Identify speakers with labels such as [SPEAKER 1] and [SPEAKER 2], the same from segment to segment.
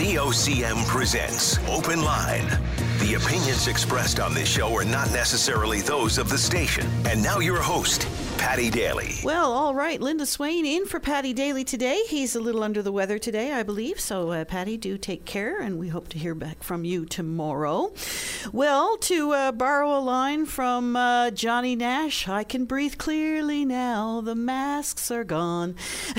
[SPEAKER 1] VOCM presents Open Line. The opinions expressed on this show are not necessarily those of the station. And now your host, Paddy Daly.
[SPEAKER 2] Well, all right. Linda Swain in for Paddy Daly today. He's a little under the weather today, I believe. So, uh, Paddy, do take care, and we hope to hear back from you tomorrow. Well, to uh, borrow a line from uh, Johnny Nash, I can breathe clearly now. The masks are gone.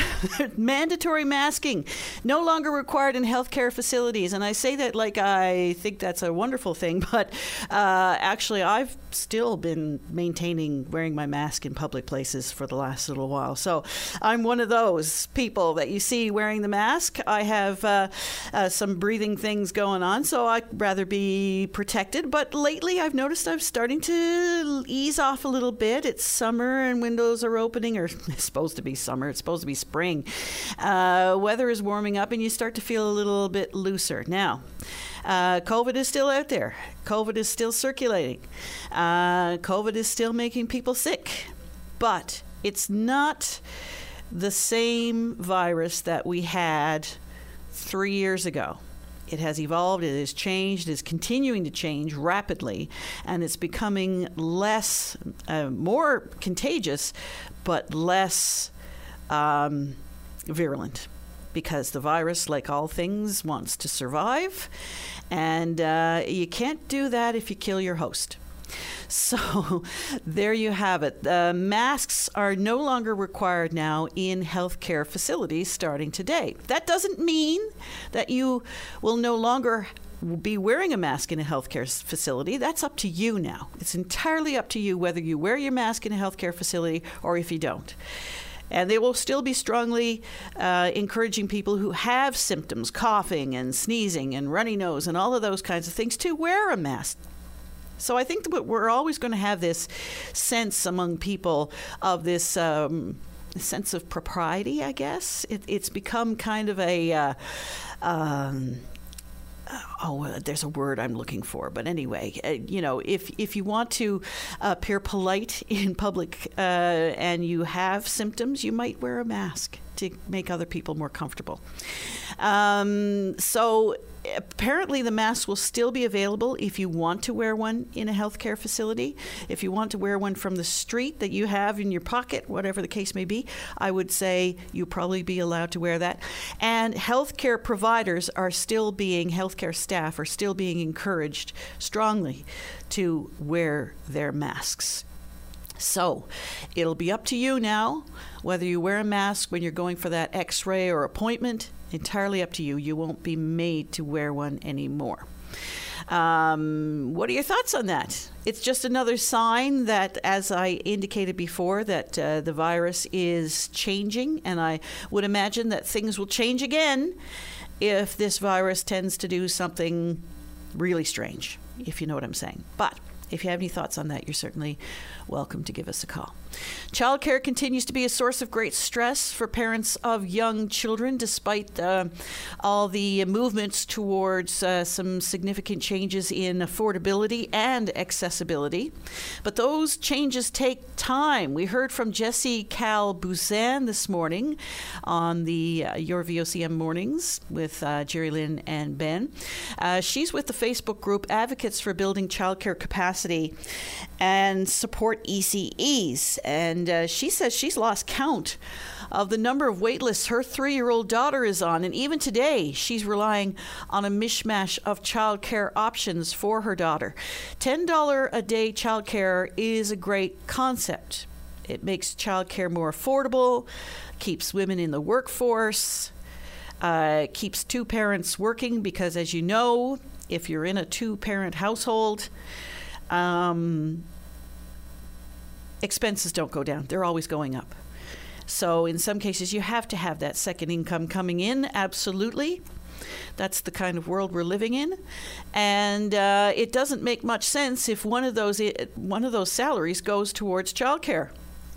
[SPEAKER 2] Mandatory masking no longer required in healthcare facilities. And I say that like I think that's a wonderful thing, but uh, actually, I've still been maintaining wearing my mask in public places for the last little while. So I'm one of those people that you see wearing the mask. I have uh, uh, some breathing things going on, so I'd rather be protected. But lately, I've noticed I'm starting to ease off a little bit. It's summer and windows are opening, or it's supposed to be summer, it's supposed to be spring. Uh, weather is warming up, and you start to feel a little bit looser. Now, uh, COVID is still out there. COVID is still circulating. Uh, COVID is still making people sick. But it's not the same virus that we had three years ago. It has evolved, it has changed, it is continuing to change rapidly, and it's becoming less, uh, more contagious, but less um, virulent because the virus, like all things, wants to survive. And uh, you can't do that if you kill your host. So there you have it. Uh, masks are no longer required now in healthcare facilities starting today. That doesn't mean that you will no longer be wearing a mask in a healthcare facility. That's up to you now. It's entirely up to you whether you wear your mask in a healthcare facility or if you don't. And they will still be strongly uh, encouraging people who have symptoms, coughing and sneezing and runny nose and all of those kinds of things, to wear a mask. So I think that we're always going to have this sense among people of this. Um, sense of propriety, I guess. It, it's become kind of a uh, um, oh, uh, there's a word I'm looking for, but anyway, uh, you know, if if you want to appear polite in public uh, and you have symptoms, you might wear a mask to make other people more comfortable. Um, so apparently the mask will still be available if you want to wear one in a healthcare facility. If you want to wear one from the street that you have in your pocket, whatever the case may be, I would say you probably be allowed to wear that. And healthcare providers are still being, healthcare staff are still being encouraged strongly to wear their masks. So it'll be up to you now whether you wear a mask when you're going for that x ray or appointment entirely up to you. You won't be made to wear one anymore. Um, what are your thoughts on that? It's just another sign that, as I indicated before, that uh, the virus is changing, and I would imagine that things will change again if this virus tends to do something really strange, if you know what I'm saying. But if you have any thoughts on that, you're certainly welcome to give us a call. Childcare continues to be a source of great stress for parents of young children, despite uh, all the movements towards uh, some significant changes in affordability and accessibility. But those changes take time. We heard from Jessie Cal Buzan this morning on the uh, Your VOCM mornings with uh, Jerry Lynn and Ben. Uh, she's with the Facebook group Advocates for Building Childcare Capacity and Support ECEs and uh, she says she's lost count of the number of waitlists her three year old daughter is on. And even today, she's relying on a mishmash of childcare options for her daughter. $10 a day childcare is a great concept. It makes childcare more affordable, keeps women in the workforce, uh, keeps two parents working because, as you know, if you're in a two parent household, um, expenses don't go down, they're always going up. So, in some cases, you have to have that second income coming in, absolutely. That's the kind of world we're living in, and uh, it doesn't make much sense if one of those one of those salaries goes towards childcare.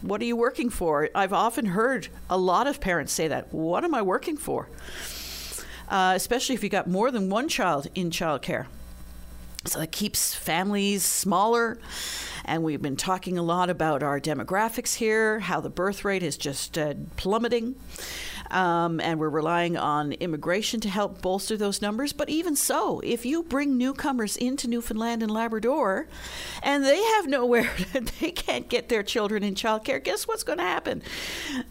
[SPEAKER 2] What are you working for? I've often heard a lot of parents say that. What am I working for? Uh, especially if you've got more than one child in childcare. So it keeps families smaller. And we've been talking a lot about our demographics here, how the birth rate is just uh, plummeting. Um, and we're relying on immigration to help bolster those numbers. But even so, if you bring newcomers into Newfoundland and Labrador and they have nowhere, they can't get their children in childcare, guess what's going to happen?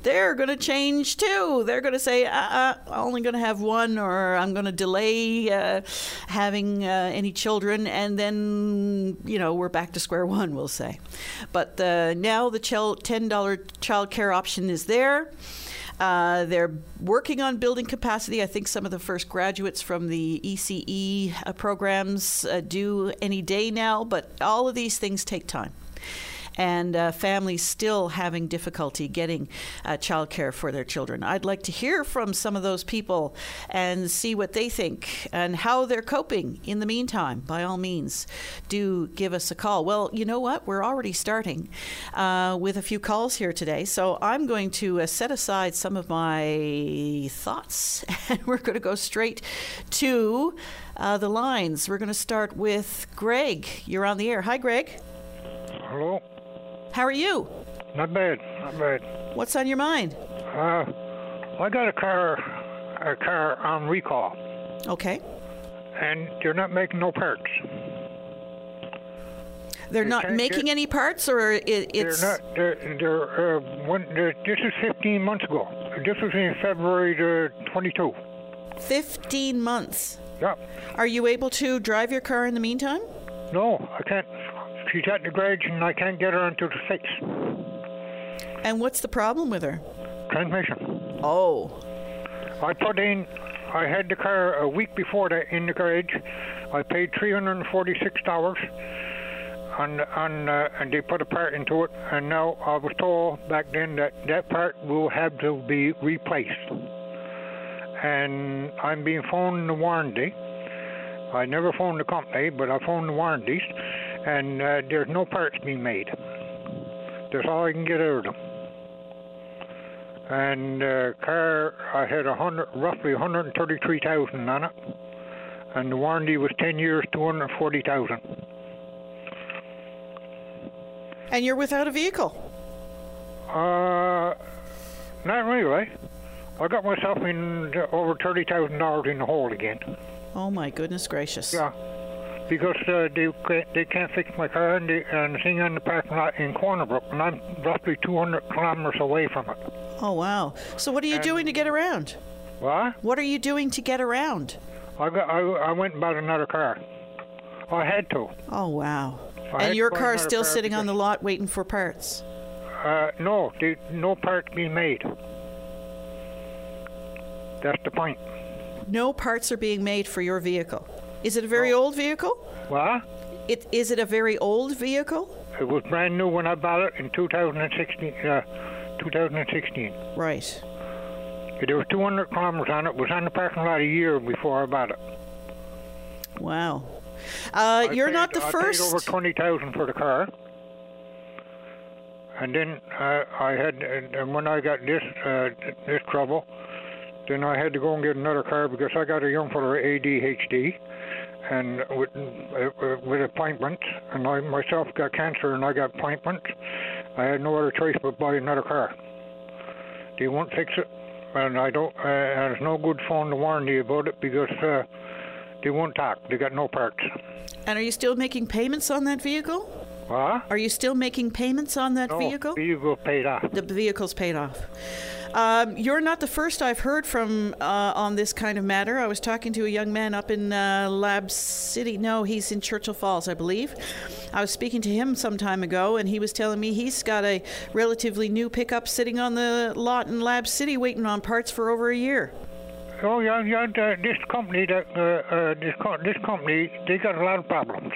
[SPEAKER 2] They're going to change too. They're going to say, I'm only going to have one, or I'm going to delay uh, having uh, any children. And then, you know, we're back to square one, we'll say. But uh, now the $10 child care option is there. Uh, they're working on building capacity. I think some of the first graduates from the ECE uh, programs uh, do any day now, but all of these things take time and uh, families still having difficulty getting uh, childcare for their children. I'd like to hear from some of those people and see what they think and how they're coping in the meantime. By all means, do give us a call. Well, you know what? We're already starting uh, with a few calls here today, so I'm going to uh, set aside some of my thoughts and we're going to go straight to uh, the lines. We're going to start with Greg. You're on the air. Hi, Greg.
[SPEAKER 3] Hello.
[SPEAKER 2] How are you?
[SPEAKER 3] Not bad. Not bad.
[SPEAKER 2] What's on your mind?
[SPEAKER 3] Uh, I got a car, a car on recall,
[SPEAKER 2] Okay.
[SPEAKER 3] and they're not making no parts.
[SPEAKER 2] They're
[SPEAKER 3] They
[SPEAKER 2] not making
[SPEAKER 3] get-
[SPEAKER 2] any parts, or it, it's
[SPEAKER 3] they're not. They're. they're, uh, when, they're this is 15 months ago. This was in February the 22.
[SPEAKER 2] 15 months.
[SPEAKER 3] Yeah.
[SPEAKER 2] Are you able to drive your car in the meantime?
[SPEAKER 3] No, I can't. She's at the garage, and I can't get her until the 6th.
[SPEAKER 2] And what's the problem with her?
[SPEAKER 3] Transmission.
[SPEAKER 2] Oh,
[SPEAKER 3] I put in. I had the car a week before that in the garage. I paid three hundred and forty-six dollars, and and uh, and they put a part into it. And now I was told back then that that part will have to be replaced. And I'm being phoned the warranty. I never phoned the company, but I phoned the warranties, and uh, there's no parts being made. That's all I can get out of them and uh, car I had a hundred, roughly 133,000 on it, and the warranty was 10 years, 240,000.
[SPEAKER 2] and you're without a vehicle.
[SPEAKER 3] Uh, not really. I got myself in over thirty thousand dollars in the hole again.
[SPEAKER 2] Oh my goodness gracious.
[SPEAKER 3] Yeah, because uh, they can't, they can't fix my car and, they, and the thing on the parking lot in Corner Brook, and I'm roughly 200 kilometers away from it.
[SPEAKER 2] Oh wow. So what are you
[SPEAKER 3] And-
[SPEAKER 2] doing to get around?
[SPEAKER 3] What?
[SPEAKER 2] What are you doing to get around?
[SPEAKER 3] I got I, I went and bought another car. I had to.
[SPEAKER 2] Oh wow.
[SPEAKER 3] I
[SPEAKER 2] And your car's still
[SPEAKER 3] car
[SPEAKER 2] sitting on the lot waiting for parts.
[SPEAKER 3] Uh, no, they, no parts being made. That's the point.
[SPEAKER 2] No parts are being made for your vehicle. Is it a very old vehicle?
[SPEAKER 3] What?
[SPEAKER 2] It is it a very old vehicle?
[SPEAKER 3] It was brand new when I bought it in 2016. Uh, 2016.
[SPEAKER 2] Right.
[SPEAKER 3] There was 200 kilometers on it. It was on the parking lot a year before I bought it.
[SPEAKER 2] Wow. Uh, you're
[SPEAKER 3] paid-
[SPEAKER 2] not the
[SPEAKER 3] I
[SPEAKER 2] first.
[SPEAKER 3] paid over 20,000 for the car. And then uh, I had, and when I got this uh, this trouble, then I had to go and get another car because I got a young fella with ADHD, and with uh, with appointments, and I myself got cancer and I got appointments. I had no other choice but buy another car. They won't fix it, and I don't. Uh, and it's no good phone to warn you about it because uh, they won't talk. They got no parts.
[SPEAKER 2] and are you still making payments on that vehicle?
[SPEAKER 3] What?
[SPEAKER 2] Are you still making payments on that
[SPEAKER 3] No,
[SPEAKER 2] vehicle?
[SPEAKER 3] vehicle paid off.
[SPEAKER 2] The vehicle's paid off. Um, you're not the first I've heard from uh, on this kind of matter. I was talking to a young man up in uh, Lab City. No, he's in Churchill Falls, I believe. I was speaking to him some time ago, and he was telling me he's got a relatively new pickup sitting on the lot in Lab City waiting on parts for over a year.
[SPEAKER 3] Oh yeah, yeah. This company, that uh, uh, this co- this company, they got a lot of problems.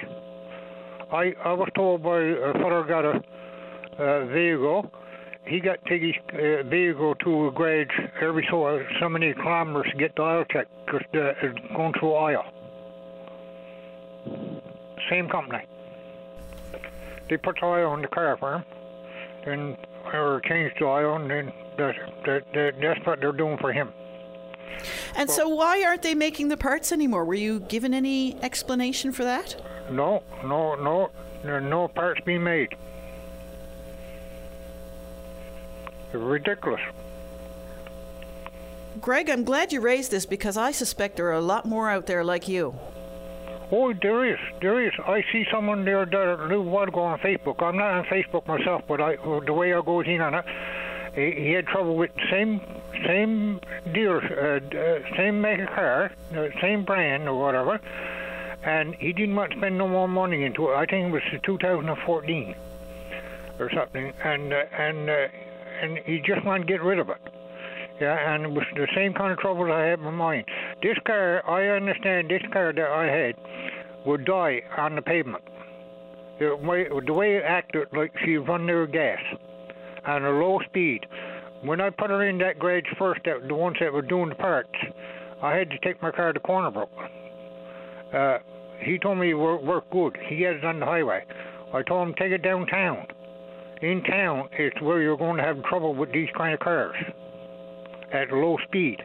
[SPEAKER 3] I I was told by a fellow got a uh, vehicle. He got to take his uh, vehicle to a garage every so so many kilometers to get the oil checked because it's going through oil. Same company. They put the oil in the car for him, then or change the oil, and then that, that, that, that's what they're doing for him.
[SPEAKER 2] And so, why aren't they making the parts anymore? Were you given any explanation for that?
[SPEAKER 3] No, no, no. There are no parts being made. It's ridiculous.
[SPEAKER 2] Greg, I'm glad you raised this because I suspect there are a lot more out there like you.
[SPEAKER 3] Oh, there is, there is. I see someone there that a little while ago on Facebook. I'm not on Facebook myself, but I, the way I goes in on it, he, had trouble with same same dealer, uh, uh, same make of car, uh, same brand or whatever, and he didn't want to spend no more money into it. I think it was 2014 or something, and uh, and uh, and he just wanted to get rid of it. Yeah, and it was the same kind of trouble I had in my mind. This car, I understand, this car that I had would die on the pavement. The way, the way it acted like she run of gas on a low speed. When I put her in that garage first, that, the ones that were doing the parts, I had to take my car to Corner Brook. Uh, he told me it worked work good. He had it on the highway. I told him take it downtown. In town, it's where you're going to have trouble with these kind of cars at low speed.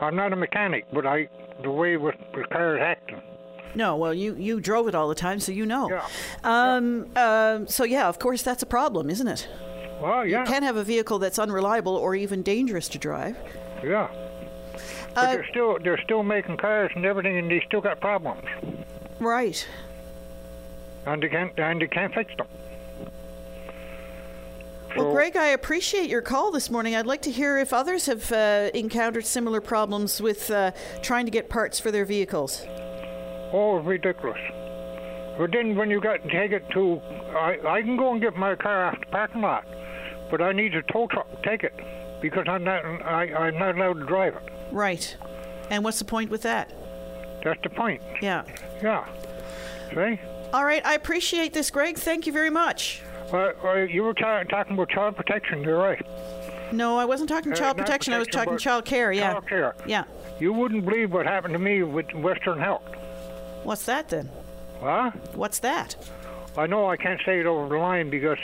[SPEAKER 3] I'm not a mechanic, but I the way with the cars acting.
[SPEAKER 2] No, well, you, you drove it all the time, so you know.
[SPEAKER 3] Yeah.
[SPEAKER 2] Um, um, so, yeah, of course, that's a problem, isn't it?
[SPEAKER 3] Well, yeah,
[SPEAKER 2] You can't have a vehicle that's unreliable or even dangerous to drive.
[SPEAKER 3] yeah. But
[SPEAKER 2] Uh,
[SPEAKER 3] they're still they're still making cars and everything, and they still got problems,
[SPEAKER 2] right.
[SPEAKER 3] and they can't and they can't fix them.
[SPEAKER 2] Well, Greg, I appreciate your call this morning. I'd like to hear if others have uh, encountered similar problems with uh, trying to get parts for their vehicles.
[SPEAKER 3] Oh, ridiculous. But then when you got take it to, I, I can go and get my car off the parking lot, but I need a tow truck to take it because I'm not, I, I'm not allowed to drive it.
[SPEAKER 2] Right. And what's the point with that?
[SPEAKER 3] That's the point.
[SPEAKER 2] Yeah.
[SPEAKER 3] Yeah. See?
[SPEAKER 2] All right. I appreciate this, Greg. Thank you very much.
[SPEAKER 3] Well, uh, you were ta- talking about child protection. You're right.
[SPEAKER 2] No, I wasn't talking
[SPEAKER 3] Uh,
[SPEAKER 2] child
[SPEAKER 3] not
[SPEAKER 2] protection. I was talking child care. Yeah.
[SPEAKER 3] Child care.
[SPEAKER 2] Yeah.
[SPEAKER 3] You wouldn't believe what happened to me with Western Health.
[SPEAKER 2] What's that then?
[SPEAKER 3] Huh?
[SPEAKER 2] What's that?
[SPEAKER 3] I know I can't say it over the line because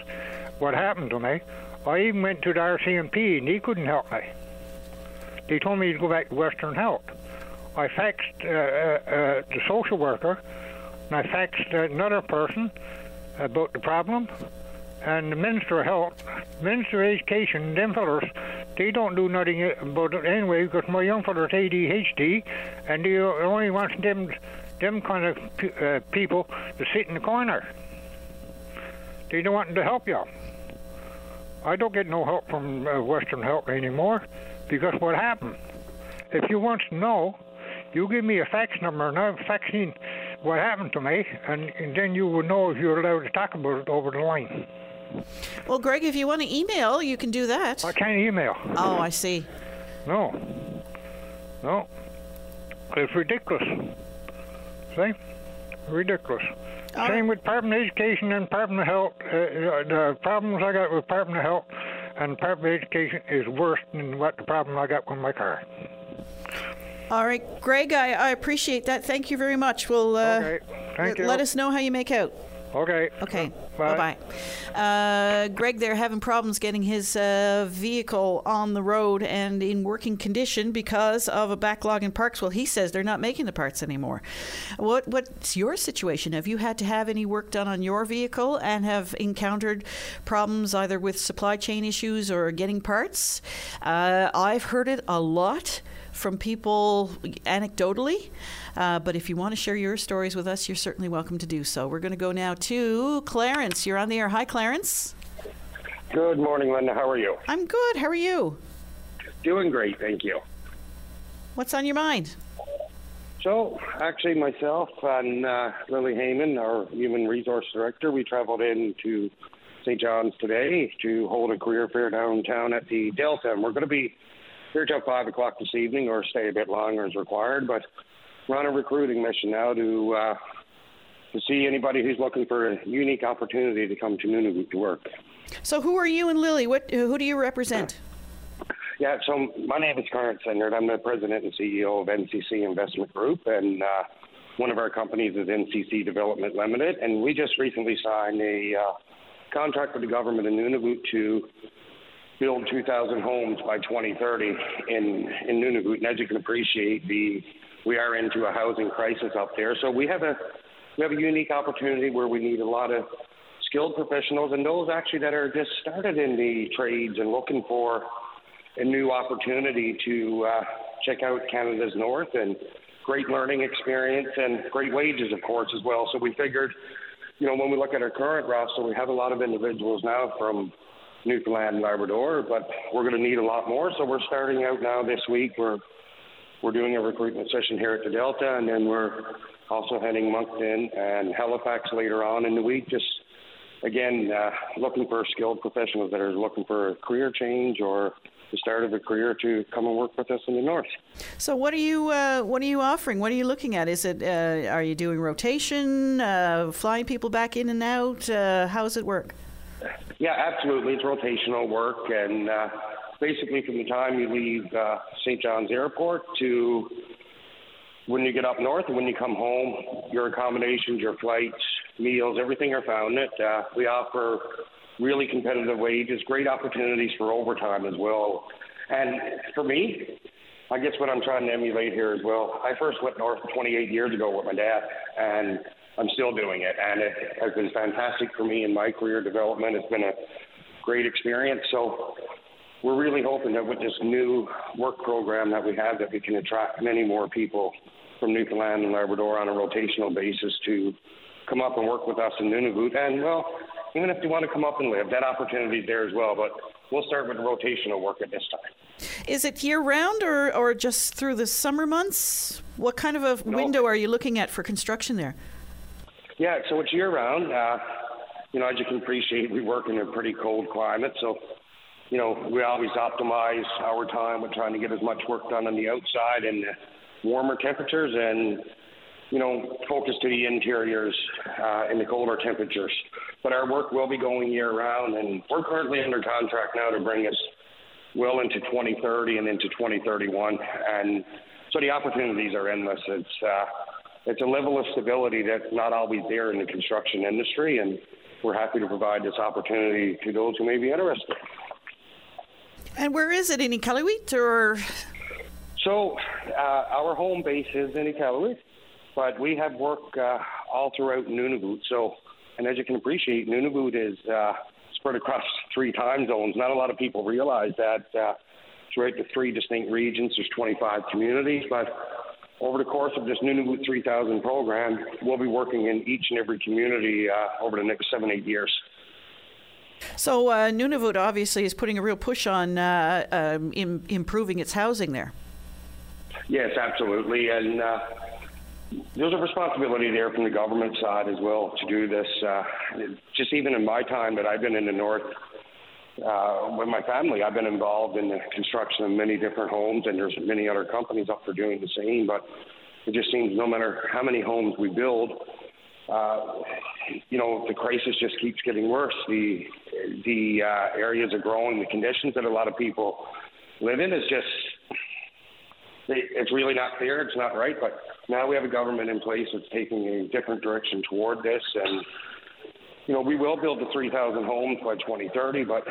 [SPEAKER 3] what happened to me, I even went to the RCMP and he couldn't help me. They told me to go back to Western Health. I faxed uh, uh, uh, the social worker and I faxed another person about the problem. And the Minister of Health, Minister of Education, them fellas, they don't do nothing about it anyway because my young fella's ADHD and they only want them, them kind of uh, people to sit in the corner. They don't want to help you. I don't get no help from uh, Western Health anymore because what happened? If you want to know, you give me a fax number and I'm faxing what happened to me, and, and then you will know if you're allowed to talk about it over the line.
[SPEAKER 2] Well, Greg, if you want to email, you can do that.
[SPEAKER 3] I can't email.
[SPEAKER 2] Oh, I see.
[SPEAKER 3] No. No. It's ridiculous. See? Ridiculous. Same with Department of Education and Department of Health. Uh, uh, the problems I got with Department of Health and Department of Education is worse than what the problem I got with my car.
[SPEAKER 2] All right, Greg, I, I appreciate that. Thank you very much. We'll uh,
[SPEAKER 3] Okay. Thank you.
[SPEAKER 2] let us know how you make out.
[SPEAKER 3] Okay.
[SPEAKER 2] Okay.
[SPEAKER 3] Bye.
[SPEAKER 2] Bye. Uh, Greg, they're having problems getting his uh, vehicle on the road and in working condition because of a backlog in parks. Well, he says they're not making the parts anymore. What What's your situation? Have you had to have any work done on your vehicle and have encountered problems either with supply chain issues or getting parts? Uh, I've heard it a lot from people anecdotally. Uh, but if you want to share your stories with us, you're certainly welcome to do so. We're going to go now to Clarence. You're on the air. Hi, Clarence.
[SPEAKER 4] Good morning, Linda. How are you?
[SPEAKER 2] I'm good. How are you?
[SPEAKER 4] Doing great, thank you.
[SPEAKER 2] What's on your mind?
[SPEAKER 4] So, actually, myself and uh, Lily Heyman, our Human Resource Director, we traveled in to St. John's today to hold a career fair downtown at the Delta. And we're going to be here till 5 o'clock this evening or stay a bit longer as required. But we're on a recruiting mission now to, uh, to see anybody who's looking for a unique opportunity to come to Nunavut to work.
[SPEAKER 2] So, who are you and Lily? What? Who do you represent?
[SPEAKER 4] Yeah, so my name is Clarence Sinyard. I'm the president and CEO of NCC Investment Group, and uh, one of our companies is NCC Development Limited. And we just recently signed a uh, contract with the government in Nunavut to build 2,000 homes by 2030 in in Nunavut. And as you can appreciate, the we are into a housing crisis up there. So we have a we have a unique opportunity where we need a lot of skilled professionals and those actually that are just started in the trades and looking for a new opportunity to uh, check out Canada's North and great learning experience and great wages, of course, as well. So we figured, you know, when we look at our current roster, we have a lot of individuals now from Newfoundland and Labrador, but we're going to need a lot more. So we're starting out now this week. We're we're doing a recruitment session here at the Delta, and then we're also heading Moncton and Halifax later on in the week. Just again, uh, looking for skilled professionals that are looking for a career change or the start of a career to come and work with us in the north.
[SPEAKER 2] So, what are you uh, what are you offering? What are you looking at? Is it uh, are you doing rotation, uh, flying people back in and out? Uh, how does it work?
[SPEAKER 4] Yeah, absolutely. It's rotational work, and uh, basically from the time you leave uh, St. John's Airport to when you get up north and when you come home, your accommodations, your flights, meals, everything are found it. Uh, we offer really competitive wages, great opportunities for overtime as well. And for me, I guess what I'm trying to emulate here as well. I first went north 28 years ago with my dad, and I'm still doing it, and it has been fantastic for me in my career development. It's been a great experience. So we're really hoping that with this new work program that we have, that we can attract many more people from Newfoundland and Labrador on a rotational basis to come up and work with us in Nunavut. And well, even if they want to come up and live, that opportunity is there as well. But we'll start with rotational work at this time.
[SPEAKER 2] Is it year round or, or just through the summer months? What kind of a no. window are you looking at for construction there?
[SPEAKER 4] Yeah, so it's year round. Uh, you know, as you can appreciate, we work in a pretty cold climate, so you know we always optimize our time with trying to get as much work done on the outside and warmer temperatures and you know, focus to the interiors uh, in the colder temperatures. But our work will be going year round, and we're currently under contract now to bring us well into 2030 and into 2031. And so the opportunities are endless. It's uh, it's a level of stability that's not always there in the construction industry, and we're happy to provide this opportunity to those who may be interested.
[SPEAKER 2] And where is it in Iqaluit or?
[SPEAKER 4] So, uh, our home base is in Iqaluit. But we have work uh, all throughout Nunavut. So, and as you can appreciate, Nunavut is uh, spread across three time zones. Not a lot of people realize that uh, throughout the three distinct regions, there's 25 communities. But over the course of this Nunavut 3000 program, we'll be working in each and every community uh, over the next seven, eight years.
[SPEAKER 2] So uh, Nunavut obviously is putting a real push on uh, um, in, improving its housing there.
[SPEAKER 4] Yes, absolutely, and uh, there's a responsibility there from the government side as well to do this. Uh, just even in my time that I've been in the north uh, with my family, I've been involved in the construction of many different homes, and there's many other companies up for doing the same. But it just seems no matter how many homes we build, uh, you know, the crisis just keeps getting worse. The the uh, areas are growing. The conditions that a lot of people live in is just it's really not fair. It's not right. But now we have a government in place that's taking a different direction toward this, and you know we will build the 3,000 homes by 2030, but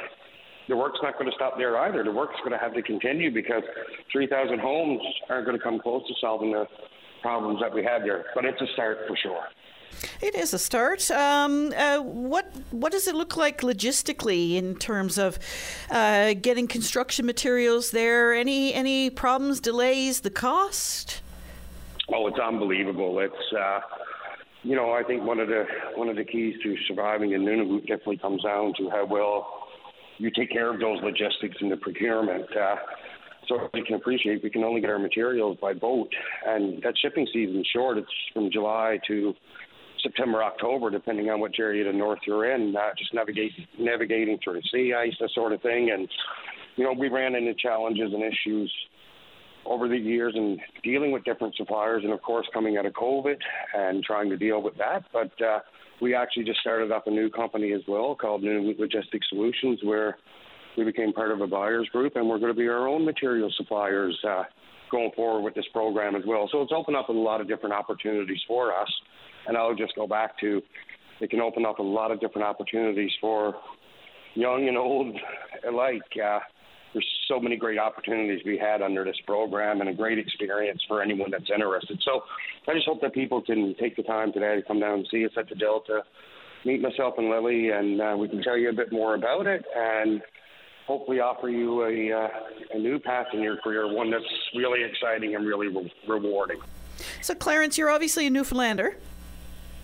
[SPEAKER 4] the work's not going to stop there either. The work's going to have to continue because 3,000 homes aren't going to come close to solving the problems that we have there. But it's a start for sure.
[SPEAKER 2] It is a start. Um, uh, what what does it look like logistically in terms of uh, getting construction materials there? Any any problems, delays, the cost?
[SPEAKER 4] Oh, it's unbelievable. It's uh, you know I think one of the one of the keys to surviving in Nunavut definitely comes down to how well you take care of those logistics and the procurement. Uh, so we can appreciate we can only get our materials by boat, and that shipping season's short. It's from July to September, October, depending on which area of the north you're in, uh, just navigate, navigating through sea ice, that sort of thing. And, you know, we ran into challenges and issues over the years and dealing with different suppliers and, of course, coming out of COVID and trying to deal with that. But uh, we actually just started up a new company as well called New Logistics Solutions where we became part of a buyers group and we're going to be our own material suppliers uh, going forward with this program as well. So it's opened up a lot of different opportunities for us. And I'll just go back to it can open up a lot of different opportunities for young and old alike. Uh, there's so many great opportunities we had under this program and a great experience for anyone that's interested. So I just hope that people can take the time today to come down and see us at the Delta, meet myself and Lily, and uh, we can tell you a bit more about it. And hopefully offer you a, uh, a new path in your career, one that's really exciting and really re- rewarding.
[SPEAKER 2] So, Clarence, you're obviously a Newfoundlander.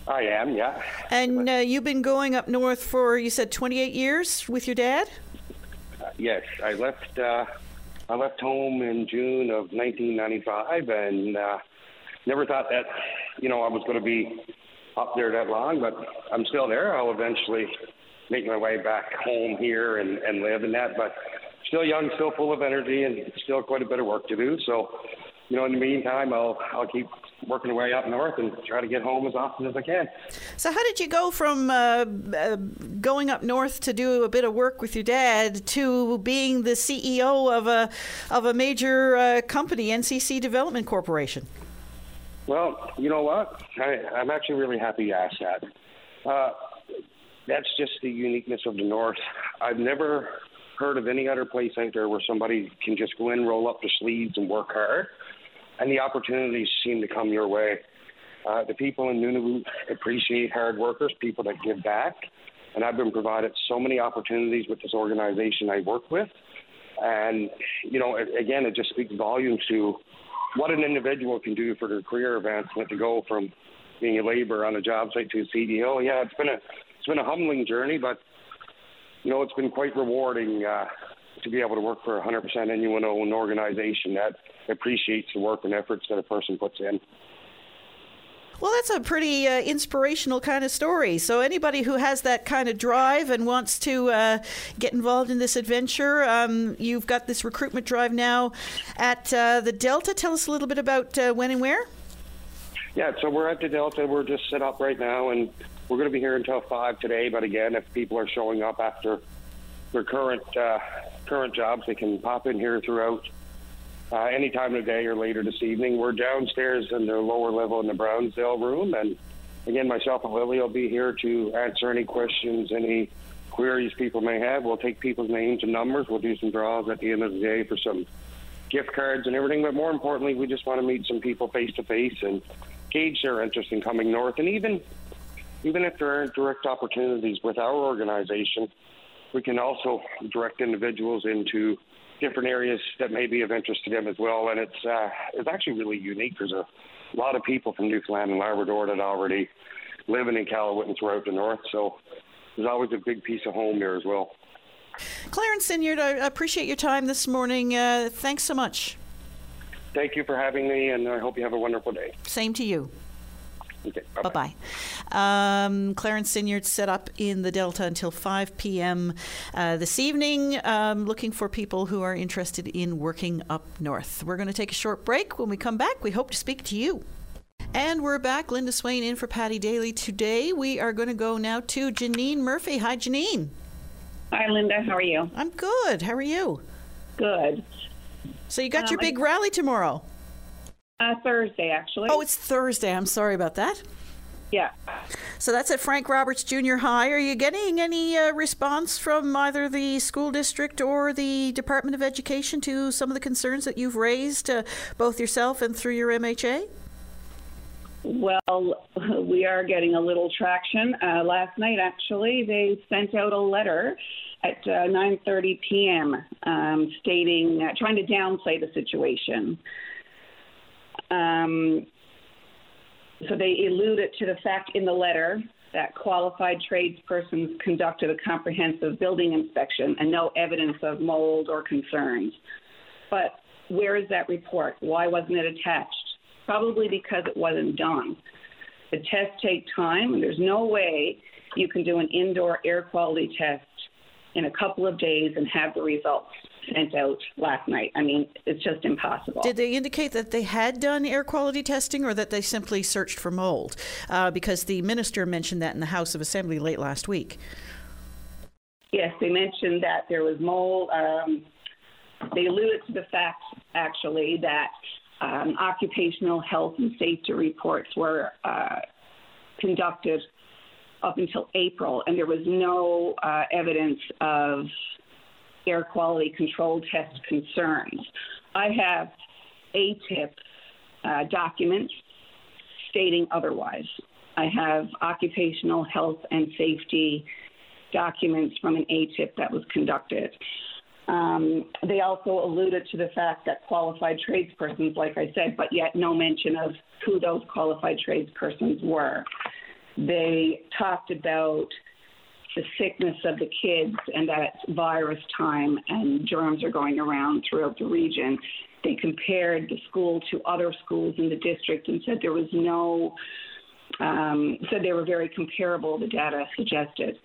[SPEAKER 4] I am, yeah.
[SPEAKER 2] And uh, you've been going up north for, you said, 28 years with your dad?
[SPEAKER 4] Yes, I left. Uh, I left home in June of 1995, and uh, never thought that, you know, I was going to be up there that long. But I'm still there. I'll eventually make my way back home here and, and live in that. But still young, still full of energy, and still quite a bit of work to do. So, you know, in the meantime, I'll I'll keep working away up north and try to get home as often as I can.
[SPEAKER 2] So, how did you go from uh, uh, going up north to do a bit of work with your dad to being the CEO of a of a major uh, company, NCC Development Corporation?
[SPEAKER 4] Well, you know what? I, I'm actually really happy you asked that. Uh, that's just the uniqueness of the North. I've never heard of any other place out there where somebody can just go in, roll up the sleeves, and work hard, and the opportunities seem to come your way. Uh, the people in Nunavut appreciate hard workers, people that give back, and I've been provided so many opportunities with this organization I work with. And, you know, again, it just speaks volumes to what an individual can do for their career advancement to go from being a laborer on a job site to a CDO. Yeah, it's been a it's been a humbling journey, but you know it's been quite rewarding uh, to be able to work for a 100% NUNO organization that appreciates the work and efforts that a person puts in.
[SPEAKER 2] Well, that's a pretty uh, inspirational kind of story. So, anybody who has that kind of drive and wants to uh, get involved in this adventure, um, you've got this recruitment drive now at uh, the Delta. Tell us a little bit about uh, when and where.
[SPEAKER 4] Yeah, so we're at the Delta. We're just set up right now, and we're going to be here until five today. But again, if people are showing up after their current uh, current jobs, they can pop in here throughout uh, any time of day or later this evening. We're downstairs in the lower level in the Brownsdale room, and again, myself and Lily will be here to answer any questions, any queries people may have. We'll take people's names and numbers. We'll do some draws at the end of the day for some gift cards and everything. But more importantly, we just want to meet some people face to face and gauge their interest in coming north. And even even if there aren't direct opportunities with our organization, we can also direct individuals into different areas that may be of interest to them as well. And it's uh, it's actually really unique. There's a lot of people from Newfoundland and Labrador that already living in Iqaluit and throughout the north. So there's always a big piece of home there as well.
[SPEAKER 2] Clarence Sinyard, I appreciate your time this morning. Uh, thanks so much.
[SPEAKER 4] Thank you for having me, and I hope you have a wonderful day.
[SPEAKER 2] Same to you.
[SPEAKER 4] Okay,
[SPEAKER 2] bye bye. Um, Clarence Sinyard set up in the Delta until 5 p.m. Uh, this evening, um, looking for people who are interested in working up north. We're going to take a short break. When we come back, we hope to speak to you. And we're back. Linda Swain in for Paddy Daly today. We are going to go now to Janine Murphy. Hi, Janine.
[SPEAKER 5] Hi, Linda. How are you?
[SPEAKER 2] I'm good. How are you?
[SPEAKER 5] Good.
[SPEAKER 2] So you got um, your big I- rally tomorrow.
[SPEAKER 5] Uh, Thursday, actually.
[SPEAKER 2] Oh, it's Thursday. I'm sorry about that.
[SPEAKER 5] Yeah.
[SPEAKER 2] So that's at Frank Roberts Junior High. Are you getting any uh, response from either the school district or the Department of Education to some of the concerns that you've raised, uh, both yourself and through your MHA?
[SPEAKER 5] Well, we are getting a little traction. Uh, last night, actually, they sent out a letter at 9:30 uh, p.m. Um, stating, uh, trying to downplay the situation. Um, so they alluded to the fact in the letter that qualified tradespersons conducted a comprehensive building inspection and no evidence of mold or concerns. But where is that report? Why wasn't it attached? Probably because it wasn't done. The tests take time, and there's no way you can do an indoor air quality test in a couple of days and have the results sent out last night. I mean, it's just impossible.
[SPEAKER 2] Did they indicate that they had done air quality testing or that they simply searched for mold? Uh, because the minister mentioned that in the House of Assembly late last week.
[SPEAKER 5] Yes, they mentioned that there was mold. Um, they alluded to the fact, actually, that um, occupational health and safety reports were uh, conducted up until April, and there was no uh, evidence of air quality control test concerns. I have ATIP uh, documents stating otherwise. I have occupational health and safety documents from an ATIP that was conducted. Um, they also alluded to the fact that qualified tradespersons, like I said, but yet no mention of who those qualified tradespersons were. They talked about the sickness of the kids and that it's virus time and germs are going around throughout the region. They compared the school to other schools in the district and said there was no, um, said they were very comparable, the data suggested.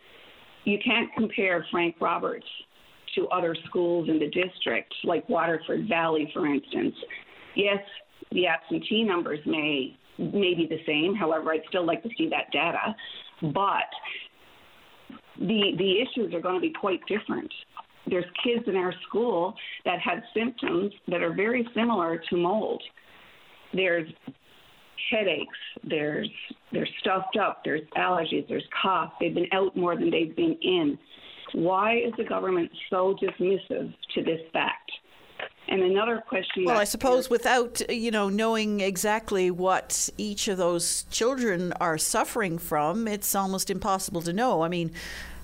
[SPEAKER 5] You can't compare Frank Roberts to other schools in the district, like Waterford Valley, for instance. Yes, the absentee numbers may may be the same. However, I'd still like to see that data, but the the issues are going to be quite different. There's kids in our school that had symptoms that are very similar to mold. There's headaches, there's they're stuffed up, there's allergies, there's cough. They've been out more than they've been in. Why is the government so dismissive to this fact? And another question.
[SPEAKER 2] Well, I suppose without you know knowing exactly what each of those children are suffering from, it's almost impossible to know. I mean,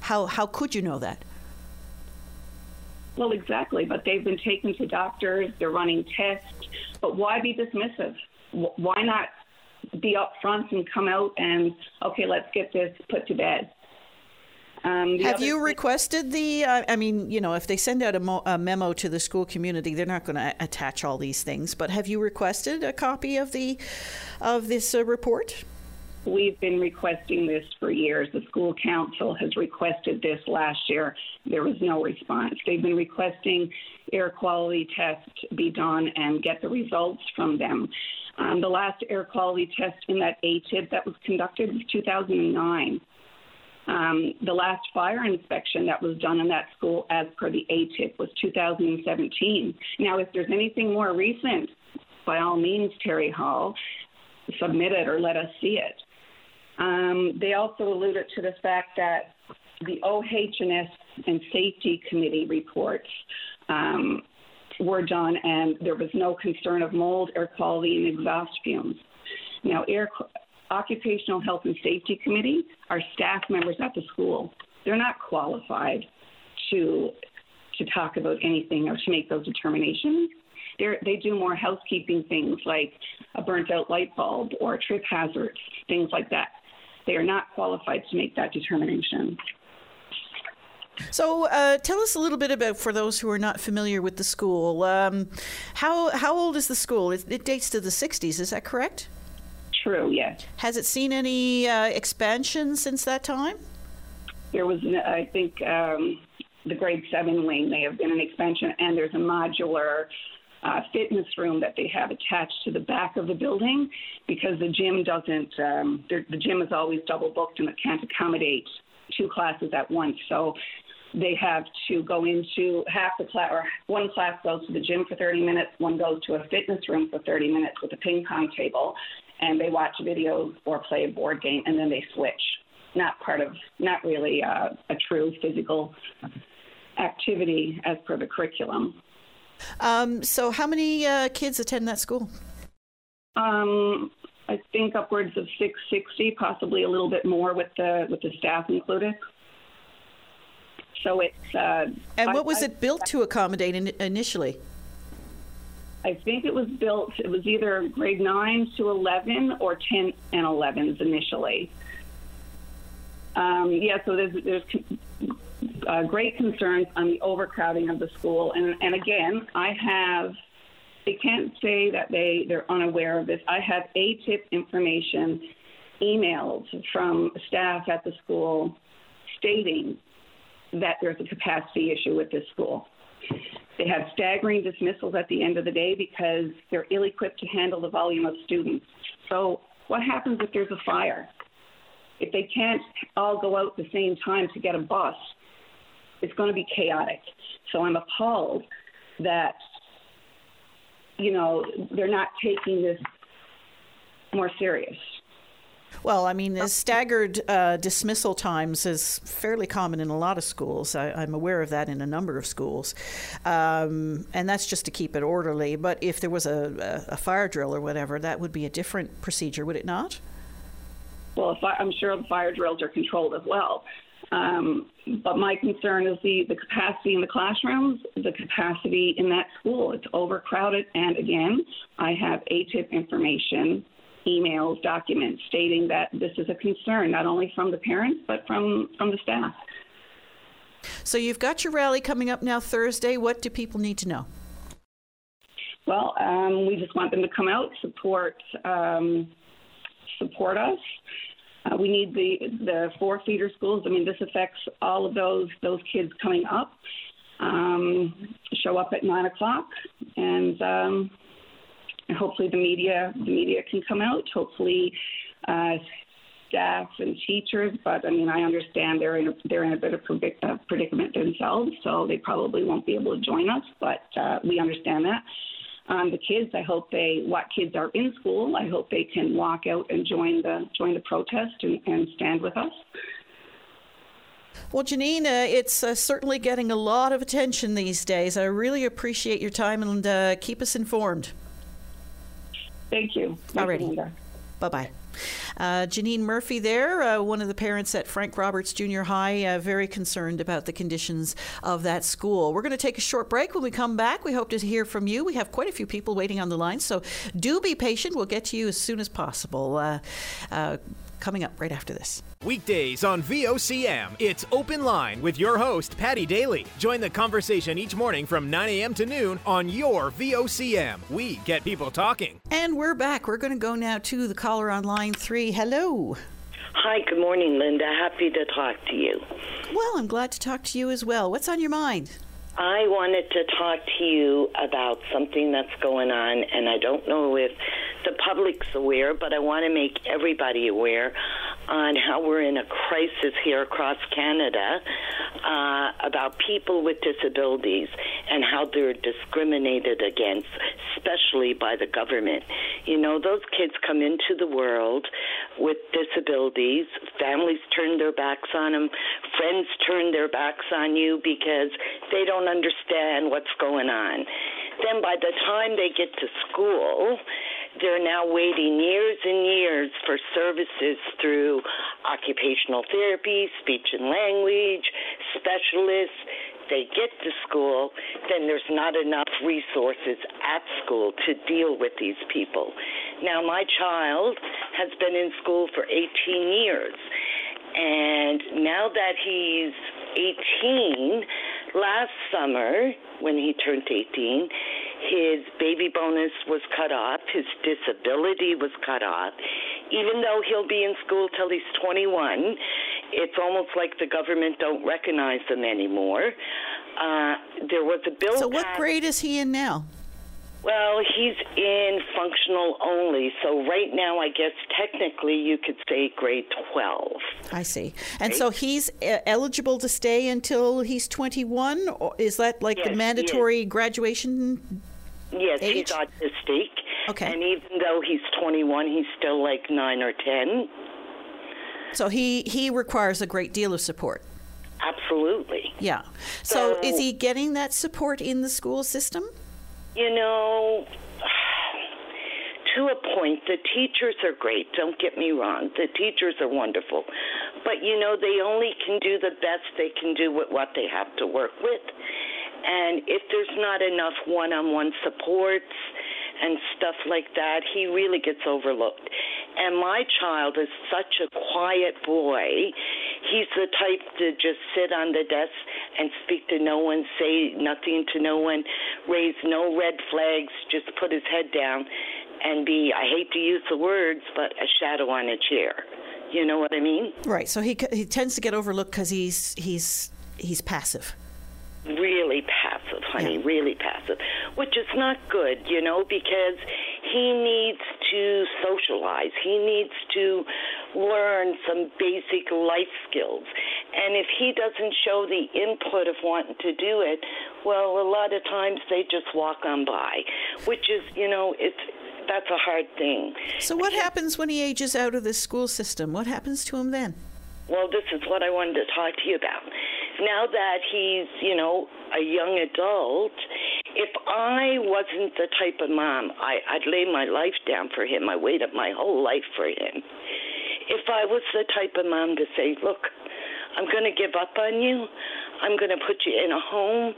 [SPEAKER 2] how how could you know that?
[SPEAKER 5] Well, exactly. But they've been taken to doctors. They're running tests. But why be dismissive? Why not be upfront and come out and okay, let's get this put to bed?
[SPEAKER 2] Um, Have you requested the? Uh, I mean, you know, if they send out a, mo- a memo to the school community, they're not going to attach all these things. But have you requested a copy of the of this uh, report?
[SPEAKER 5] We've been requesting this for years. The school council has requested this last year. There was no response. They've been requesting air quality tests be done and get the results from them. Um, the last air quality test in that ATIP that was conducted was 2009. Um, the last fire inspection that was done in that school, as per the ATIP, was 2017. Now, if there's anything more recent, by all means, Terry Hall, submit it or let us see it. Um, they also alluded to the fact that the OHS and Safety Committee reports um, were done, and there was no concern of mold, air quality, and exhaust fumes. Now, air Occupational Health and Safety Committee are staff members at the school. They're not qualified to to talk about anything or to make those determinations. They're, they do more housekeeping things like a burnt out light bulb or trip hazards, things like that. They are not qualified to make that determination.
[SPEAKER 2] So, uh, tell us a little bit about, for those who are not familiar with the school, um, how how old is the school? It, it dates to the '60s. Is that correct?
[SPEAKER 5] true, yes.
[SPEAKER 2] Has it seen any uh, expansion since that time?
[SPEAKER 5] There was, I think, um, the grade seven wing may have been an expansion, and there's a modular uh, fitness room that they have attached to the back of the building because the gym doesn't, um, the gym is always double booked and it can't accommodate two classes at once. So they have to go into half the class, or one class goes to the gym for 30 minutes, one goes to a fitness room for 30 minutes with a ping pong table, and they watch videos or play a board game, and then they switch. Not part of, not really uh, a true physical activity as per the curriculum.
[SPEAKER 2] Um, so, how many uh, kids attend that school?
[SPEAKER 5] Um, I think upwards of 660, possibly a little bit more with the with the staff included. So it's. Uh,
[SPEAKER 2] and what was I, it built I, to accommodate in, initially?
[SPEAKER 5] I think it was built, it was either grade 9 to 11 or 10 and 11s initially. Um, yeah, so there's, there's uh, great concerns on the overcrowding of the school. And, and again, I have, they can't say that they, they're unaware of this. I have ATIP information emails from staff at the school stating that there's a capacity issue with this school. They have staggering dismissals at the end of the day because they're ill equipped to handle the volume of students. So, what happens if there's a fire? If they can't all go out at the same time to get a bus, it's going to be chaotic. So, I'm appalled that, you know, they're not taking this more serious.
[SPEAKER 2] Well, I mean, the staggered uh, dismissal times is fairly common in a lot of schools. I, am aware of that in a number of schools. Um, and that's just to keep it orderly. But if there was a, a, a, fire drill or whatever, that would be a different procedure, would it not?
[SPEAKER 5] Well, I, I'm sure the fire drills are controlled as well. Um, but my concern is the, the capacity in the classrooms, the capacity in that school. It's overcrowded. And again, I have ATIP information, emails, documents stating that this is a concern, not only from the parents, but from, from the staff.
[SPEAKER 2] So you've got your rally coming up now Thursday. What do people need to know?
[SPEAKER 5] Well, um, we just want them to come out, support, um, support us. Uh, we need the the four feeder schools. I mean, this affects all of those those kids coming up. Um, show up at nine o'clock, and, um, and hopefully the media the media can come out. Hopefully, uh, staff and teachers. But I mean, I understand they're in a, they're in a bit of a predicament themselves, so they probably won't be able to join us. But uh, we understand that um, the kids. I hope they, what kids are in school, I hope they can walk out and join the join the protest and, and stand with us.
[SPEAKER 2] Well, Janine, uh, it's uh, certainly getting a lot of attention these days. I really appreciate your time and uh, keep us informed.
[SPEAKER 5] Thank you.
[SPEAKER 2] Alrighty. Bye bye. Uh, Janine Murphy, there, uh, one of the parents at Frank Roberts Junior High, uh, very concerned about the conditions of that school. We're going to take a short break. When we come back, we hope to hear from you. We have quite a few people waiting on the line, so do be patient. We'll get to you as soon as possible. Coming up right after this.
[SPEAKER 6] Weekdays on VOCM, it's Open Line with your host, Paddy Daly. Join the conversation each morning from 9 a.m. to noon on your VOCM. We get people talking.
[SPEAKER 2] And we're back. We're going to go now to the caller on line three. Hello.
[SPEAKER 7] Hi, good morning, Linda. Happy to talk to you.
[SPEAKER 2] Well, I'm glad to talk to you as well. What's on your mind?
[SPEAKER 7] I wanted to talk to you about something that's going on, and I don't know if the public's aware, but I want to make everybody aware on how we're in a crisis here across Canada uh, about people with disabilities and how they're discriminated against, especially by the government. You know, those kids come into the world with disabilities, families turn their backs on them, friends turn their backs on you because they don't understand what's going on. Then by the time they get to school, they're now waiting years and years for services through occupational therapy, speech and language, specialists. They get to school, then there's not enough resources at school to deal with these people. Now, my child has been in school for 18 years, and now that he's 18, last summer, when he turned 18, his baby bonus was cut off, his disability was cut off. Even though he'll be in school till he's 21, it's almost like the government don't recognize them anymore. Uh, there was a bill.
[SPEAKER 2] So, what grade is he in now?
[SPEAKER 7] Well, he's in functional only. So right now, I guess technically you could say grade 12.
[SPEAKER 2] I see. And right? so he's uh, eligible to stay until he's 21? Or is that like yes, the mandatory graduation
[SPEAKER 7] Yes,
[SPEAKER 2] age?
[SPEAKER 7] he's autistic.
[SPEAKER 2] Okay.
[SPEAKER 7] And even though he's 21, he's still like 9 or 10.
[SPEAKER 2] So he, he requires a great deal of support.
[SPEAKER 7] Absolutely.
[SPEAKER 2] Yeah. So, so is he getting that support in the school system?
[SPEAKER 7] You know, to a point, the teachers are great. Don't get me wrong. The teachers are wonderful. But, you know, they only can do the best they can do with what they have to work with. And if there's not enough one on one supports and stuff like that, he really gets overlooked. And my child is such a quiet boy. He's the type to just sit on the desk and speak to no one, say nothing to no one, raise no red flags, just put his head down and be, I hate to use the words, but a shadow on a chair. You know what I mean?
[SPEAKER 2] Right. So he he tends to get overlooked because he's he's he's passive
[SPEAKER 7] really passive, honey, yeah. really passive, which is not good, you know, because he needs to socialize. He needs to learn some basic life skills. And if he doesn't show the input of wanting to do it, well, a lot of times they just walk on by, which is, you know, it's that's a hard thing.
[SPEAKER 2] So what happens when he ages out of the school system? What happens to him then?
[SPEAKER 7] Well, this is what I wanted to talk to you about now that he's, you know, a young adult, if I wasn't the type of mom, I, I'd lay my life down for him. I waited up my whole life for him. If I was the type of mom to say, look, I'm going to give up on you. I'm going to put you in a home.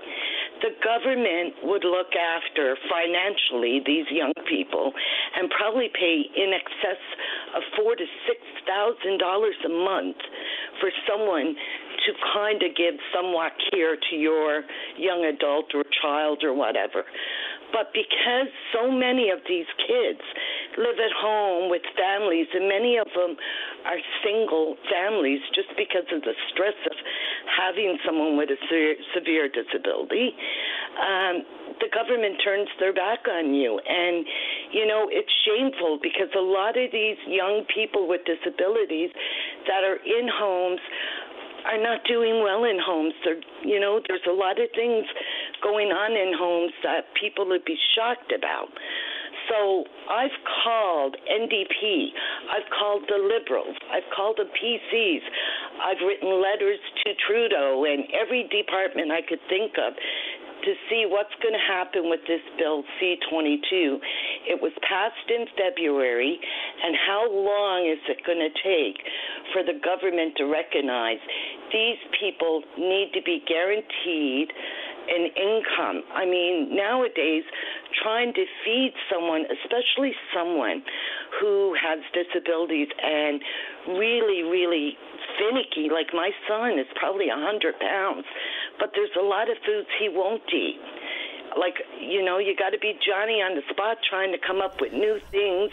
[SPEAKER 7] The government would look after financially these young people and probably pay in excess of four to six thousand dollars a month for someone to kind of give somewhat care to your young adult or child or whatever. But because so many of these kids live at home with families, and many of them are single families just because of the stress of having someone with a severe disability, um, the government turns their back on you. And, you know, it's shameful because a lot of these young people with disabilities that are in homes are not doing well in homes. They're, you know, there's a lot of things going on in homes that people would be shocked about. So I've called NDP, I've called the Liberals, I've called the PCs, I've written letters to Trudeau and every department I could think of to see what's going to happen with this bill C22. It was passed in February, and how long is it going to take for the government to recognize these people need to be guaranteed an income? I mean, nowadays, trying to feed someone, especially someone who has disabilities and really, really finicky, like my son is probably a 100 pounds, but there's a lot of foods he won't eat. Like, you know, you got to be Johnny on the spot trying to come up with new things,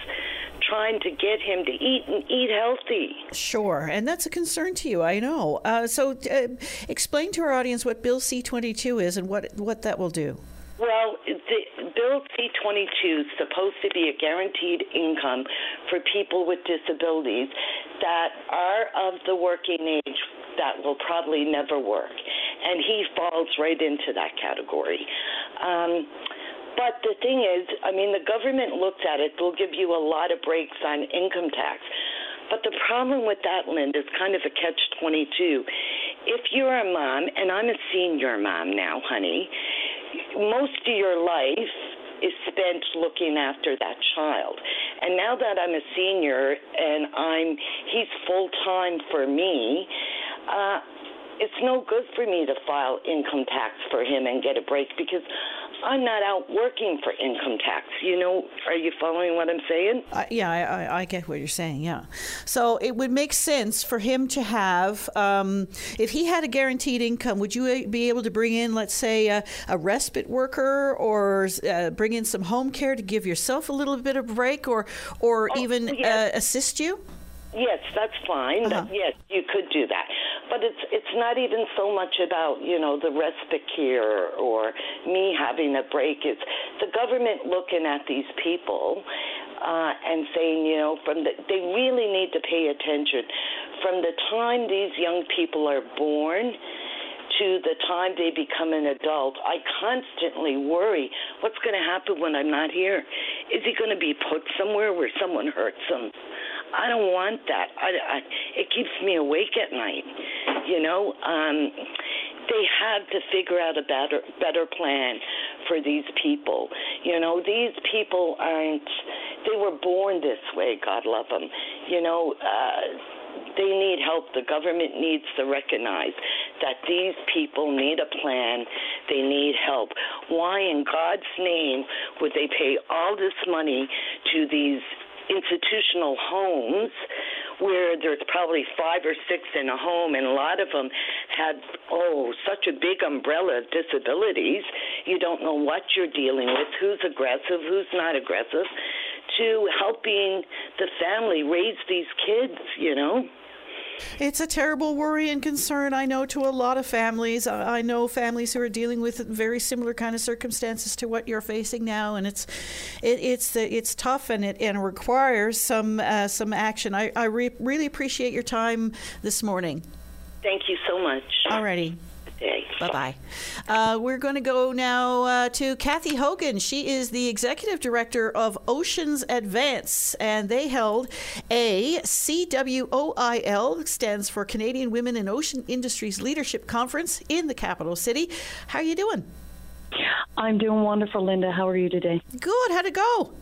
[SPEAKER 7] trying to get him to eat and eat healthy.
[SPEAKER 2] Sure, and that's a concern to you, I know. Uh, so, uh, explain to our audience what Bill C 22 is and what, what that will do.
[SPEAKER 7] Well, the Bill C 22 is supposed to be a guaranteed income for people with disabilities that are of the working age that will probably never work. And he falls right into that category. Um, but the thing is, I mean, the government looks at it, they'll give you a lot of breaks on income tax. But the problem with that, Linda, is kind of a catch 22. If you're a mom, and I'm a senior mom now, honey, most of your life is spent looking after that child. And now that I'm a senior and I'm he's full time for me, uh, it's no good for me to file income tax for him and get a break because I'm not out working for income tax. You know, are you following what I'm saying?
[SPEAKER 2] Uh, yeah, I, I, I, get what you're saying. Yeah. So it would make sense for him to have, um, if he had a guaranteed income, would you be able to bring in, let's say, a, a respite worker or uh, bring in some home care to give yourself a little bit of a break or, or oh, even yes. Uh, assist you?
[SPEAKER 7] Yes, that's fine. Uh-huh. Yes, you could do that. But it's it's not even so much about, you know, the respite care or me having a break. It's the government looking at these people uh, and saying, you know, from the, they really need to pay attention from the time these young people are born to the time they become an adult, I constantly worry what's going to happen when I'm not here. Is he going to be put somewhere where someone hurts him? I don't want that. I, I, it keeps me awake at night. You know, um, they have to figure out a better better plan for these people. You know, these people aren't. They were born this way. God love them. You know. Uh, they need help. The government needs to recognize that these people need a plan. They need help. Why in God's name would they pay all this money to these institutional homes where there's probably five or six in a home, and a lot of them had, oh, such a big umbrella of disabilities. You don't know what you're dealing with, who's aggressive, who's not aggressive, to helping the family raise these kids, you know?
[SPEAKER 2] It's a terrible worry and concern, I know, to a lot of families. I know families who are dealing with very similar kind of circumstances to what you're facing now, and it's it, it's it's tough and it and requires some uh, some action. I, I re- really appreciate your time this morning.
[SPEAKER 7] Thank you so much.
[SPEAKER 2] Alrighty. Bye bye. Uh, we're going to go now uh, to Kathy Hogan. She is the executive director of Oceans Advance, and they held a CWOIL, stands for Canadian Women in Ocean Industries Leadership Conference in the capital city. How are you doing?
[SPEAKER 8] I'm doing wonderful, Linda. How are you today?
[SPEAKER 2] Good. How'd it go?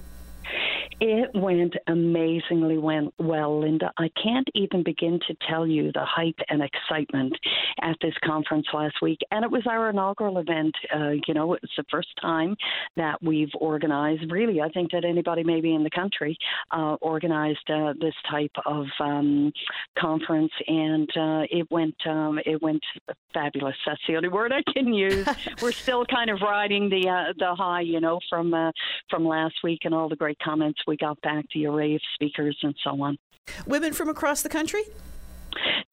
[SPEAKER 8] It went amazingly well, Linda. I can't even begin to tell you the hype and excitement at this conference last week. And it was our inaugural event. Uh, you know, it's the first time that we've organized, really, I think that anybody maybe in the country uh, organized uh, this type of um, conference. And uh, it went um, it went fabulous. That's the only word I can use. We're still kind of riding the uh, the high, you know, from uh, from last week and all the great comments we got back, the array of speakers and so on.
[SPEAKER 2] Women from across the country?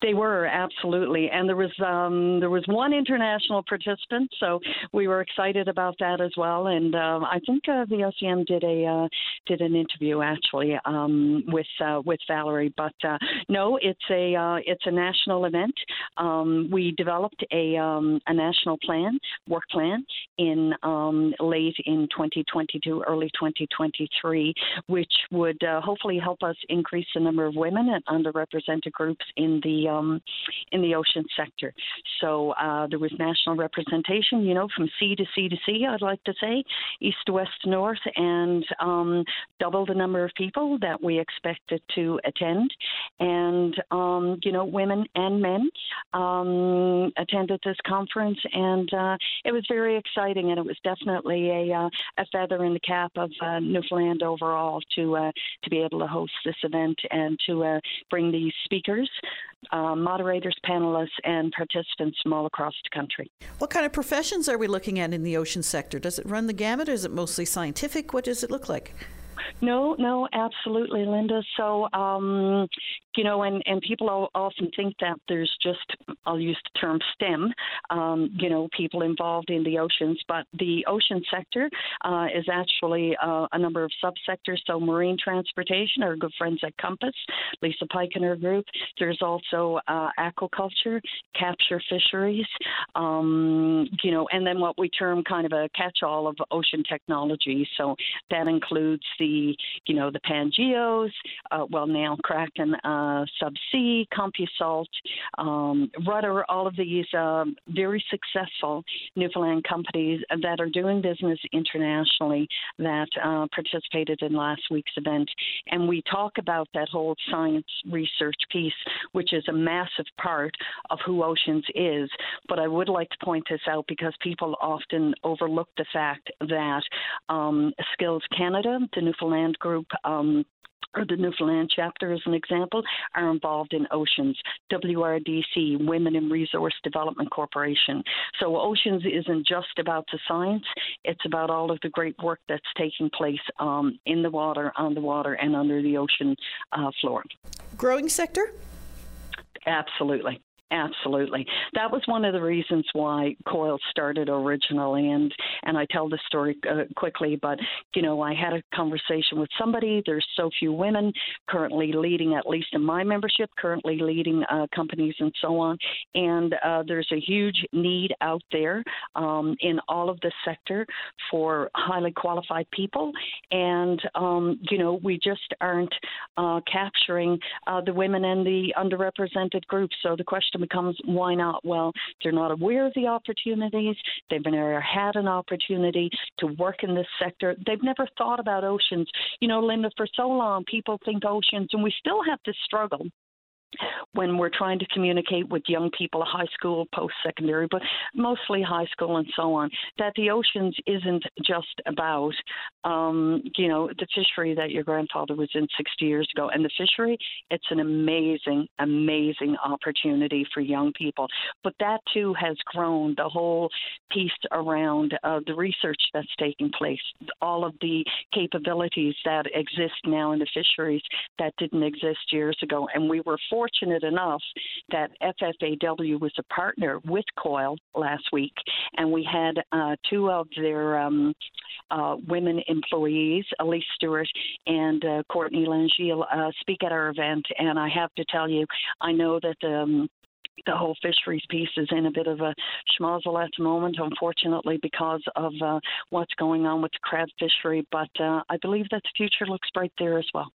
[SPEAKER 8] They were absolutely, and there was um, there was one international participant, so we were excited about that as well. And um, I think uh, the OCM did a uh, did an interview actually um, with uh, with Valerie. But uh, no, it's a uh, it's a national event. Um, we developed a um, a national plan, work plan, in um, late in 2022, early 2023, which would uh, hopefully help us increase the number of women and underrepresented groups in the um, in the ocean sector. So uh, there was national representation, you know, from sea to sea to sea. I'd like to say, east to west north, and um, double the number of people that we expected to attend. And um, you know, women and men um, attended this conference, and uh, it was very exciting. And it was definitely a uh, a feather in the cap of uh, Newfoundland overall to uh, to be able to host this event and to uh, bring these speakers uh, moderators, panelists, and participants from all across the country.
[SPEAKER 2] What kind of professions are we looking at in the ocean sector? Does it run the gamut? or Is it mostly scientific? What does it look like?
[SPEAKER 8] No, no, absolutely, Linda. So, um, you know, and, and people often think that there's just, I'll use the term STEM, um, you know, people involved in the oceans, but the ocean sector uh, is actually uh, a number of subsectors. So, marine transportation, our good friends at Compass, Lisa Pike and her group. There's also uh, aquaculture, capture fisheries, um, you know, and then what we term kind of a catch all of ocean technology. So, that includes the, you know, the Pangeos, uh, well, now Kraken uh, Subsea, Compusult, um, Rutter, all of these um, very successful Newfoundland companies that are doing business internationally that uh, participated in last week's event. And we talk about that whole science research piece, which is a massive part of who Oceans is. But I would like to point this out because people often overlook the fact that um, Skills Canada, the Newfoundland group, um, or the Newfoundland chapter, as an example, are involved in Oceans, WRDC, Women in Resource Development Corporation. So Oceans isn't just about the science, it's about all of the great work that's taking place um, in the water, on the water, and under the ocean uh, floor.
[SPEAKER 2] Growing sector?
[SPEAKER 8] Absolutely. Absolutely. That was one of the reasons why COIL started originally. And, and I tell the story uh, quickly, but, you know, I had a conversation with somebody. There's so few women currently leading, at least in my membership, currently leading uh, companies and so on. And uh, there's a huge need out there um, in all of the sector for highly qualified people. And, um, you know, we just aren't uh, capturing uh, the women and the underrepresented groups. So the question becomes why not? Well, they're not aware of the opportunities. They've never had an opportunity to work in this sector. They've never thought about oceans. You know, Linda, for so long, people think oceans, and we still have to struggle when we're trying to communicate with young people, high school, post secondary, but mostly high school and so on, that the oceans isn't just about, um, you know, the fishery that your grandfather was in 60 years ago. And the fishery, it's an amazing, amazing opportunity for young people. But that too has grown the whole piece around uh, the research that's taking place, all of the capabilities that exist now in the fisheries that didn't exist years ago. And we were forced fortunate enough that FFAW was a partner with COIL last week, and we had uh, two of their um, uh, women employees, Elise Stewart and uh, Courtney Langille, uh, speak at our event. And I have to tell you, I know that um, the whole fisheries piece is in a bit of a schmozzle at the moment, unfortunately, because of uh, what's going on with the crab fishery. But uh, I believe that the future looks bright there as well.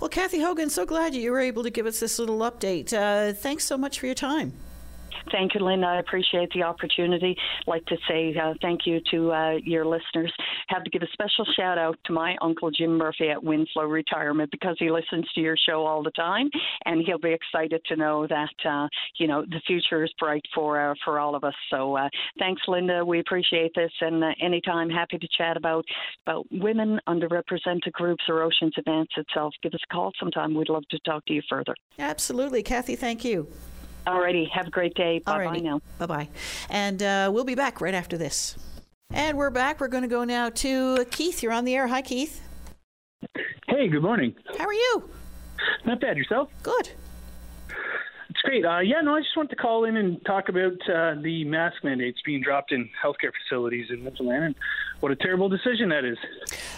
[SPEAKER 2] Well, Kathy Hogan, so glad you were able to give us this little update. Uh, thanks so much for your time.
[SPEAKER 8] Thank you, Linda. I appreciate the opportunity. I'd like to say uh, thank you to uh, your listeners. Have to give a special shout out to my uncle Jim Murphy at Winslow Retirement because he listens to your show all the time, and he'll be excited to know that uh, you know the future is bright for uh, for all of us. So uh, thanks, Linda. We appreciate this, and uh, anytime happy to chat about about women, underrepresented groups, or Oceans Advance itself. Give us a call sometime. We'd love to talk to you further.
[SPEAKER 2] Absolutely, Kathy. Thank you.
[SPEAKER 8] Alrighty, have a great day. Bye bye now.
[SPEAKER 2] Bye bye. And uh, we'll be back right after this. And we're back. We're going to go now to Keith. You're on the air. Hi, Keith.
[SPEAKER 9] Hey, good morning.
[SPEAKER 2] How are you?
[SPEAKER 9] Not bad. Yourself?
[SPEAKER 2] Good.
[SPEAKER 9] It's great. Uh, yeah, no, I just wanted to call in and talk about uh, the mask mandates being dropped in healthcare facilities in Newfoundland and what a terrible decision that is.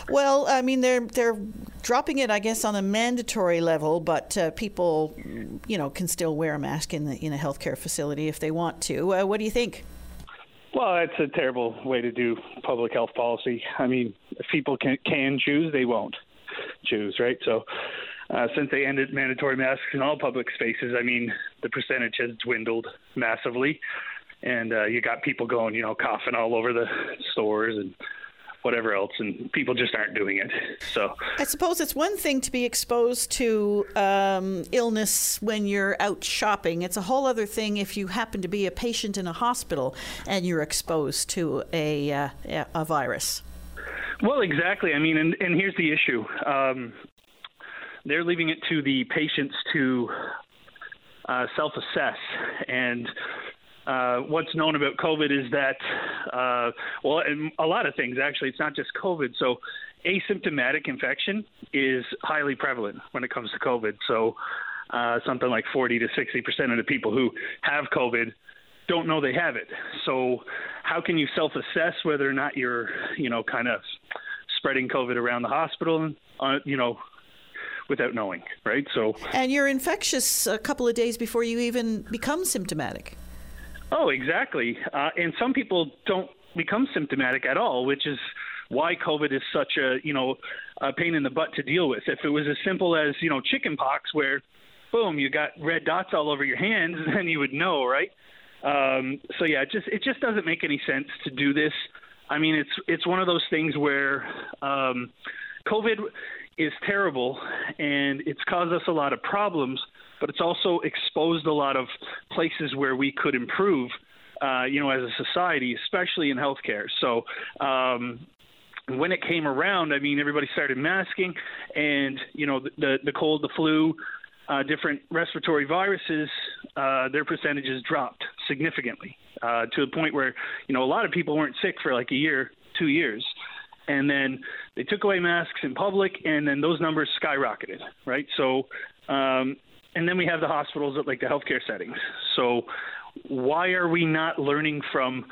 [SPEAKER 2] Well, I mean, they're they're dropping it, I guess, on a mandatory level, but uh, people, you know, can still wear a mask in the in a healthcare facility if they want to. Uh, what do you think?
[SPEAKER 9] Well, it's a terrible way to do public health policy. I mean, if people can can choose, they won't choose, right? So uh, since they ended mandatory masks in all public spaces, I mean, the percentage has dwindled massively. And uh, you got people going, you know, coughing all over the stores and whatever else, and people just aren't doing it. So
[SPEAKER 2] I suppose it's one thing to be exposed to um, illness when you're out shopping. It's a whole other thing if you happen to be a patient in a hospital and you're exposed to a uh, a virus.
[SPEAKER 9] Well, exactly. I mean, and, and here's the issue. Um, they're leaving it to the patients to uh, self assess. And uh, what's known about COVID is that, uh, well, a lot of things actually, it's not just COVID. So, asymptomatic infection is highly prevalent when it comes to COVID. So, uh, something like 40 to 60 percent of the people who have COVID don't know they have it. So, how can you self-assess whether or not you're, you know, kind of spreading COVID around the hospital? Uh, you know, without knowing, right? So
[SPEAKER 2] and you're infectious a couple of days before you even become symptomatic.
[SPEAKER 9] Oh, exactly. Uh, and some people don't become symptomatic at all, which is why COVID is such a you know a pain in the butt to deal with. If it was as simple as you know chickenpox, where boom, you got red dots all over your hands, then you would know, right? Um, so yeah, it just it just doesn't make any sense to do this. I mean, it's it's one of those things where um, COVID is terrible and it's caused us a lot of problems, but it's also exposed a lot of places where we could improve, uh, you know, as a society, especially in healthcare. So, um, when it came around, I mean, everybody started masking, and you know, the the, the cold, the flu, uh, different respiratory viruses, uh, their percentages dropped significantly uh, to the point where you know a lot of people weren't sick for like a year, two years and then they took away masks in public, and then those numbers skyrocketed, right? So, um, and then we have the hospitals at like the healthcare settings. So, why are we not learning from,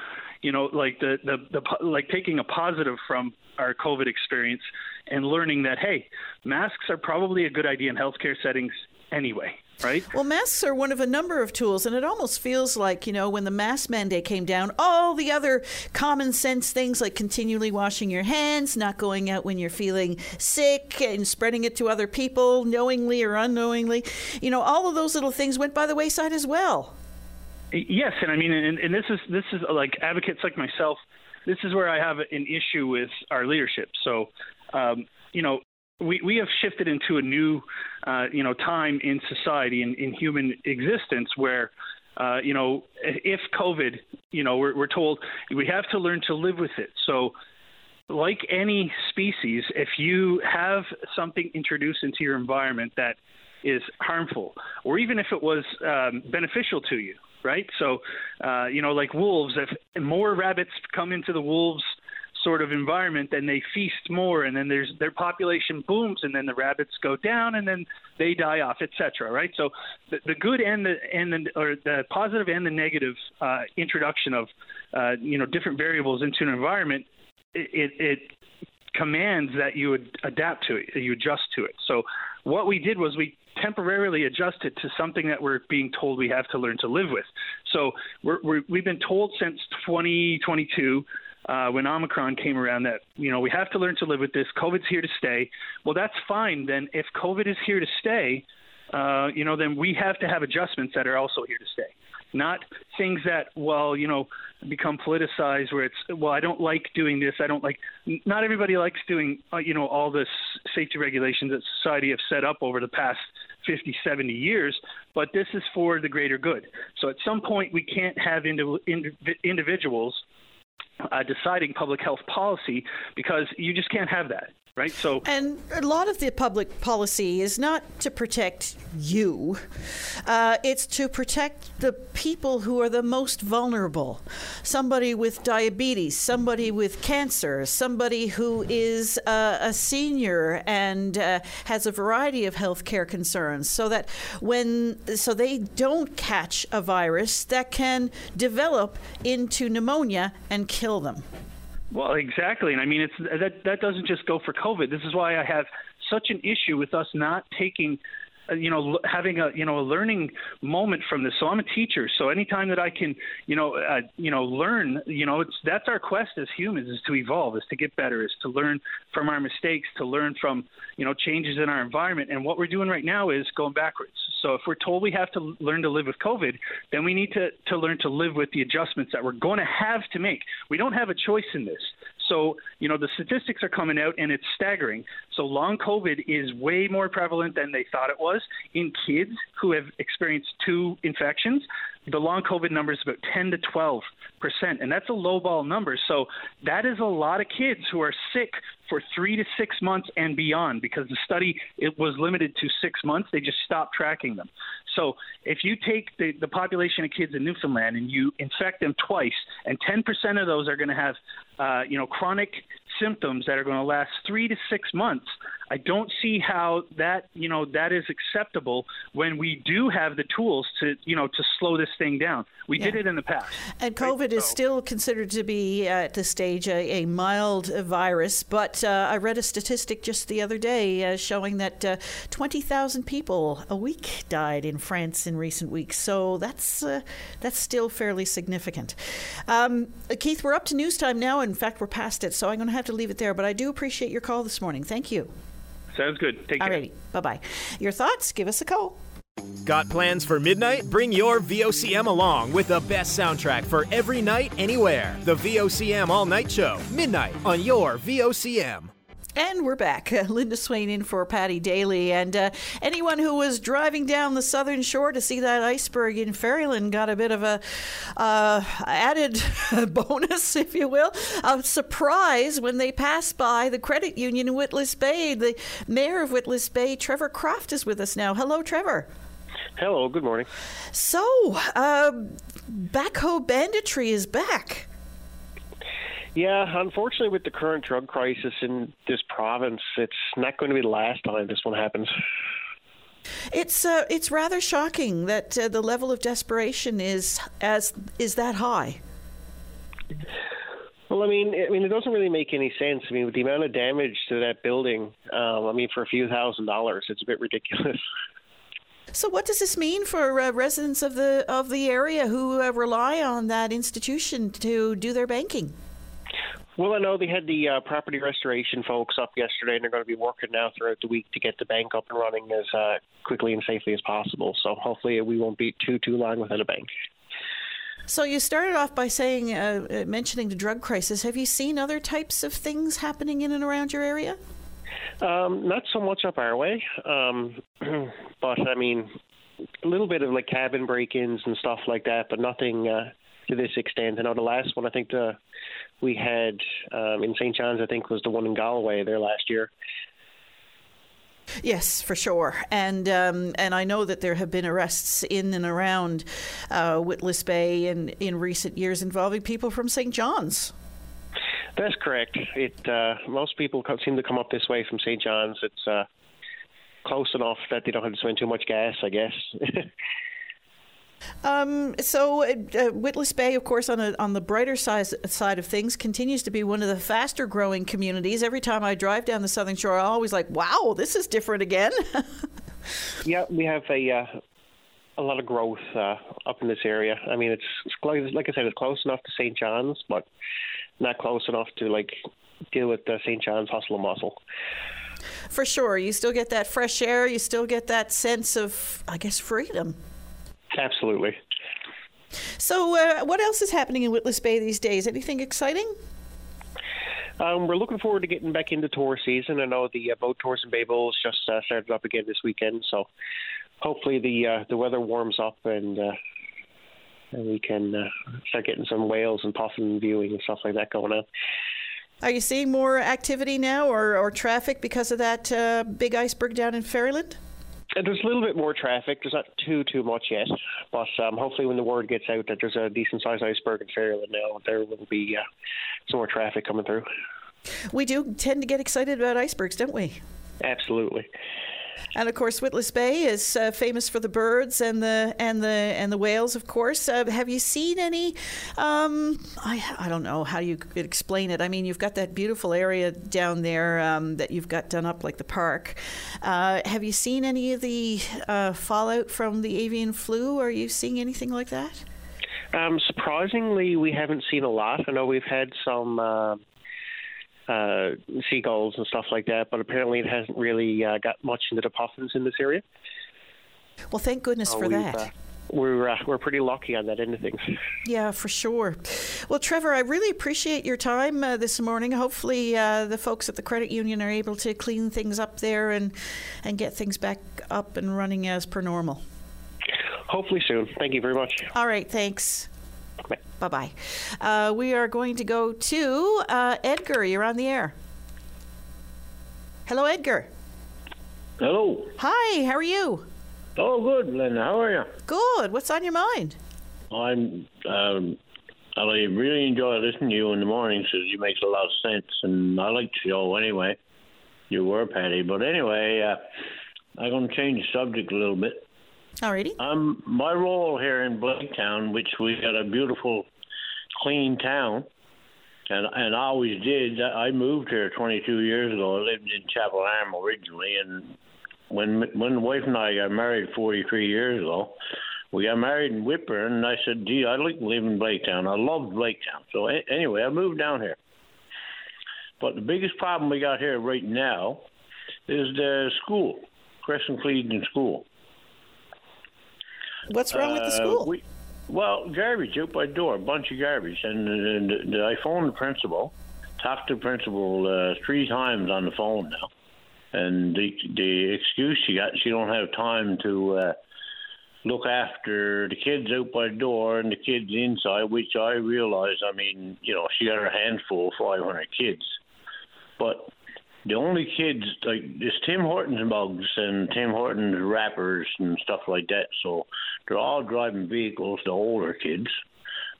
[SPEAKER 9] you know, like the the, the like taking a positive from our COVID experience and learning that hey, masks are probably a good idea in healthcare settings anyway right?
[SPEAKER 2] Well, masks are one of a number of tools, and it almost feels like, you know, when the mask mandate came down, all the other common sense things like continually washing your hands, not going out when you're feeling sick, and spreading it to other people, knowingly or unknowingly, you know, all of those little things went by the wayside as well.
[SPEAKER 9] Yes, and I mean, and, and this is this is like advocates like myself. This is where I have an issue with our leadership. So, um, you know, we, we have shifted into a new, uh, you know, time in society and in, in human existence where, uh, you know, if COVID, you know, we're, we're told we have to learn to live with it. So, like any species, if you have something introduced into your environment that is harmful, or even if it was um, beneficial to you, right? So, uh, you know, like wolves, if more rabbits come into the wolves' sort of environment, then they feast more, and then there's their population booms, and then the rabbits go down, and then they die off, etc. Right? So the, the good and the and the or the positive and the negative uh, introduction of uh, you know different variables into an environment, it, it, commands that you would adapt to it, you adjust to it. So what we did was we temporarily adjusted to something that we're being told we have to learn to live with. So we have been told since 2022 uh, when Omicron came around that you know we have to learn to live with this. COVID's here to stay. Well, that's fine then. If COVID is here to stay, uh, you know, then we have to have adjustments that are also here to stay. Not things that, well, you know, become politicized where it's, well, I don't like doing this. I don't like, not everybody likes doing, uh, you know, all this safety regulations that society have set up over the past 50, 70 years, but this is for the greater good. So at some point, we can't have indiv- indiv- individuals uh, deciding public health policy because you just can't have that right? So
[SPEAKER 2] and a lot of the public policy is not to protect you; uh, it's to protect the people who are the most vulnerable. Somebody with diabetes, somebody with cancer, somebody who is uh, a senior and uh, has a variety of health care concerns, so that when so they don't catch a virus that can develop into pneumonia and kill them.
[SPEAKER 9] Well, exactly, and I mean it's that that doesn't just go for COVID. This is why I have such an issue with us not taking you know having a you know a learning moment from this. So i'm a teacher. So anytime that i can you know uh, you know learn you know it's that's our quest as humans is to evolve is to get better is to learn from our mistakes to learn from you know changes in our environment. And what we're doing right now is going backwards. So if we're told we have to learn to live with covid then we need to to learn to live with the adjustments that we're going to have to make. We don't have a choice in this so, you know, the statistics are coming out and it's staggering. So, long COVID is way more prevalent than they thought it was in kids who have experienced two infections. The long COVID number is about 10 to 12 percent, and that's a low ball number. So, that is a lot of kids who are sick for three to six months and beyond because the study it was limited to six months. They just stopped tracking them. So if you take the, the population of kids in Newfoundland and you infect them twice, and 10% of those are going to have, uh, you know, chronic symptoms that are going to last three to six months, I don't see how that you know that is acceptable when we do have the tools to you know to slow this thing down. We yeah. did it in the past.
[SPEAKER 2] And COVID right? is so. still considered to be at this stage a, a mild virus, but uh, I read a statistic just the other day uh, showing that uh, 20,000 people a week died in France in recent weeks. So that's uh, that's still fairly significant. Um, Keith, we're up to news time now. In fact, we're past it, so I'm going to have to leave it there. But I do appreciate your call this morning. Thank you.
[SPEAKER 9] Sounds good. Take care.
[SPEAKER 2] Alrighty. Bye bye. Your thoughts? Give us a call.
[SPEAKER 6] Got plans for midnight? Bring your VOCM along with the best soundtrack for every night, anywhere. The VOCM All Night Show, midnight on your VOCM.
[SPEAKER 2] And we're back. Uh, Linda Swain in for Paddy Daly. And uh, anyone who was driving down the southern shore to see that iceberg in Ferryland got a bit of a uh, added bonus, if you will, a surprise when they passed by the credit union in Witless Bay. The mayor of Witless Bay, Trevor Croft, is with us now. Hello, Trevor.
[SPEAKER 10] Hello, good morning.
[SPEAKER 2] So, uh, backhoe banditry is back.
[SPEAKER 10] Yeah, unfortunately, with the current drug crisis in this province, it's not going to be the last time this one happens.
[SPEAKER 2] It's uh, it's rather shocking that uh, the level of desperation is as is that high.
[SPEAKER 10] Well, I mean, I mean, it doesn't really make any sense. I mean, with the amount of damage to that building, um, I mean, for a few thousand dollars, it's a bit ridiculous.
[SPEAKER 2] So, what does this mean for uh, residents of the of the area who uh, rely on that institution to do their banking?
[SPEAKER 10] Well, I know they had the uh, property restoration folks up yesterday, and they're going to be working now throughout the week to get the bank up and running as uh, quickly and safely as possible. So hopefully, we won't be too too long without a bank.
[SPEAKER 2] So you started off by saying, uh, uh mentioning the drug crisis. Have you seen other types of things happening in and around your area?
[SPEAKER 10] Um, not so much up our way, um, but I mean, a little bit of like cabin break-ins and stuff like that, but nothing uh, to this extent. I know the last one, I think the we had um, in St. John's, I think was the one in Galway there last year.
[SPEAKER 2] Yes, for sure, and um, and I know that there have been arrests in and around uh, Witless Bay in in recent years involving people from St. John's.
[SPEAKER 10] That's correct. It uh, most people seem to come up this way from St. John's. It's uh, close enough that they don't have to spend too much gas, I guess.
[SPEAKER 2] Um, so, uh, uh, Witless Bay, of course, on a, on the brighter side, side of things, continues to be one of the faster growing communities. Every time I drive down the Southern Shore, I'm always like, "Wow, this is different again."
[SPEAKER 10] yeah, we have a uh, a lot of growth uh, up in this area. I mean, it's, it's close, like I said, it's close enough to St. John's, but not close enough to like deal with the St. John's hustle and bustle.
[SPEAKER 2] For sure. You still get that fresh air, you still get that sense of, I guess, freedom.
[SPEAKER 10] Absolutely.
[SPEAKER 2] So, uh, what else is happening in Witless Bay these days? Anything exciting?
[SPEAKER 10] Um, we're looking forward to getting back into tour season. I know the uh, boat tours in Bay Bulls just uh, started up again this weekend, so hopefully the uh, the weather warms up and, uh, and we can uh, start getting some whales and puffin viewing and stuff like that going on.
[SPEAKER 2] Are you seeing more activity now or, or traffic because of that uh, big iceberg down in Ferryland?
[SPEAKER 10] There's a little bit more traffic. There's not too too much yet, but um, hopefully when the word gets out that there's a decent sized iceberg in Ferryland now, there will be uh, some more traffic coming through.
[SPEAKER 2] We do tend to get excited about icebergs, don't we?
[SPEAKER 10] Absolutely.
[SPEAKER 2] And of course, Witless Bay is uh, famous for the birds and the and the and the whales. Of course, uh, have you seen any? Um, I I don't know how you could explain it. I mean, you've got that beautiful area down there um, that you've got done up like the park. Uh, have you seen any of the uh, fallout from the avian flu? Are you seeing anything like that?
[SPEAKER 10] Um, surprisingly, we haven't seen a lot. I know we've had some uh, seagulls and stuff like that, but apparently it hasn't really uh, got much into the puffins in this area.
[SPEAKER 2] Well, thank goodness
[SPEAKER 10] So
[SPEAKER 2] for that.
[SPEAKER 10] uh, we're uh, we're pretty lucky on that end of things.
[SPEAKER 2] Yeah, for sure. Well, Trevor, I really appreciate your time uh, this morning. Hopefully, uh, the folks at the credit union are able to clean things up there and and get things back up and running as per normal.
[SPEAKER 10] Hopefully soon. Thank you very much.
[SPEAKER 2] All right, thanks. Bye bye. Bye. Uh, we are going to go to uh, Edgar. You're on the air. Hello, Edgar.
[SPEAKER 11] Hello.
[SPEAKER 2] Hi, how are you?
[SPEAKER 11] Oh, good, Linda. How are you?
[SPEAKER 2] Good. What's on your mind?
[SPEAKER 11] I'm. Um, I really enjoy listening to you in the mornings because you make a lot of sense, and I like the show anyway. You were Paddy, but anyway, uh, I'm going to change the subject a little bit.
[SPEAKER 2] Alrighty.
[SPEAKER 11] Um, my role here in Blaketown, which we got a beautiful, clean town, and and I always did. I moved here 22 years ago. I lived in Chapel Arm originally, and when when the wife and I got married 43 years ago, we got married in Whitbourne, and I said, "Gee, I'd like live in Blaketown." I loved Blaketown, so a- anyway, I moved down here. But the biggest problem we got here right now is the school, Crescent Cleveland School.
[SPEAKER 2] What's wrong with the
[SPEAKER 11] Uh,
[SPEAKER 2] school?
[SPEAKER 11] We, well, garbage out by the door, a bunch of garbage. And, and, and I phoned the principal, talked to the principal uh, three times on the phone now. And the the excuse she got, she don't have time to uh, look after the kids out by the door and the kids inside, which I realize. I mean, you know, she got her hands full, 500 kids. But the only kids like it's Tim Hortons mugs and Tim Hortons wrappers and stuff like that. So they're all driving vehicles, the older kids.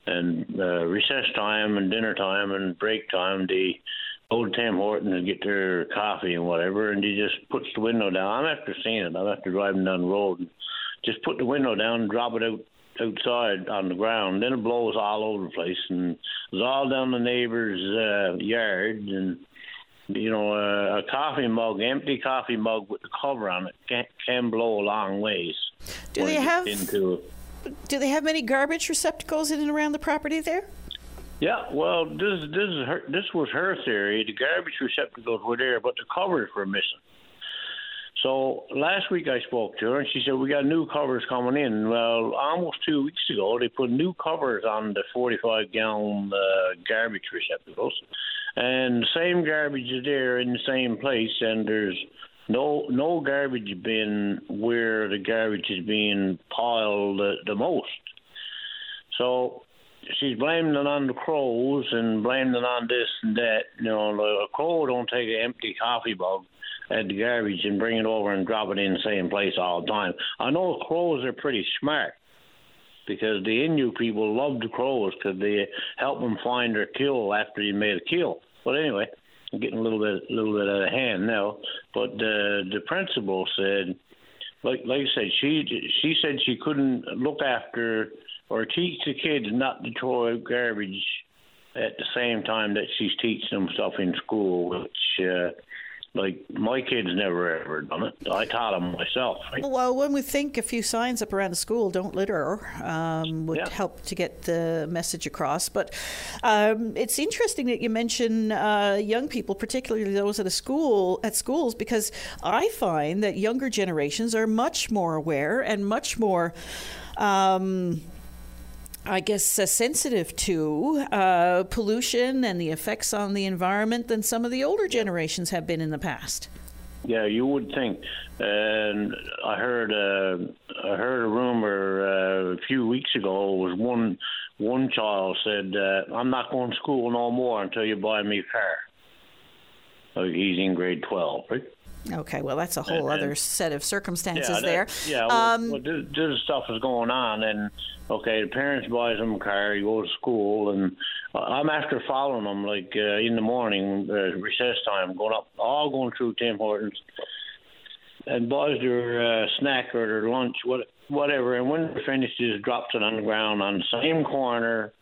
[SPEAKER 11] And uh, recess time and dinner time and break time, they go to Tim Hortons and get their coffee and whatever, and he just puts the window down. I'm after seeing it. I'm after driving down the road. And just put the window down and drop it out outside on the ground. Then it blows all over the place and it's all down the neighbor's uh, yard and you know, uh, a coffee mug, empty coffee mug with the cover on it, can, can blow a long ways.
[SPEAKER 2] Do they have-
[SPEAKER 11] Into
[SPEAKER 2] Do they have many garbage receptacles in and around the property there?
[SPEAKER 11] yeah, well, this this is her. This was her theory. The garbage receptacles were there, but the covers were missing. So last week I spoke to her, and she said we got new covers coming in. Well, almost two weeks ago they put new covers on the 45 gallon uh, garbage receptacles, and the same garbage is there in the same place, and there's no no garbage bin where the garbage is being piled the, the most. So she's blaming it on the crows and blaming it on this and that. You know, the crow don't take an empty coffee mug at the garbage and bring it over and drop it in the same place all the time. I know crows are pretty smart because the Innu people loved crows because they help them find their kill after you made a kill. But anyway, I'm getting a little bit, a little bit out of hand now. But the the principal said, like like I said, she she said she couldn't look after or teach the kids not to throw garbage at the same time that she's teaching them stuff in school, which uh, Like my kids never ever done it. I taught them myself. Right?
[SPEAKER 2] Well, when we think a few signs up around the school, don't litter, um, would yeah. help to get the message across. But um, it's interesting that you mention uh, young people, particularly those at a school at schools, because I find that younger generations are much more aware and much more. Um, I guess, uh, sensitive to uh, pollution and the effects on the environment than some of the older generations have been in the past.
[SPEAKER 11] Yeah, you would think. And I heard uh, I heard a rumor uh, a few weeks ago. Was one one child said, uh, "I'm not going to school no more until you buy me a car." He's in grade twelve, right?
[SPEAKER 2] Okay, well, that's a whole and, other set of circumstances
[SPEAKER 11] yeah,
[SPEAKER 2] there.
[SPEAKER 11] yeah, well, um, well this, this, stuff is going on, and okay, the parents buys them a car, you go to school, and I'm after following them like uh, in the morning, uh, recess time, going up, all going through Tim Hortons, and buys their uh, snack or their lunch, what, whatever, and when they're finished, just drops it on the ground on the same corner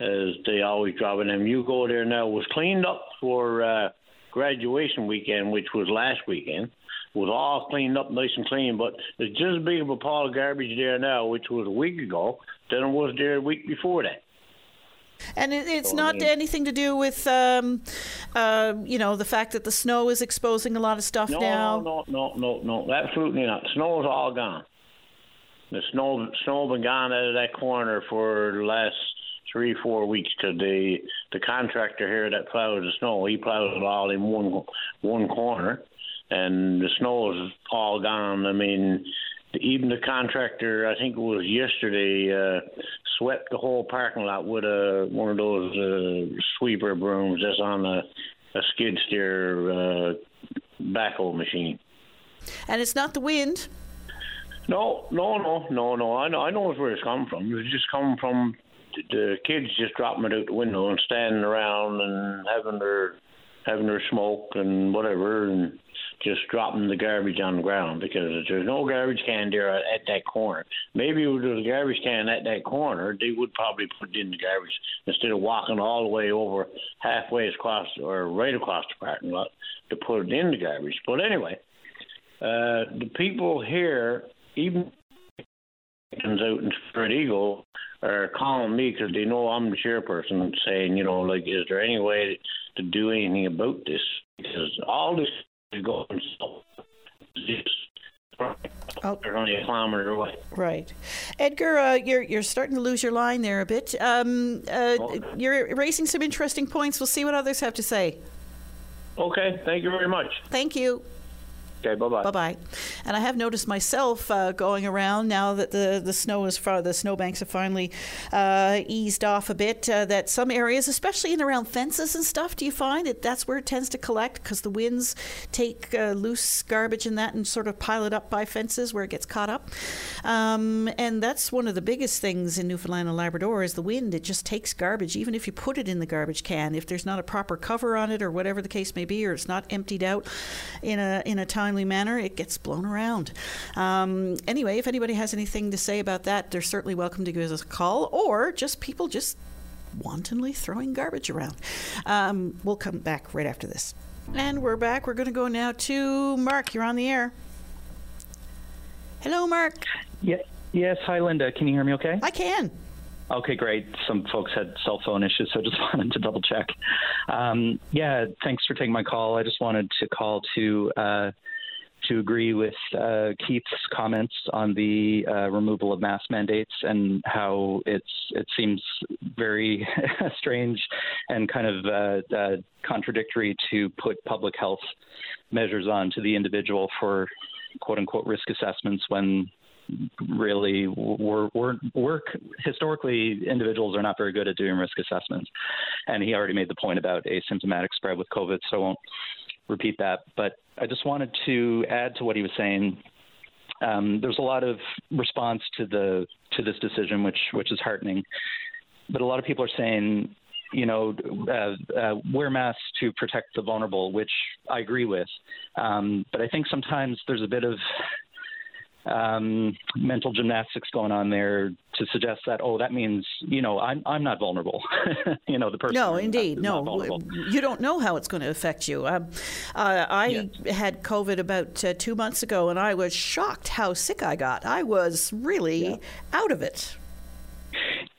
[SPEAKER 11] as they always drop it. And you go there now, it was cleaned up for. Uh, graduation weekend, which was last weekend, was all cleaned up nice and clean. But there's just as big of a pile of garbage there now, which was a week ago, than it was there a week before that.
[SPEAKER 2] And it, it's so, not I mean, anything to do with, um, uh, you know, the fact that the snow is exposing a lot of stuff
[SPEAKER 11] no,
[SPEAKER 2] now.
[SPEAKER 11] No, no, no, no, no, absolutely not. Snow is all gone. The snow, snow been gone out of that corner for the last three, four weeks because the the contractor here that plows the snow, he plows it all in one one corner, and the snow is all gone. I mean, even the contractor, I think it was yesterday, uh, swept the whole parking lot with a one of those uh, sweeper brooms that's on a, a skid steer uh, backhoe machine.
[SPEAKER 2] And it's not the wind.
[SPEAKER 11] No, no, no, no, no. I know, I know where it's coming from. It's just coming from the kids just dropping it out the window and standing around and having their having their smoke and whatever and just dropping the garbage on the ground because there's no garbage can there at, at that corner. Maybe if there was a garbage can at that corner, they would probably put it in the garbage instead of walking all the way over halfway across or right across the parking lot to put it in the garbage. But anyway, uh, the people here, even out in Spread Eagle, are calling me because they know I'm the chairperson, saying, you know, like, is there any way to do anything about this? Because all this is going so. Oh. They're only a kilometer away.
[SPEAKER 2] Right, Edgar, uh, you're you're starting to lose your line there a bit. Um, uh, okay. You're raising some interesting points. We'll see what others have to say.
[SPEAKER 11] Okay, thank you very much.
[SPEAKER 2] Thank you.
[SPEAKER 11] Okay, bye bye.
[SPEAKER 2] Bye bye. And I have noticed myself uh, going around now that the the snow is far, the snowbanks have finally uh, eased off a bit. Uh, that some areas, especially in around fences and stuff, do you find that that's where it tends to collect because the winds take uh, loose garbage and that and sort of pile it up by fences where it gets caught up. Um, and that's one of the biggest things in Newfoundland and Labrador is the wind. It just takes garbage, even if you put it in the garbage can. If there's not a proper cover on it or whatever the case may be, or it's not emptied out in a in a time timely manner, it gets blown around. Um, anyway, if anybody has anything to say about that, they're certainly welcome to give us a call or just people just wantonly throwing garbage around. Um, we'll come back right after this. And we're back. We're going to go now to Mark. You're on the air. Hello, Mark.
[SPEAKER 12] Yeah, yes. Hi, Linda. Can you hear me okay?
[SPEAKER 2] I can.
[SPEAKER 12] Okay, great. Some folks had cell phone issues, so just wanted to double check. Um, yeah, thanks for taking my call. I just wanted to call to uh, to agree with uh, Keith's comments on the uh, removal of mask mandates and how it's it seems very strange and kind of uh, uh, contradictory to put public health measures on to the individual for quote unquote risk assessments when really work, work historically individuals are not very good at doing risk assessments. And he already made the point about asymptomatic spread with covid so i won't repeat that but I just wanted to add to what he was saying. Um, there's a lot of response to the to this decision, which which is heartening. But a lot of people are saying, you know, uh, uh, wear masks to protect the vulnerable, which I agree with. Um, but I think sometimes there's a bit of um, mental gymnastics going on there to suggest that oh that means you know I'm I'm not vulnerable. you know the person.
[SPEAKER 2] No, indeed, no. You don't know how it's going to affect you. Um, uh, I yes. had COVID about uh, two months ago, and I was shocked how sick I got. I was really yeah. out of it.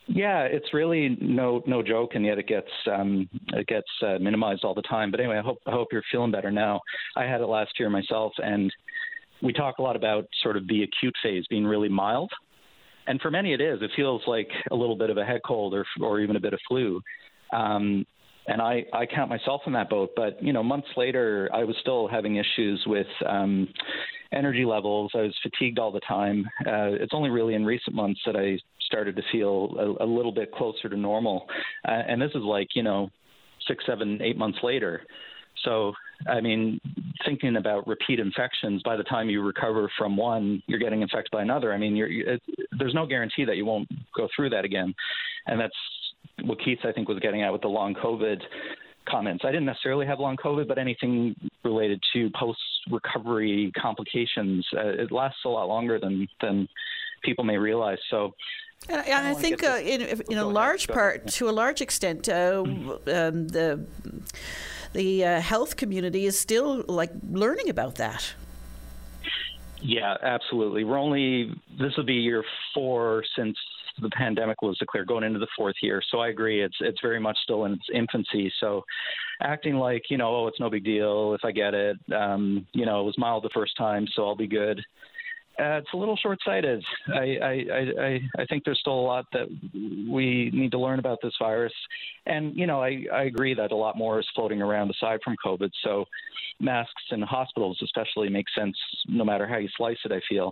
[SPEAKER 12] Yeah, it's really no no joke, and yet it gets um, it gets uh, minimized all the time. But anyway, I hope I hope you're feeling better now. I had it last year myself, and we talk a lot about sort of the acute phase being really mild, and for many it is. It feels like a little bit of a head cold or or even a bit of flu. Um, and I, I count myself in that boat. But you know, months later, I was still having issues with um, energy levels. I was fatigued all the time. Uh, it's only really in recent months that I started to feel a, a little bit closer to normal. Uh, and this is like, you know, six, seven, eight months later. So, I mean, thinking about repeat infections, by the time you recover from one, you're getting infected by another. I mean, you're, it, there's no guarantee that you won't go through that again. And that's what Keith, I think, was getting at with the long COVID comments. I didn't necessarily have long COVID, but anything related to post recovery complications, uh, it lasts a lot longer than, than people may realize. So,
[SPEAKER 2] and, I, I think uh, in, in a large part, to a large extent, uh, um, the the uh, health community is still like learning about that.
[SPEAKER 12] Yeah, absolutely. We're only this will be year four since the pandemic was declared, going into the fourth year. So I agree, it's it's very much still in its infancy. So acting like you know, oh, it's no big deal if I get it. Um, you know, it was mild the first time, so I'll be good. Uh, it's a little short-sighted. I, I, I, I think there's still a lot that we need to learn about this virus, and you know, I, I agree that a lot more is floating around aside from COVID. So, masks in hospitals, especially, make sense no matter how you slice it. I feel,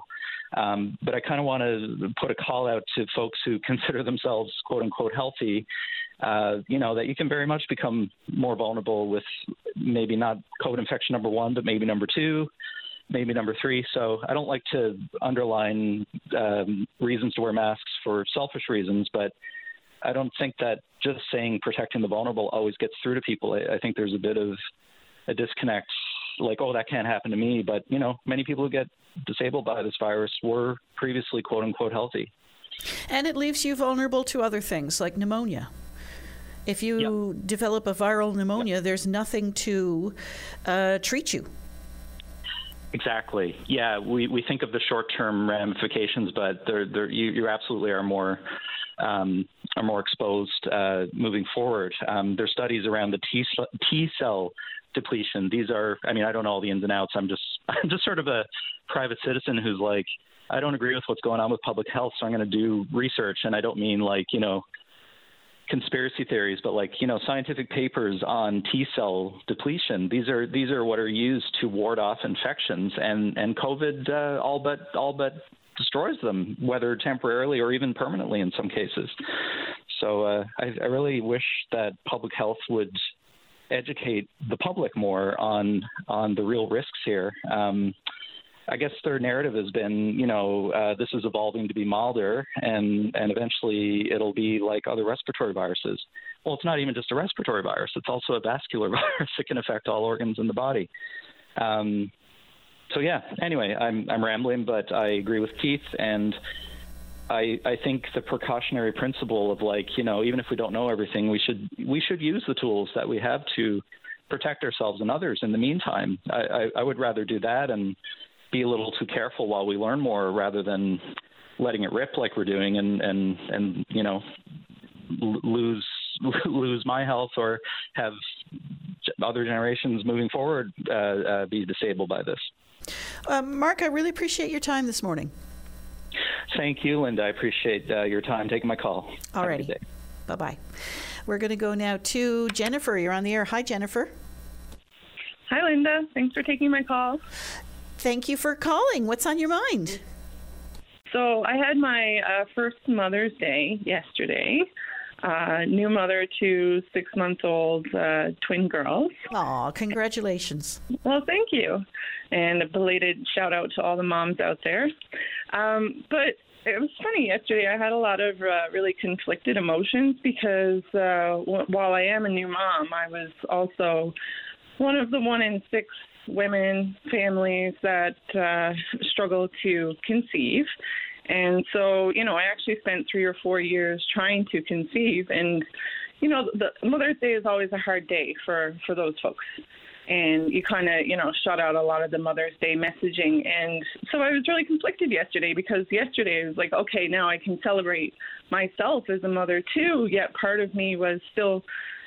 [SPEAKER 12] um, but I kind of want to put a call out to folks who consider themselves "quote unquote" healthy. Uh, you know that you can very much become more vulnerable with maybe not COVID infection number one, but maybe number two maybe number three. So I don't like to underline um, reasons to wear masks for selfish reasons, but I don't think that just saying protecting the vulnerable always gets through to people. I, I think there's a bit of a disconnect, like, oh, that can't happen to me. But, you know, many people who get disabled by this virus were previously, quote unquote, healthy.
[SPEAKER 2] And it leaves you vulnerable to other things like pneumonia. If you yep. develop a viral pneumonia, yep. there's nothing to uh, treat you.
[SPEAKER 12] Exactly. Yeah, we, we think of the short term ramifications, but they're, they're, you, you absolutely are more um, are more exposed uh, moving forward. Um, there's studies around the T, T cell depletion. These are, I mean, I don't know all the ins and outs. I'm just I'm just sort of a private citizen who's like, I don't agree with what's going on with public health, so I'm going to do research, and I don't mean like you know conspiracy theories, but like you know scientific papers on T cell depletion. These are these are what are used to ward off infections, and and COVID uh, all but all but destroys them, whether temporarily or even permanently in some cases. So uh, I, I really wish that public health would educate the public more on on the real risks here. Um, I guess their narrative has been, you know, uh, this is evolving to be milder, and and eventually it'll be like other respiratory viruses. Well, it's not even just a respiratory virus; it's also a vascular virus that can affect all organs in the body. Um, so yeah. Anyway, I'm I'm rambling, but I agree with Keith, and I I think the precautionary principle of like, you know, even if we don't know everything, we should we should use the tools that we have to protect ourselves and others in the meantime. I, I, I would rather do that and be a little too careful while we learn more rather than letting it rip like we're doing and and and you know lose lose my health or have other generations moving forward uh, uh, be disabled by this.
[SPEAKER 2] Um, Mark, I really appreciate your time this morning.
[SPEAKER 12] Thank you, Linda. I appreciate uh, your time taking my call.
[SPEAKER 2] All righty. Bye bye. We're going to go now to Jennifer. You're on the air. Hi, Jennifer.
[SPEAKER 13] Hi, Linda. Thanks for taking my call
[SPEAKER 2] thank you for calling. What's on your mind?
[SPEAKER 13] So I had my uh, first Mother's Day yesterday. Uh, new mother to six month old uh, twin girls.
[SPEAKER 2] Aw, congratulations.
[SPEAKER 13] Well, thank you. And a belated shout out to all the moms out there. Um, but it was funny yesterday. I had a lot of uh, really conflicted emotions because uh, w- while I am a new mom, I was also one of the one in six women, families that uh, struggle to conceive. And so, you know, I actually spent three or four years trying to conceive. And, you know, the Mother's Day is always a hard day for, for those folks. And you kind of, you know, shut out a lot of the Mother's Day messaging. And so I was really conflicted yesterday because yesterday I was like, okay, now I can celebrate myself as a mother too. Yet part of me was still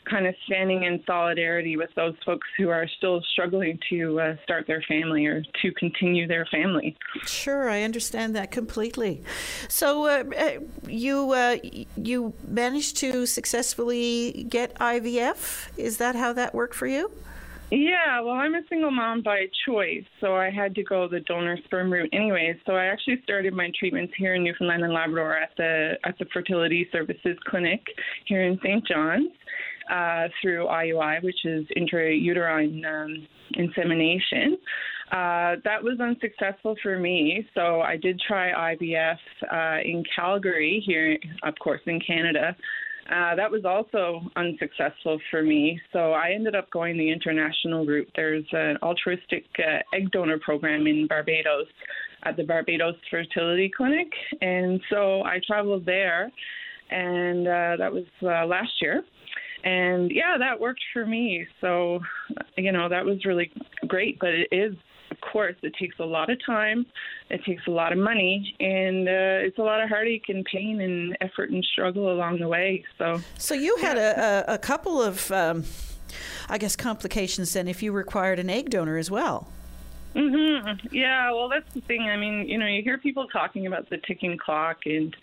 [SPEAKER 13] kind of standing in solidarity with those folks who are still struggling to uh, start their family or to continue their family.
[SPEAKER 2] Sure, I understand that completely. So uh, uh you uh, you managed to successfully get IVF. Is that how that worked for you?
[SPEAKER 13] Yeah, well, I'm a single mom by choice, so I had to go the donor sperm route anyway. So I actually started my treatments here in Newfoundland and Labrador at the at the fertility services clinic here in St. John's uh, through IUI, which is intrauterine um, insemination. Uh, that was unsuccessful for me, so I did try IVF uh, in Calgary, here, of course, in Canada. Uh, that was also unsuccessful for me, so I ended up going the international route. There's an altruistic uh, egg donor program in Barbados at the Barbados Fertility Clinic, and so I traveled there, and uh, that was uh, last year and yeah, that worked for me. So, you know, that was really great. But it is, of course, it takes a lot of time, it takes a lot of money, and uh, it's a lot of heartache and pain and effort and struggle along the way. So,
[SPEAKER 2] so you had a, a, a couple of, um, I guess, complications then if you required an egg donor as well.
[SPEAKER 13] Mhm. Yeah. Well, that's the thing. I mean, you know, you hear people talking about the ticking clock, and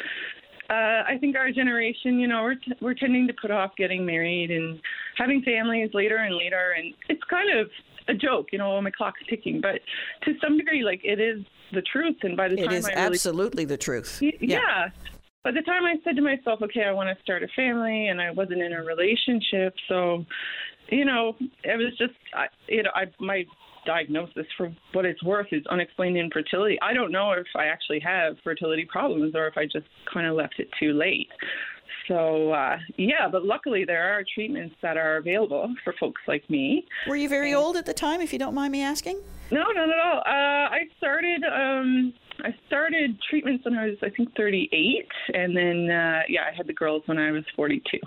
[SPEAKER 13] uh, I think our generation, you know, we're t- we're tending to put off getting married and having families later and later, and it's kind of a joke, you know, my clock's ticking. But to some degree, like it is the truth, and by the
[SPEAKER 2] it
[SPEAKER 13] time
[SPEAKER 2] is
[SPEAKER 13] I really,
[SPEAKER 2] absolutely the truth.
[SPEAKER 13] Y- yeah. By the time I said to myself, okay, I want to start a family, and I wasn't in a relationship, so you know, it was just, I, you know, I my diagnosis for what it's worth is unexplained infertility. I don't know if I actually have fertility problems or if I just kind of left it too late. So uh, yeah, but luckily there are treatments that are available for folks like me.
[SPEAKER 2] Were you very
[SPEAKER 13] and,
[SPEAKER 2] old at the time, if you don't mind me asking?
[SPEAKER 13] No, not at all. Uh, I started. Um, I started treatments when I was, I think, 38, and then uh, yeah, I had the girls when I was 42.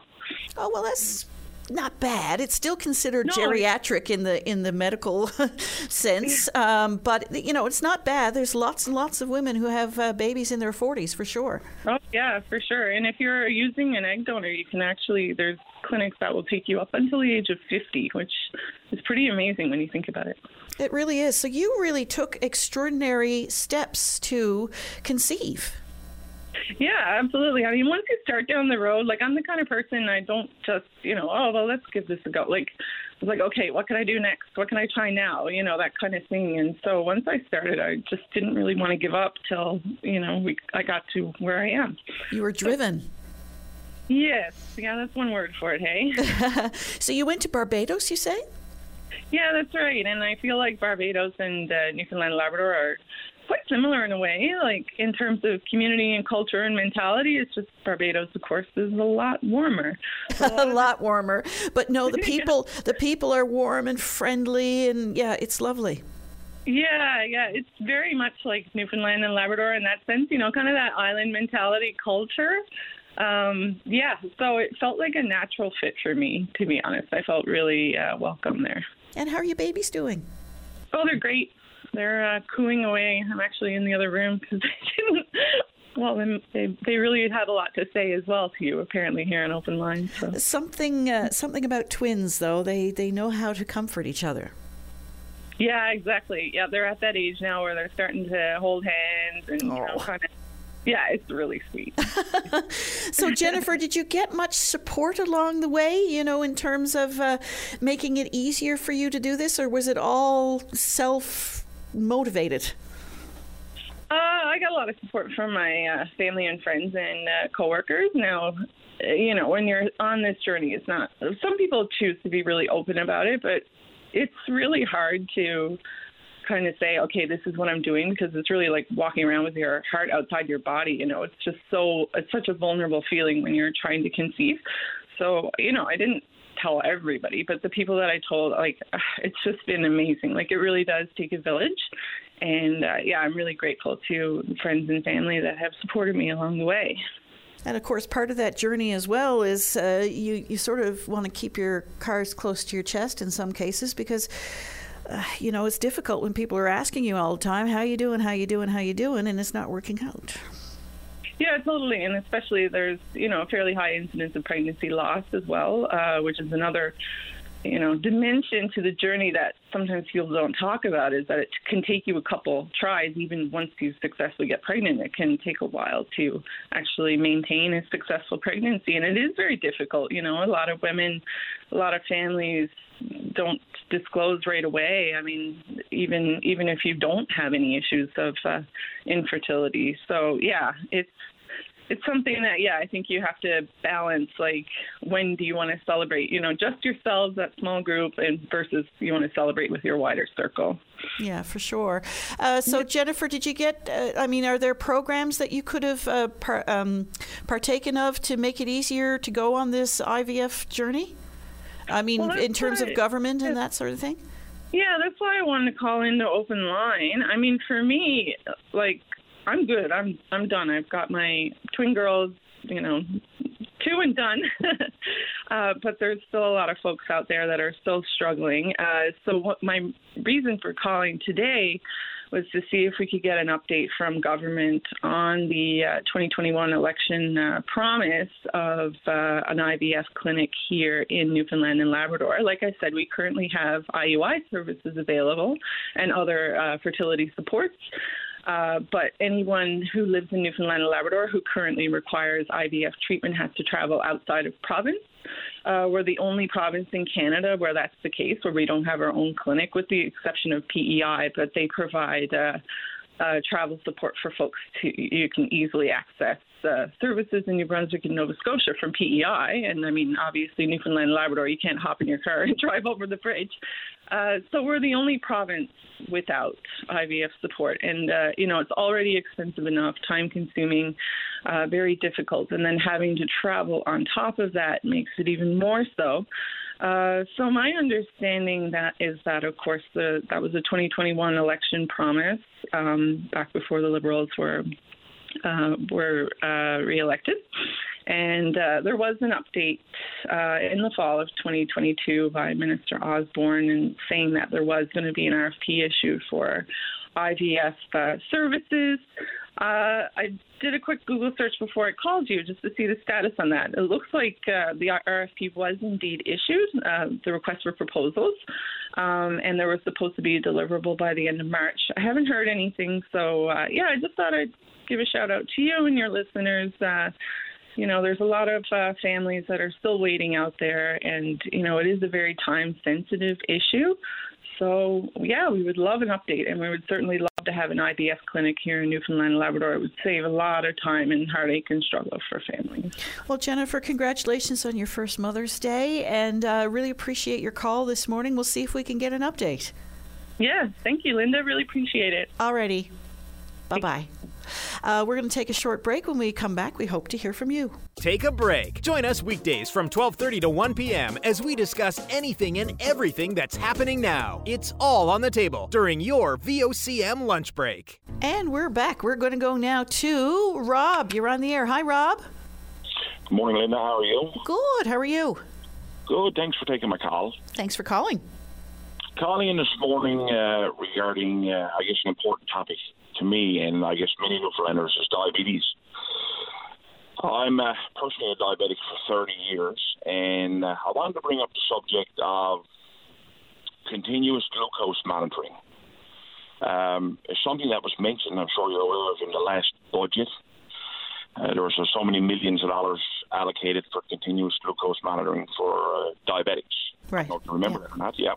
[SPEAKER 2] Oh well, that's not bad. It's still considered
[SPEAKER 13] No,
[SPEAKER 2] geriatric in the in the medical sense, um, but you know it's not bad. There's lots and lots of women who have uh, babies in their 40s for sure.
[SPEAKER 13] Oh yeah, for sure. And if you're using an egg donor, you can actually there's clinics that will take you up until the age of 50, which is pretty amazing when you think about it.
[SPEAKER 2] It really is. So you really took extraordinary steps to conceive.
[SPEAKER 13] Yeah, absolutely. I mean, once you start down the road, like I'm the kind of person I don't just, you know, oh well, let's give this a go. Like, I was like, okay, what can I do next? What can I try now? You know, that kind of thing. And so once I started, I just didn't really want to give up till, you know, we I got to where I am.
[SPEAKER 2] You were driven.
[SPEAKER 13] Yes, yeah, that's one word for it. Hey.
[SPEAKER 2] so you went to Barbados, you say?
[SPEAKER 13] Yeah, that's right. And I feel like Barbados and uh, Newfoundland Labrador are quite similar in a way, like in terms of community and culture and mentality. It's just Barbados, of course, is a lot warmer.
[SPEAKER 2] a lot warmer, but no, the people the people are warm and friendly, and yeah, it's lovely.
[SPEAKER 13] Yeah, yeah, it's very much like Newfoundland and Labrador in that sense. You know, kind of that island mentality culture. Um, yeah, so it felt like a natural fit for me, to be honest. I felt really uh, welcome there.
[SPEAKER 2] And how are your babies doing?
[SPEAKER 13] Oh, they're great. They're uh, cooing away. I'm actually in the other room because they didn't. Well, they they really had a lot to say as well to you apparently here on Open Line. So
[SPEAKER 2] Something uh, something about twins though. They they know how to comfort each other.
[SPEAKER 13] yeah, exactly. Yeah, they're at that age now where they're starting to hold hands and you know, kind of. Yeah, it's really sweet.
[SPEAKER 2] So Jennifer, did you get much support along the way? You know, in terms of uh, making it easier for you to do this, or was it all self motivated?
[SPEAKER 13] Uh, I got a lot of support from my uh, family and friends and uh, coworkers. Now, you know, when you're on this journey, it's not. Some people choose to be really open about it, but it's really hard to kind of say, okay, this is what I'm doing because it's really like walking around with your heart outside your body. You know, it's just so it's such a vulnerable feeling when you're trying to conceive. So, you know, I didn't tell everybody, but the people that I told, like, it's just been amazing. Like, it really does take a village. And uh, yeah, I'm really grateful to friends and family that have supported me along the way.
[SPEAKER 2] And of course, part of that journey as well is uh, you, you sort of want to keep your cards close to your chest in some cases because. Uh, you know, it's difficult when people are asking you all the time, "How you doing? How you doing? How you doing?" and it's not working out.
[SPEAKER 13] Yeah, totally, and especially there's you know a fairly high incidence of pregnancy loss as well, uh, which is another you know dimension to the journey that sometimes people don't talk about is that it can take you a couple tries even once you successfully get pregnant. It can take a while to actually maintain a successful pregnancy. And it is very difficult you know a lot of women a lot of families don't disclose right away. I mean even even if you don't have any issues of uh, infertility. So yeah it's it's something that yeah i think you have to balance like when do you want to celebrate you know just yourselves that small group and versus you want to celebrate with your wider circle.
[SPEAKER 2] Yeah for sure. Uh, so jennifer did you get uh, i mean are there programs that you could have uh, par- um, partaken of to make it easier to go on this ivf journey i mean
[SPEAKER 13] Well,
[SPEAKER 2] in terms of government and that sort of thing
[SPEAKER 13] Yeah, that's why I wanted to call into open line. I mean, for me, like I'm good. I'm I'm done. I've got my twin girls, you know, two and done. uh, but there's still a lot of folks out there that are still struggling. Uh, so what my reason for calling today was to see if we could get an update from government on the uh, 2021 election uh, promise of uh, an IVF clinic here in Newfoundland and Labrador. Like I said, we currently have IUI services available and other uh, fertility supports. Uh, but anyone who lives in Newfoundland and Labrador who currently requires IVF treatment has to travel outside of province. Uh, we're the only province in Canada where that's the case, where we don't have our own clinic, with the exception of PEI, but they provide uh, uh, travel support for folks to you can easily access uh, services in New Brunswick and Nova Scotia from PEI. And I mean, obviously, Newfoundland and Labrador, you can't hop in your car and drive over the bridge. Uh, so we're the only province without IVF support. And, uh, you know, it's already expensive enough, time consuming, uh, very difficult. And then having to travel on top of that makes it even more so. Uh, so my understanding that is that, of course, the that was a 2021 election promise um, back before the Liberals were uh, were uh, reelected. And uh, there was an update uh, in the fall of 2022 by Minister Osborne and saying that there was going to be an RFP issued for IVF uh, services. Uh, I did a quick Google search before I called you just to see the status on that. It looks like uh, the RFP was indeed issued, uh, the request for proposals, um, and there was supposed to be deliverable by the end of March. I haven't heard anything, so uh, yeah, I just thought I'd give a shout out to you and your listeners. Uh, you know, there's a lot of uh, families that are still waiting out there, and you know, it is a very time sensitive issue. So, yeah, we would love an update, and we would certainly love to have an IVF clinic here in Newfoundland and Labrador. It would save a lot of time and heartache and struggle for families.
[SPEAKER 2] Well, Jennifer, congratulations on your first Mother's Day, and uh, really appreciate your call this morning. We'll see if we can get an update.
[SPEAKER 13] Yeah, thank you, Linda. Really appreciate it.
[SPEAKER 2] Alrighty. Bye bye. Uh, we're going to take a short break. When we come back, we hope to hear from you.
[SPEAKER 6] Take a break. Join us weekdays from 12:30 to 1 p.m. as we discuss anything and everything that's happening now. It's all on the table during your VOCM lunch break.
[SPEAKER 2] And we're back. We're going to go now to Rob. You're on the air. Hi, Rob.
[SPEAKER 14] Good morning, Linda. How are you?
[SPEAKER 2] Good. How are you?
[SPEAKER 14] Good. Thanks for taking my call.
[SPEAKER 2] Thanks for calling.
[SPEAKER 14] Calling in this morning uh, regarding, uh, I guess, an important topic to me and I guess many Newfoundlanders is diabetes. I'm uh, personally a diabetic for 30 years, and uh, I wanted to bring up the subject of continuous glucose monitoring. Um, it's something that was mentioned, I'm sure you're aware of, in the last budget. Uh, there was uh, so many millions of dollars allocated for continuous glucose monitoring for uh, diabetics.
[SPEAKER 2] Right.
[SPEAKER 14] I don't know if you remember that or not. Yeah.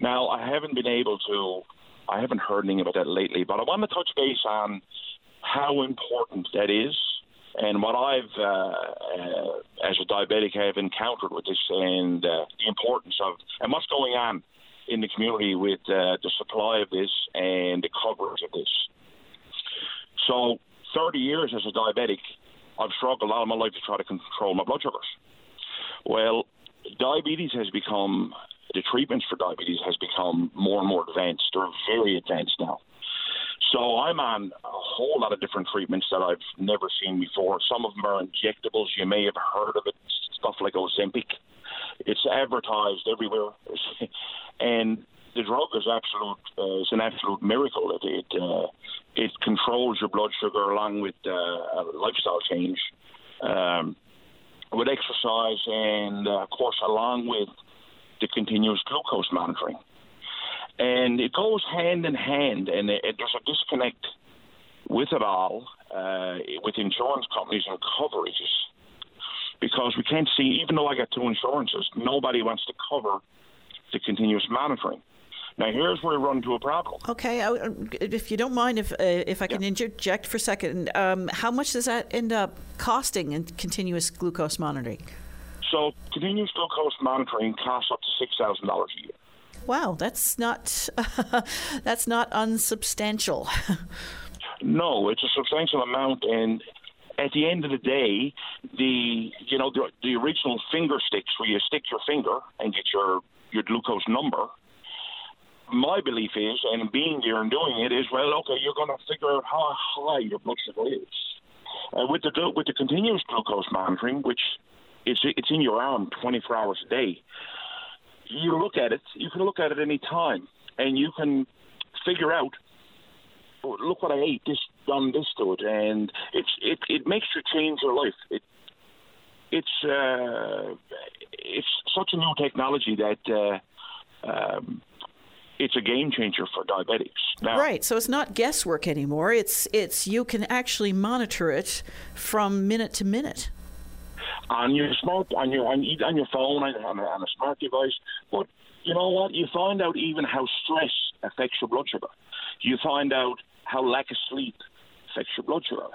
[SPEAKER 14] Now, I haven't been able to, I haven't heard anything about that lately, but I want to touch base on how important that is and what I've, uh, uh, as a diabetic, have encountered with this and uh, the importance of, and what's going on in the community with uh, the supply of this and the coverage of this. So, 30 years as a diabetic, I've struggled all of my life to try to control my blood sugars. Well, diabetes has become the treatments for diabetes has become more and more advanced. They're very advanced now. So I'm on a whole lot of different treatments that I've never seen before. Some of them are injectables. You may have heard of it, stuff like Ozempic. It's advertised everywhere, and the drug is absolute. Uh, it's an absolute miracle. It it, uh, it controls your blood sugar along with uh, a lifestyle change, um, with exercise, and uh, of course along with the continuous glucose monitoring and it goes hand in hand, and it, it, there's a disconnect with it all, uh, with insurance companies and coverages, because we can't see. Even though I got two insurances, nobody wants to cover the continuous monitoring. Now here's where we run into a problem.
[SPEAKER 2] Okay, I, if you don't mind, if uh, if I can yeah. interject for a second, um, how much does that end up costing in continuous glucose monitoring?
[SPEAKER 14] So continuous glucose monitoring costs up to six thousand dollars a year.
[SPEAKER 2] Wow, that's not that's not unsubstantial.
[SPEAKER 14] no, it's a substantial amount, and at the end of the day, the you know the, the original finger sticks where you stick your finger and get your your glucose number. My belief is, and being there and doing it is, well, okay, you're going to figure out how high your blood sugar is. And with the with the continuous glucose monitoring, which it's it's in your arm 24 hours a day, you look at it, you can look at it any time, and you can figure out. Oh, look what I ate. This done this to it, and it's it it makes you change your life. It it's uh, it's such a new technology that uh, um, it's a game changer for diabetics.
[SPEAKER 2] Now, right. So it's not guesswork anymore. It's it's you can actually monitor it from minute to minute
[SPEAKER 14] on your smart on your on, your phone on, on, a, on a smart device. But you know what? You find out even how stress affects your blood sugar. You find out how lack of sleep affects your blood sugar.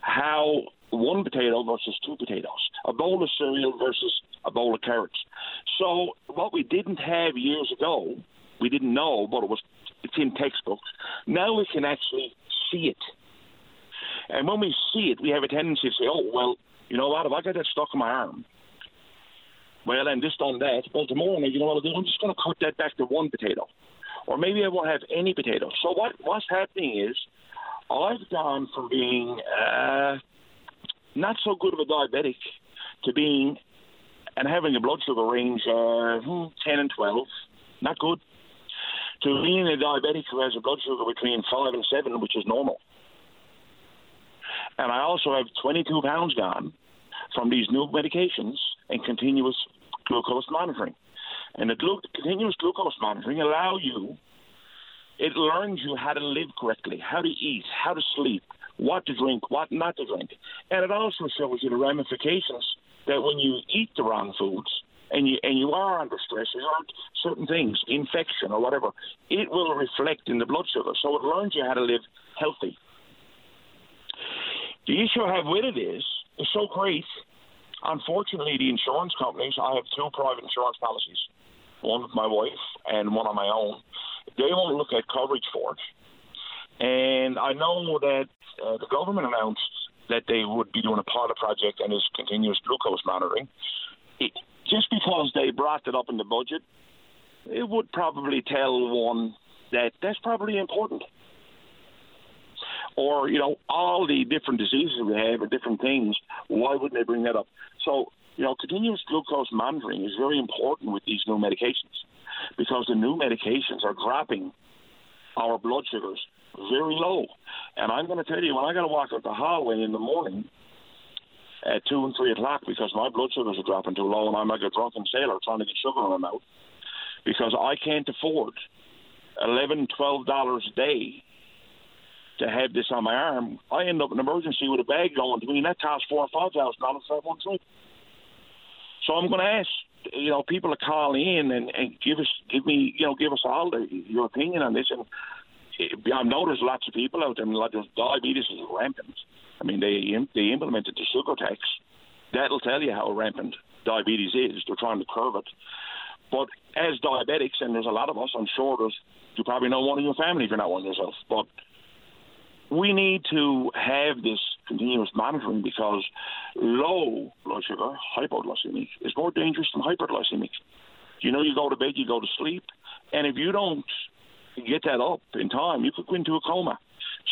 [SPEAKER 14] How one potato versus two potatoes, a bowl of cereal versus a bowl of carrots. So what we didn't have years ago, we didn't know, but it was it's in textbooks. Now we can actually see it. And when we see it, we have a tendency to say, oh, well, you know what? If I get that stuck in my arm, well, I'm just on that. Well, tomorrow, you know what I'll do? I'm just going to cut that back to one potato. Or maybe I won't have any potatoes. So what what's happening is I've gone from being uh, not so good of a diabetic to being and having a blood sugar range uh, hmm, 10 and 12, not good, to being a diabetic who has a blood sugar between 5 and 7, which is normal. And I also have 22 pounds gone from these new medications and continuous glucose monitoring. And the glu- continuous glucose monitoring allow you, it learns you how to live correctly, how to eat, how to sleep, what to drink, what not to drink. And it also shows you the ramifications that when you eat the wrong foods and you and you are under stress, you are certain things, infection or whatever, it will reflect in the blood sugar. So it learns you how to live healthy. The issue I have with it is, it's so great. Unfortunately, the insurance companies, I have two private insurance policies, one with my wife and one on my own. They won't look at coverage for it. And I know that uh, the government announced that they would be doing a pilot project and this continuous glucose monitoring. It, just because they brought it up in the budget, it would probably tell one that that's probably important or you know all the different diseases we have or different things. Why wouldn't they bring that up? So you know, continuous glucose monitoring is very important with these new medications because the new medications are dropping our blood sugars very low. And I'm going to tell you, when I got to walk up the hallway in the morning at two and three o'clock because my blood sugars are dropping too low, and I'm like a drunken sailor trying to get sugar in my mouth because I can't afford eleven, twelve dollars a day to have this on my arm, I end up in emergency with a bag going to me, and that costs four or five thousand dollars for one trip. So I'm going to ask, you know, people to call in and, and give us, give me, you know, give us all the, your opinion on this. And I know there's lots of people out there. I mean, like diabetes is rampant. I mean, they they implemented the sugar tax. That'll tell you how rampant diabetes is. They're trying to curb it. But as diabetics, and there's a lot of us, I'm sure there's, you probably know one in your family if you're not one yourself. But we need to have this continuous monitoring because low blood sugar, hypoglycemic, is more dangerous than hyperglycemic. You know, you go to bed, you go to sleep, and if you don't get that up in time, you could go into a coma.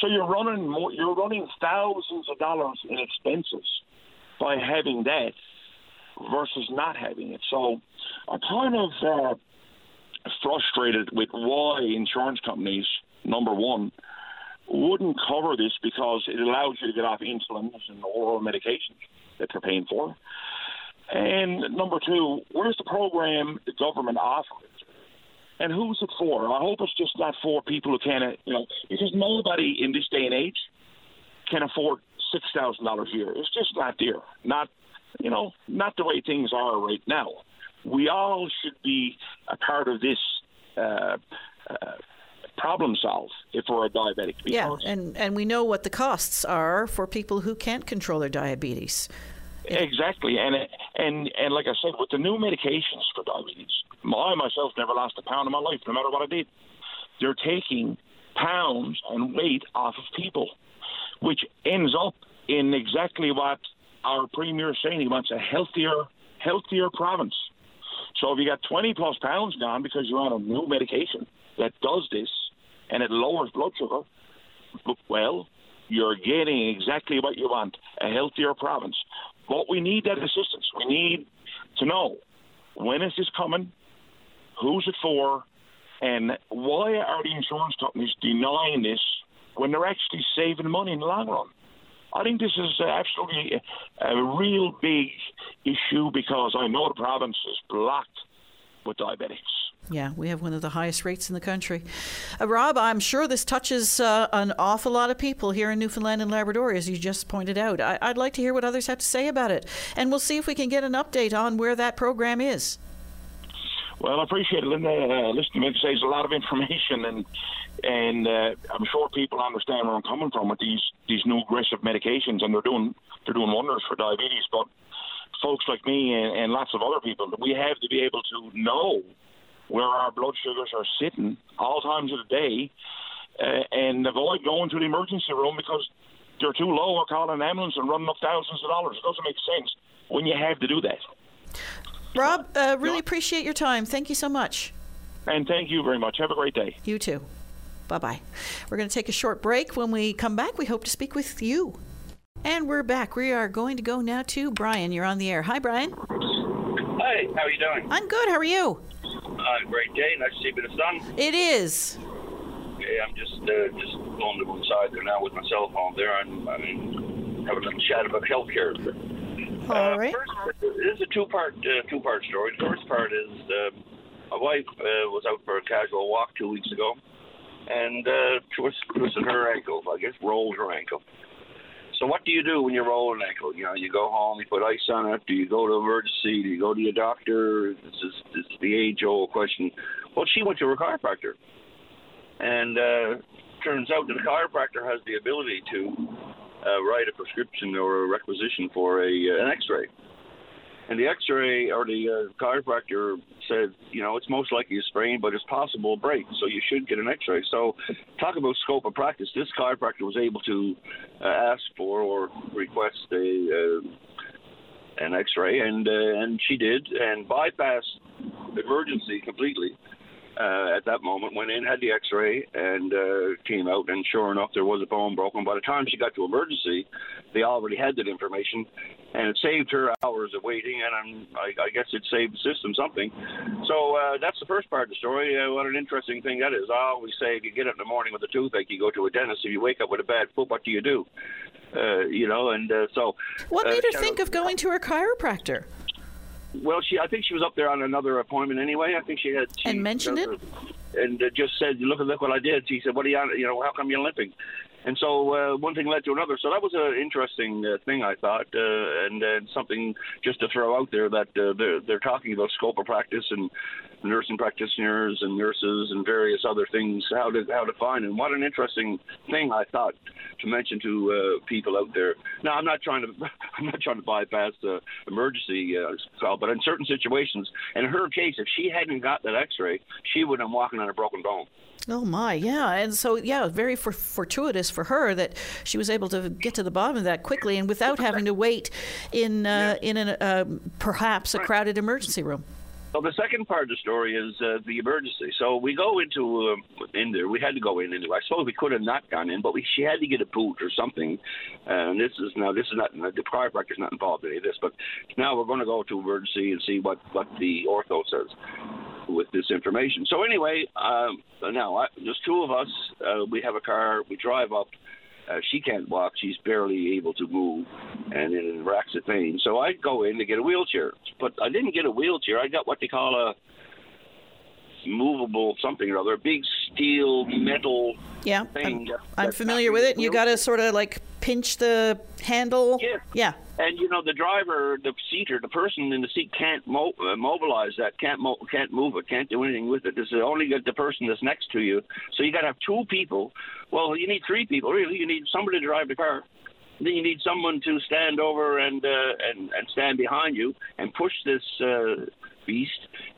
[SPEAKER 14] So you're running more, you're running thousands of dollars in expenses by having that versus not having it. So I'm kind of uh, frustrated with why insurance companies, number one, wouldn't cover this because it allows you to get off insulin and oral medications that you're paying for. And number two, where's the program the government offers? And who's it for? I hope it's just not for people who can't, you know, because nobody in this day and age can afford six thousand dollars a year. It's just not there. Not, you know, not the way things are right now. We all should be a part of this uh, uh, problem solve if we're a diabetic.
[SPEAKER 2] Yeah, and and we know what the costs are for people who can't control their diabetes.
[SPEAKER 14] Exactly, and and and like I said, with the new medications for diabetes, I myself never lost a pound in my life, no matter what I did. They're taking pounds and weight off of people, which ends up in exactly what our premier is saying. He wants a healthier, healthier province. So if you got 20 plus pounds gone because you're on a new medication that does this and it lowers blood sugar, well, you're getting exactly what you want a healthier province. But we need that assistance. We need to know when is this coming, who's it for, and why are the insurance companies denying this when they're actually saving money in the long run? I think this is absolutely a real big issue because I know the province is blocked with diabetics.
[SPEAKER 2] Yeah, we have one of the highest rates in the country. Uh, Rob, I'm sure this touches uh, an awful lot of people here in Newfoundland and Labrador, as you just pointed out. I- would like to hear what others have to say about it, and we'll see if we can get an update on where that program is.
[SPEAKER 14] Well, I appreciate it, Linda. Uh, listening to me a lot of information, and and uh, I'm sure people understand where I'm coming from with these these new aggressive medications, and they're doing they're doing wonders for diabetes. But folks like me and, and lots of other people, we have to be able to know where our blood sugars are sitting all times of the day uh, and avoid going to the emergency room because they're too low or calling an ambulance and running up thousands of dollars. It doesn't make sense when you have to do that.
[SPEAKER 2] Rob, uh, really appreciate your time. Thank you so much.
[SPEAKER 14] And thank you very much. Have a great day.
[SPEAKER 2] You too. Bye bye. We're going to take a short break. When we come back, we hope to speak with you. And we're back. We are going to go now to Brian. You're on the air. Hi, Brian.
[SPEAKER 15] Hi, how are you doing?
[SPEAKER 2] I'm good. How are you?
[SPEAKER 15] Uh, great day. Nice to see a bit of sun.
[SPEAKER 2] It is.
[SPEAKER 15] Okay, I'm just uh, just going to one side there now with my cell phone there. I'm, I mean, having a little chat about healthcare.
[SPEAKER 2] All right.
[SPEAKER 15] First, this is a two-part uh, two-part story. The first part is uh, my wife uh, was out for a casual walk two weeks ago, and uh, twist, twisted her ankle. I guess rolled her ankle. So what do you do when you roll an ankle? You know, you go home, you put ice on it. Do you go to emergency? Do you go to your doctor? This is, this is the age-old question. Well, she went to her chiropractor, and uh, turns out that the chiropractor has the ability to uh, write a prescription or a requisition for a uh, an X-ray. And the X-ray or the uh, chiropractor said, you know, it's most likely a sprain, but it's possible a break, so you should get an X-ray. So, talk about scope of practice. This chiropractor was able to uh, ask for or request a uh, an X-ray, and uh, and she did, and bypassed emergency completely uh, at that moment, went in, had the X-ray, and uh, came out, and sure enough, there was a bone broken. By the time she got to emergency, they already had that information, and it saved her hours of waiting, and I, I guess it saved the system something. So uh, that's the first part of the story. Uh, what an interesting thing that is. I always say, if you get up in the morning with a toothache, you go to a dentist. If you wake up with a bad foot, what do you do? Uh, you know, and uh, so.
[SPEAKER 2] What
[SPEAKER 14] uh,
[SPEAKER 2] made her think
[SPEAKER 14] out-
[SPEAKER 2] of going to her chiropractor?
[SPEAKER 15] Well, she I think she was up there on another appointment anyway. I think she had she,
[SPEAKER 2] And mentioned it?
[SPEAKER 15] and uh, just said, "Look, at look what I did." She said, "What are you on? You know, how come you're limping?" And so uh, one thing led to another. So that was an interesting uh, thing, I thought, uh, and uh, something just to throw out there that uh, they're they're talking about scope of practice and nursing practitioners and nurses and various other things how to how to find. And what an interesting thing I thought to mention to uh, people out there. Now I'm not trying to I'm not trying to bypass the emergency uh, call, but in certain situations, in her case, if she hadn't got that X-ray, she would have been walking on a broken bone.
[SPEAKER 2] Oh my, yeah, and so yeah, very for, fortuitous for her that she was able to get to the bottom of that quickly and without having to wait in uh, in an, uh, perhaps a crowded emergency room.
[SPEAKER 15] So the second part of the story is uh, the emergency. So we go into uh, in there. We had to go in anyway. I suppose we could have not gone in, but we she had to get a boot or something. And this is now this is not the chiropractor is not involved in any of this. But now we're going to go to emergency and see what what the ortho says with this information. So anyway, um, now I, there's two of us. Uh, we have a car. We drive up. Uh, she can't walk. She's barely able to move, and in racks of pain. So I go in to get a wheelchair, but I didn't get a wheelchair. I got what they call a movable something or other, a big steel metal
[SPEAKER 2] yeah,
[SPEAKER 15] thing.
[SPEAKER 2] I'm, I'm familiar with it. You got to sort of like pinch the handle.
[SPEAKER 15] Yeah.
[SPEAKER 2] Yeah.
[SPEAKER 15] And you know the driver, the seater, the person in the seat can't mo- uh, mobilize that, can't mo- can't move it, can't do anything with it. This is only the person that's next to you. So you got to have two people. Well, you need three people really. You need somebody to drive the car. Then you need someone to stand over and uh, and and stand behind you and push this uh, beast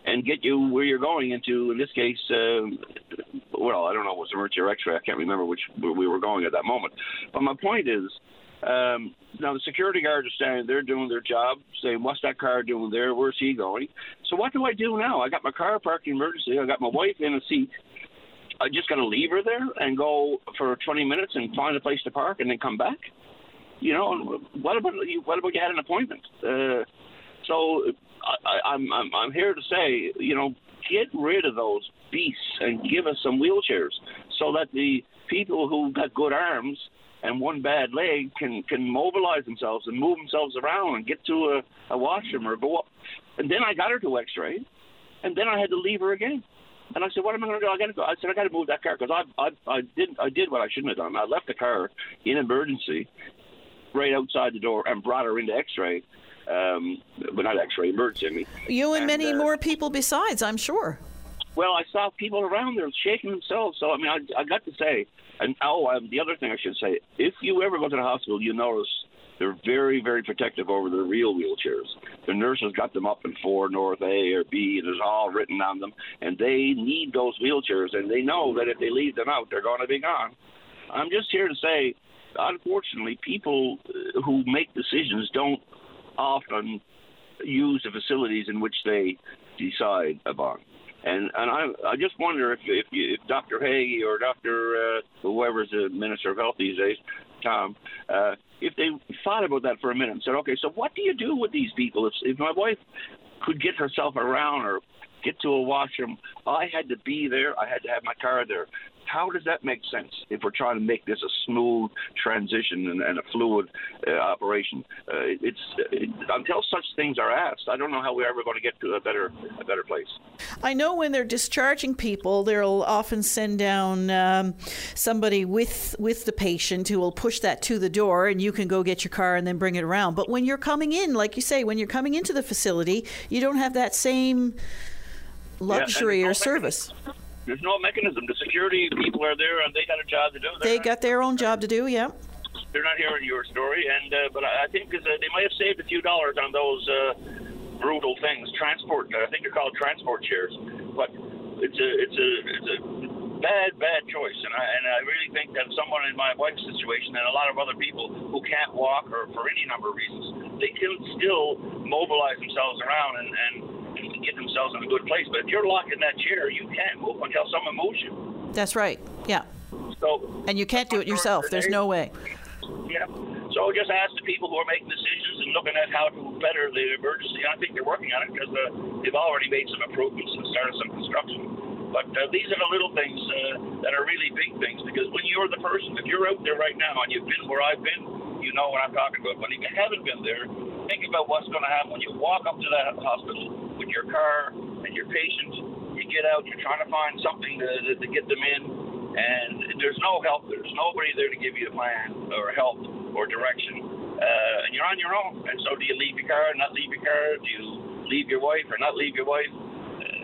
[SPEAKER 15] and get you where you're going into. In this case, uh, well, I don't know, it was emergency or X-ray. I can't remember which where we were going at that moment. But my point is, um, now the security guards are standing there doing their job, saying, "What's that car doing there? Where's he going?" So what do I do now? I got my car parked in emergency. I got my wife in a seat. I just got to leave her there and go for 20 minutes and find a place to park and then come back. You know, what about you? What about you had an appointment? Uh, so I, I'm I'm I'm here to say, you know, get rid of those beasts and give us some wheelchairs so that the people who got good arms and one bad leg can can mobilize themselves and move themselves around and get to a, a washroom or go up. And then I got her to X-ray, and then I had to leave her again. And I said, "What am I going to do? I got to go." I said, "I got to move that car because I, I I did I did what I shouldn't have done. I left the car in emergency, right outside the door, and brought her into X-ray. Um, but not X-ray, emergency.
[SPEAKER 2] You and,
[SPEAKER 15] And,
[SPEAKER 2] many
[SPEAKER 15] uh,
[SPEAKER 2] more people besides, I'm sure.
[SPEAKER 15] well, I saw people around there shaking themselves. So I mean, I, I got to say, and oh, um, the other thing I should say, if you ever go to the hospital, you notice they're very, very protective over the real wheelchairs. The nurses got them up in four North A or B, and there's all written on them, and they need those wheelchairs, and they know that if they leave them out, they're going to be gone. I'm just here to say, unfortunately, people uh, who make decisions don't often use the facilities in which they decide upon. And and I I just wonder if if, you, if Dr. Haggie or Dr. Uh, whoever's the Minister of Health these days, Tom, uh, if they thought about that for a minute and said, okay, so what do you do with these people? If if my wife could get herself around or get to a washroom, I had to be there. I had to have my car there. How does that make sense if we're trying to make this a smooth transition and, and a fluid uh, operation? Uh, it's it, until such things are asked, I don't know how we're ever going to get to a better a better place.
[SPEAKER 2] I know when they're discharging people, they'll often send down um, somebody with with the patient who will push that to the door, and you can go get your car and then bring it around. But when you're coming in, like you say, when you're coming into the facility, you don't have that same luxury
[SPEAKER 15] Yeah,
[SPEAKER 2] or
[SPEAKER 15] no
[SPEAKER 2] service.
[SPEAKER 15] There's no mechanism. The security people are there, and they got a job to do. They're
[SPEAKER 2] They got their own job to do. Yeah.
[SPEAKER 15] they're not hearing your story, and uh, but I think uh, they might have saved a few dollars on those uh, brutal things. Transport, I think they're called transport chairs, but it's a it's a it's a bad bad choice, and I and I really think that someone in my wife's situation and a lot of other people who can't walk or for any number of reasons, they can still mobilize themselves around and and, get themselves in a good place. But if you're locked in that chair, you can't move until someone moves you.
[SPEAKER 2] That's right. Yeah.
[SPEAKER 15] So
[SPEAKER 2] And you can't do it yourself. There's no way.
[SPEAKER 15] Yeah. So just ask the people who are making decisions and looking at how to better the emergency. I think they're working on it because uh, they've already made some improvements and started some construction. But uh, these are the little things uh, that are really big things because when you're the person, if you're out there right now and you've been where I've been, you know what I'm talking about. But if you haven't been there, think about what's going to happen when you walk up to that hospital with your car and your patient. You get out, you're trying to find something to, to, to get them in, and there's no help. There's nobody there to give you a plan or help or direction, uh, and you're on your own. And so, do you leave your car, not leave your car? Do you leave your wife or not leave your wife?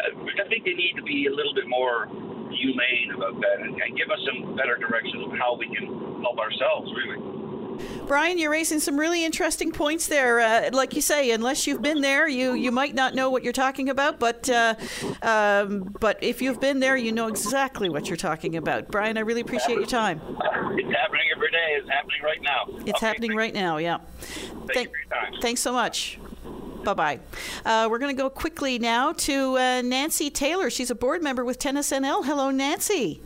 [SPEAKER 15] I think they need to be a little bit more humane about that and, and give us some better directions of how we can help ourselves, really.
[SPEAKER 2] Brian, you're raising some really interesting points there. Uh, like you say, unless you've been there, you, you might not know what you're talking about. But uh, um, but if you've been there, you know exactly what you're talking about. Brian, I really appreciate your time.
[SPEAKER 15] It's happening every day. It's happening right now.
[SPEAKER 2] It's
[SPEAKER 15] okay.
[SPEAKER 2] happening right now. Yeah.
[SPEAKER 15] Thank you for your time.
[SPEAKER 2] Thanks so much. Bye bye. Uh, we're going to go quickly now to uh, Nancy Taylor. She's a board member with Tennis NL. Hello, Nancy.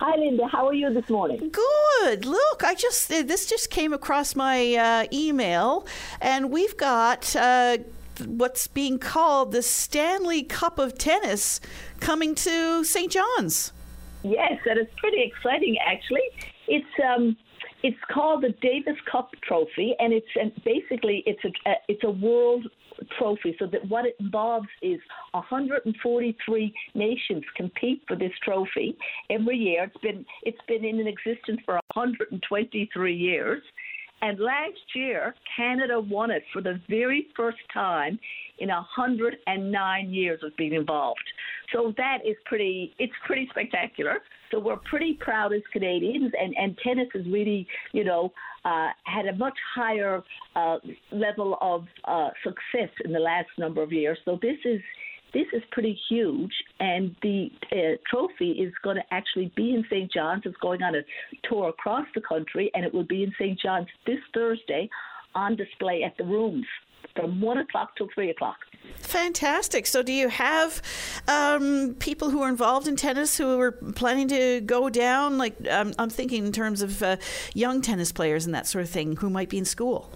[SPEAKER 16] Hi, Linda. How are you this morning?
[SPEAKER 2] Good. Look, I just uh, this just came across my uh, email, and we've got uh, what's being called the Stanley Cup of Tennis coming to St. John's.
[SPEAKER 16] Yes, that is pretty exciting. Actually, it's um, it's called the Davis Cup Trophy, and it's and basically it's a it's a world trophy. So that what it involves is 143 nations compete for this trophy every year. It's been it's been in existence for 123 years. And last year, Canada won it for the very first time in 109 years of being involved. So that is pretty, it's pretty spectacular. So we're pretty proud as Canadians, and, and tennis has really, you know, uh, had a much higher uh, level of uh, success in the last number of years. So this is this is pretty huge, and the uh, trophy is going to actually be in St. John's. It's going on a tour across the country, and it will be in St. John's this Thursday on display at the rooms from one o'clock till three o'clock.
[SPEAKER 2] Fantastic. So, do you have um, people who are involved in tennis who are planning to go down? Like, um, I'm thinking in terms of uh, young tennis players and that sort of thing who might be in school.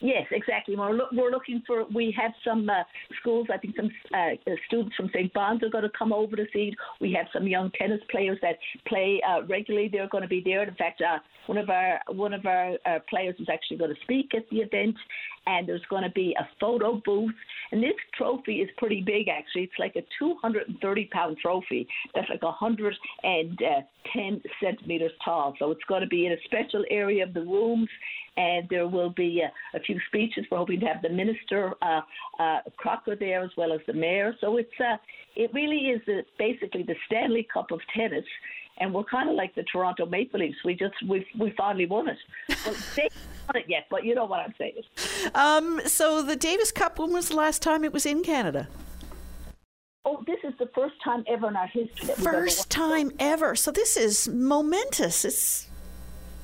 [SPEAKER 16] Yes, exactly. We're, look, we're looking for. We have some uh, schools. I think some uh, students from St. Bon's are going to come over to see. We have some young tennis players that play uh, regularly. They're going to be there. In fact, uh, one of our one of our uh, players is actually going to speak at the event, and there's going to be a photo booth. And this trophy is pretty big, actually. It's like a 230 pound trophy that's like 110 centimeters tall. So it's going to be in a special area of the rooms and there will be a, a few speeches. We're hoping to have the minister uh, uh, Crocker there as well as the mayor. So it's uh, it really is the, basically the Stanley Cup of tennis, and we're kind of like the Toronto Maple Leafs. We just we we finally won it. Well, they won it yet, but you know what I'm saying.
[SPEAKER 2] Um, so the Davis Cup. When was the last time it was in Canada?
[SPEAKER 16] Oh, this is the first time ever in our history.
[SPEAKER 2] First time ever. So this is momentous. It's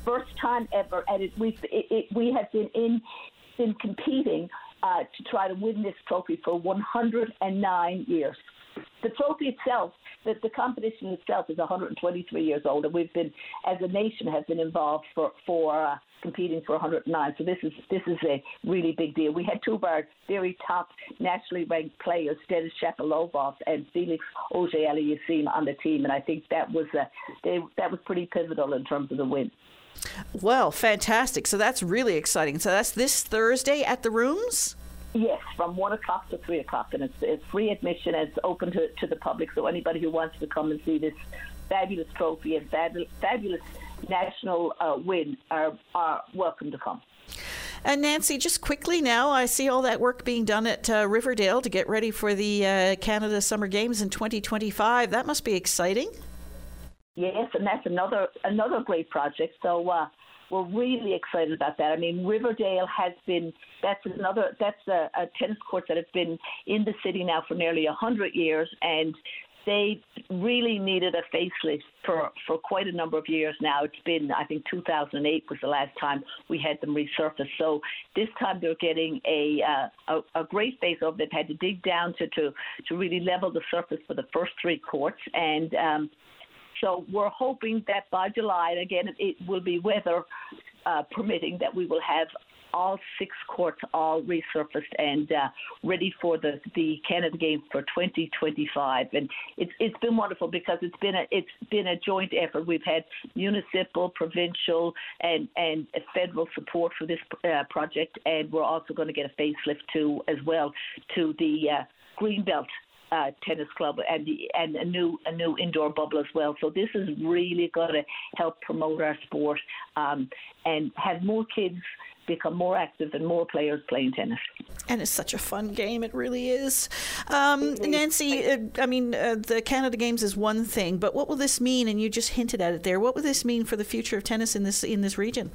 [SPEAKER 16] first time ever, and it, we it, it, we have been in been competing uh, to try to win this trophy for 109 years. The trophy itself, the, the competition itself, is 123 years old, and we've been, as a nation, have been involved for for uh, competing for 109. So this is this is a really big deal. We had two of our very top nationally ranked players, Denis Shapovalov and Felix Auger-Aliassime, on the team, and I think that was uh, they, that was pretty pivotal in terms of the win.
[SPEAKER 2] Well, fantastic. So that's really exciting. So that's this Thursday at the rooms?
[SPEAKER 16] Yes, from 1 o'clock to 3 o'clock. And it's, it's free admission and it's open to, to the public. So anybody who wants to come and see this fabulous trophy and fabulous, fabulous national uh, win are, are welcome to come.
[SPEAKER 2] And Nancy, just quickly now, I see all that work being done at uh, Riverdale to get ready for the uh, Canada Summer Games in 2025. That must be exciting.
[SPEAKER 16] Yes, and that's another another great project. So uh, we're really excited about that. I mean, Riverdale has been that's another that's a, a tennis court that has been in the city now for nearly a hundred years, and they really needed a facelift for, for quite a number of years now. It's been, I think, 2008 was the last time we had them resurfaced. So this time they're getting a uh, a, a, great facelift. They've had to dig down to, to to really level the surface for the first three courts, and um, so we're hoping that by July, and again, it will be weather uh, permitting, that we will have all six courts all resurfaced and uh, ready for the, the Canada Games for 2025. And it's it's been wonderful because it's been a it's been a joint effort. We've had municipal, provincial, and and federal support for this uh, project, and we're also going to get a facelift too as well to the uh, Greenbelt uh, tennis club and the, and a new a new indoor bubble as well. So this is really going to help promote our sport um, and have more kids become more active and more players playing tennis.
[SPEAKER 2] And it's such a fun game. It really is. Um, Nancy, uh, I mean, uh, the Canada Games is one thing, but what will this mean? And you just hinted at it there. What will this mean for the future of tennis in this in this region?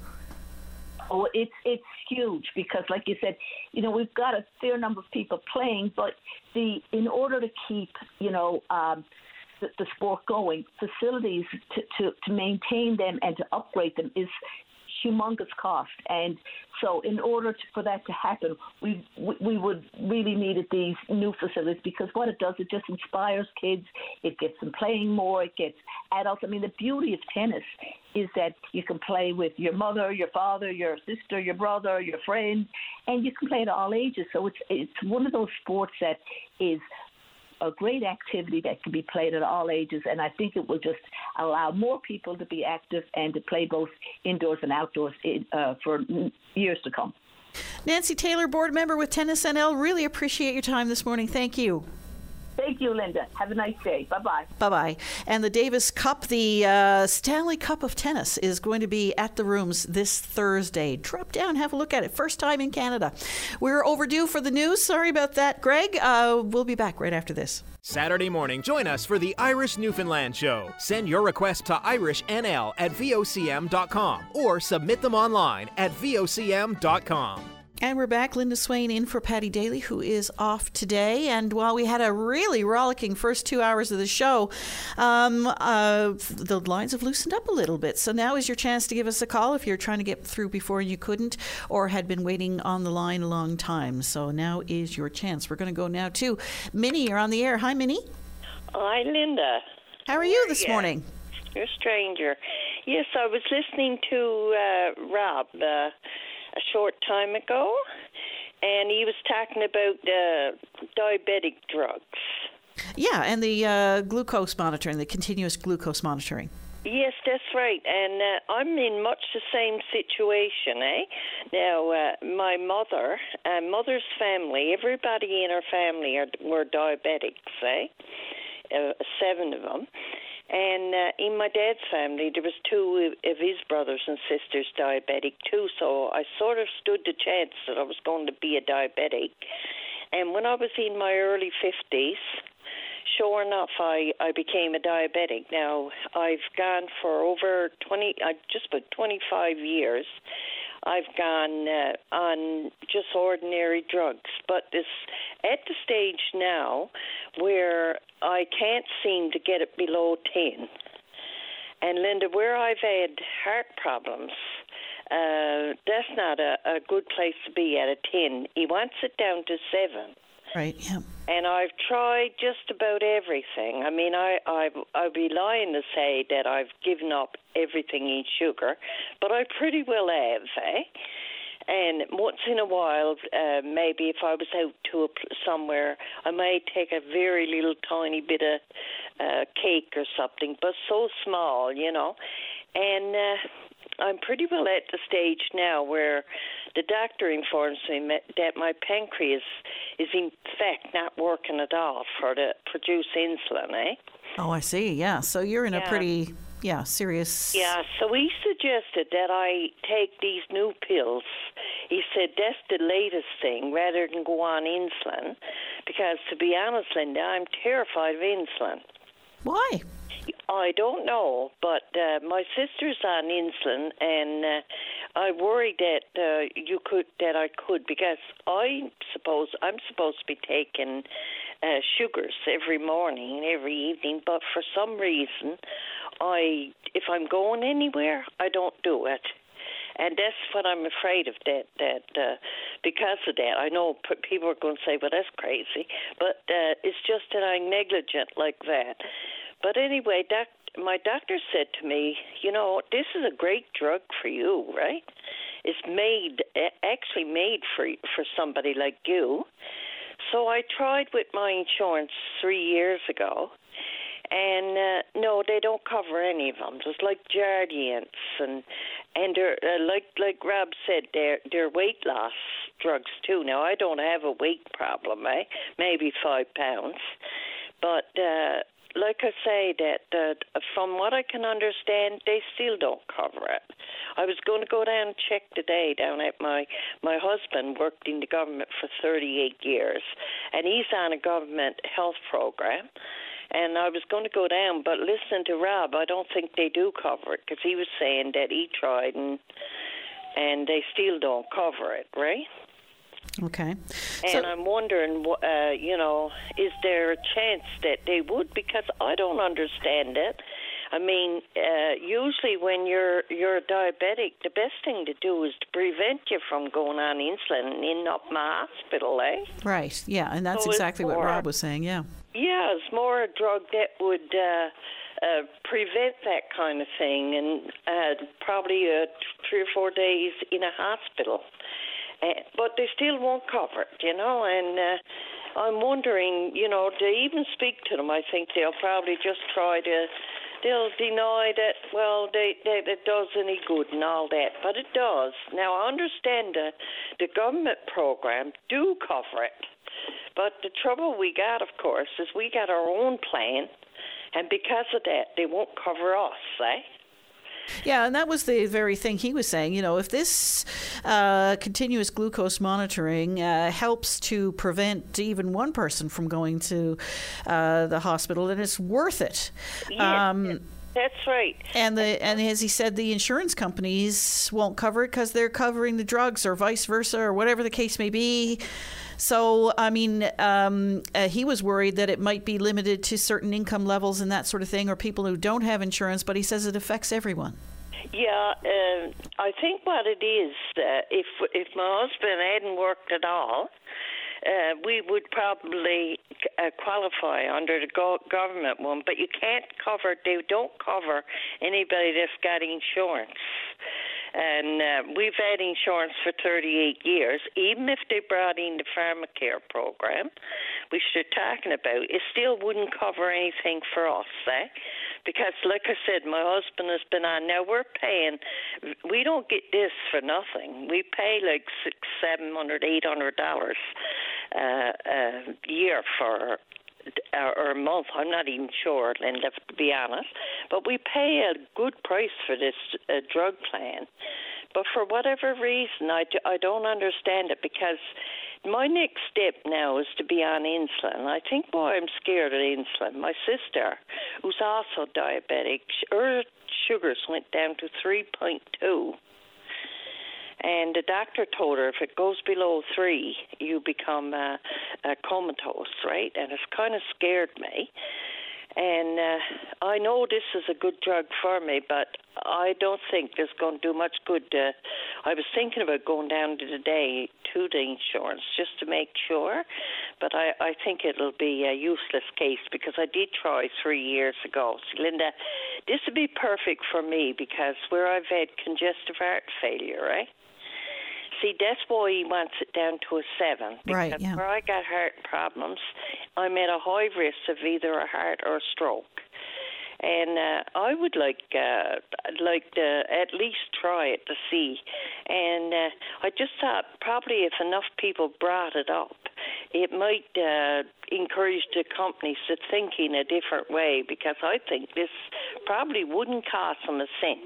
[SPEAKER 16] Oh, it's it's huge because, like you said, you know we've got a fair number of people playing, but the in order to keep you know um, the, the sport going, facilities to, to to maintain them and to upgrade them is humongous cost. And so, in order to, for that to happen, we, we we would really needed these new facilities because what it does, it just inspires kids. It gets them playing more. It gets adults. I mean, the beauty of tennis is that you can play with your mother, your father, your sister, your brother, your friend, and you can play at all ages. So it's it's one of those sports that is a great activity that can be played at all ages, and I think it will just allow more people to be active and to play both indoors and outdoors in, uh, for years to come.
[SPEAKER 2] Nancy Taylor, board member with Tennis NL, really appreciate your time this morning. Thank you.
[SPEAKER 16] Thank you, Linda. Have a nice day. Bye bye.
[SPEAKER 2] Bye bye. And the Davis Cup, the uh, Stanley Cup of Tennis, is going to be at the rooms this Thursday. Drop down, have a look at it. First time in Canada. We're overdue for the news. Sorry about that, Greg. Uh, we'll be back right after this.
[SPEAKER 6] Saturday morning, join us for the Irish Newfoundland Show. Send your request to irishnl at vocm.com or submit them online at vocm.com.
[SPEAKER 2] And we're back. Linda Swain in for Paddy Daly, who is off today. And while we had a really rollicking first two hours of the show, um, uh, the lines have loosened up a little bit. So now is your chance to give us a call if you're trying to get through before you couldn't or had been waiting on the line a long time. So now is your chance. We're going to go now to Minnie. You're on the air. Hi, Minnie.
[SPEAKER 17] Hi, Linda.
[SPEAKER 2] How are you this morning?
[SPEAKER 17] You're a stranger. Yes, I was listening to uh, Rob. Uh, a short time ago, and he was talking about uh, diabetic drugs.
[SPEAKER 2] Yeah, and the uh, glucose monitoring, the continuous glucose monitoring.
[SPEAKER 17] Yes, that's right, and uh, I'm in much the same situation, eh? Now, uh, my mother, uh, mother's family, everybody in her family are, were diabetics, eh? Uh, seven of them, and uh, in my dad's family, there was two of his brothers and sisters diabetic too. So I sort of stood the chance that I was going to be a diabetic. And when I was in my early fifties, sure enough, I I became a diabetic. Now I've gone for over twenty, uh, just about twenty five years. I've gone uh, on just ordinary drugs, but this at the stage now where I can't seem to get it below 10. And Linda, where I've had heart problems, uh, that's not a, a good place to be at a 10. He wants it down to 7.
[SPEAKER 2] Right, yeah.
[SPEAKER 17] And I've tried just about everything. I mean, I, I, I'd be lying to say that I've given up everything in sugar, but I pretty well have, eh? And once in a while, uh, maybe if I was out to a, somewhere, I might take a very little tiny bit of uh, cake or something, but so small, you know. And uh, I'm pretty well at the stage now where the doctor informs me that my pancreas is in fact not working at all for to produce insulin, eh?
[SPEAKER 2] Oh, I see. Yeah. So you're in
[SPEAKER 17] Yeah.
[SPEAKER 2] a pretty, yeah, serious.
[SPEAKER 17] Yeah, so he suggested that I take these new pills. He said that's the latest thing rather than go on insulin because, to be honest, Linda, I'm terrified of insulin.
[SPEAKER 2] Why?
[SPEAKER 17] I don't know, but uh, my sister's on insulin, and uh, I worry that uh, you could that I could because I suppose I'm supposed to be taking uh, sugars every morning and every evening, but for some reason, I if I'm going anywhere, I don't do it. And that's what I'm afraid of. That that uh, because of that, I know people are going to say, "Well, that's crazy," but uh, it's just that I'm negligent like that. But anyway, doc, my doctor said to me, "You know, this is a great drug for you, right? It's made actually made for for somebody like you." So I tried with my insurance three years ago, and uh, no, they don't cover any of them. Just like Jardiance and and they're uh, like like Rob said, they're they're weight loss drugs too. Now I don't have a weight problem, eh? Maybe five pounds, but uh, like I say, that uh, from what I can understand, they still don't cover it. I was going to go down and check today down at my my husband worked in the government for 38 years, and he's on a government health program. And I was going to go down, but listen to Rob, I don't think they do cover it because he was saying that he tried and and they still don't cover it, right?
[SPEAKER 2] Okay.
[SPEAKER 17] And I'm wondering, uh, you know, is there a chance that they would? Because I don't understand it. I mean, uh, usually when you're you're diabetic, the best thing to do is to prevent you from going on insulin and ending up in the hospital, eh?
[SPEAKER 2] Right. Yeah, and that's
[SPEAKER 17] So
[SPEAKER 2] exactly what Rob was saying. Yeah.
[SPEAKER 17] Yeah, it's more a drug that would uh, uh, prevent that kind of thing, and uh, probably uh, three or four days in a hospital. Uh, but they still won't cover it, you know. And uh, I'm wondering, you know, to even speak to them, I think they'll probably just try to. They'll deny that, well, they, they, it does any good and all that, but it does. Now, I understand the, the government program do cover it, but the trouble we got, of course, is we got our own plan, and because of that, they won't cover us, eh?
[SPEAKER 2] Yeah, and that was the very thing he was saying. You know, if this uh, continuous glucose monitoring uh, helps to prevent even one person from going to uh, the hospital, then it's worth it. Um,
[SPEAKER 17] That's right.
[SPEAKER 2] And the and as he said, the insurance companies won't cover it because they're covering the drugs, or vice versa, or whatever the case may be. So, I mean, um, uh, he was worried that it might be limited to certain income levels and that sort of thing, or people who don't have insurance. But he says it affects everyone.
[SPEAKER 17] Yeah, uh, I think what it is, uh, if if my husband hadn't worked at all, uh, we would probably uh, qualify under the go- government one. But you can't cover; they don't cover anybody that's got insurance. And uh, we've had insurance for 38 years. Even if they brought in the pharmacare program, which they're talking about, it still wouldn't cover anything for us, eh? Because, like I said, my husband has been on. Now we're paying. We don't get this for nothing. We pay like six, seven hundred, eight hundred dollars uh, a year for or, or a month. I'm not even sure, Linda, to be honest. But we pay a good price for this uh, drug plan. But for whatever reason, I, do, I don't understand it because my next step now is to be on insulin. I think why I'm scared of insulin. My sister, who's also diabetic, her sugars went down to 3.2. And the doctor told her if it goes below three, you become uh, uh, comatose, right? And it's kind of scared me. And uh, I know this is a good drug for me, but I don't think it's going to do much good. Uh, I was thinking about going down to the day to the insurance just to make sure, but I, I think it'll be a useless case because I did try three years ago. So, Linda, this would be perfect for me because where I've had congestive heart failure, right? See, that's why he wants it down to a seven. Because
[SPEAKER 2] Right, yeah.
[SPEAKER 17] where I got heart problems, I'm at a high risk of either a heart or a stroke. And uh, I would like uh, like to at least try it to see. And uh, I just thought probably if enough people brought it up, it might uh, encourage the companies to think in a different way because I think this probably wouldn't cost them a cent.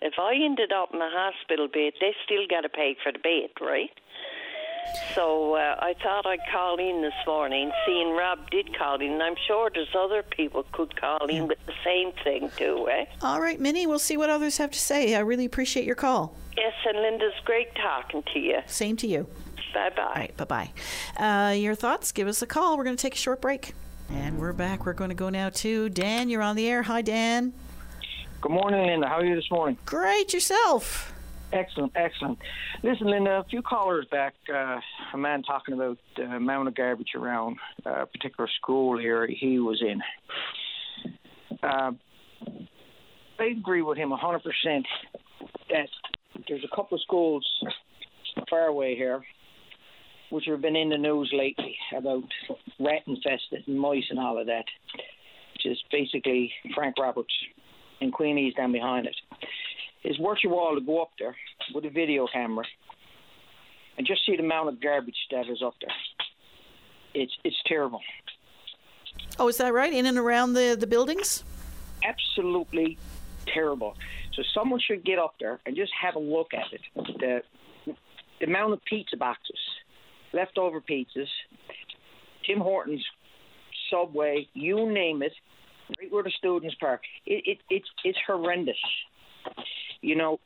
[SPEAKER 17] If I ended up in a hospital bed, they still got to pay for the bed, right? So uh, I thought I'd call in this morning, seeing Rob did call in, and I'm sure there's other people could call in with the same thing too, eh?
[SPEAKER 2] All right, Minnie, we'll see what others have to say. I really appreciate your call.
[SPEAKER 17] Yes, and Linda's great talking to you.
[SPEAKER 2] Same to you.
[SPEAKER 17] Bye bye.
[SPEAKER 2] All right, bye bye. Uh, your thoughts? Give us a call. We're going to take a short break. And we're back. We're going to go now to Dan. You're on the air. Hi, Dan.
[SPEAKER 18] Good morning, Linda. How are you this morning?
[SPEAKER 2] Great. Yourself?
[SPEAKER 18] Excellent, excellent. Listen, Linda, a few callers back, uh, a man talking about the amount of garbage around a particular school here he was in. Uh, I agree with him 100% that there's a couple of schools far away here which have been in the news lately about rat infested and mice and all of that, which is basically Frank Roberts and Queenie's down behind it. It's worth your while to go up there with a video camera and just see the amount of garbage that is up there. It's it's terrible.
[SPEAKER 2] Oh, is that right? In and around the, the buildings?
[SPEAKER 18] Absolutely terrible. So someone should get up there and just have a look at it. The, the amount of pizza boxes, leftover pizzas, Tim Hortons, Subway, you name it, right where the students park. It, it, it's it's horrendous. You know,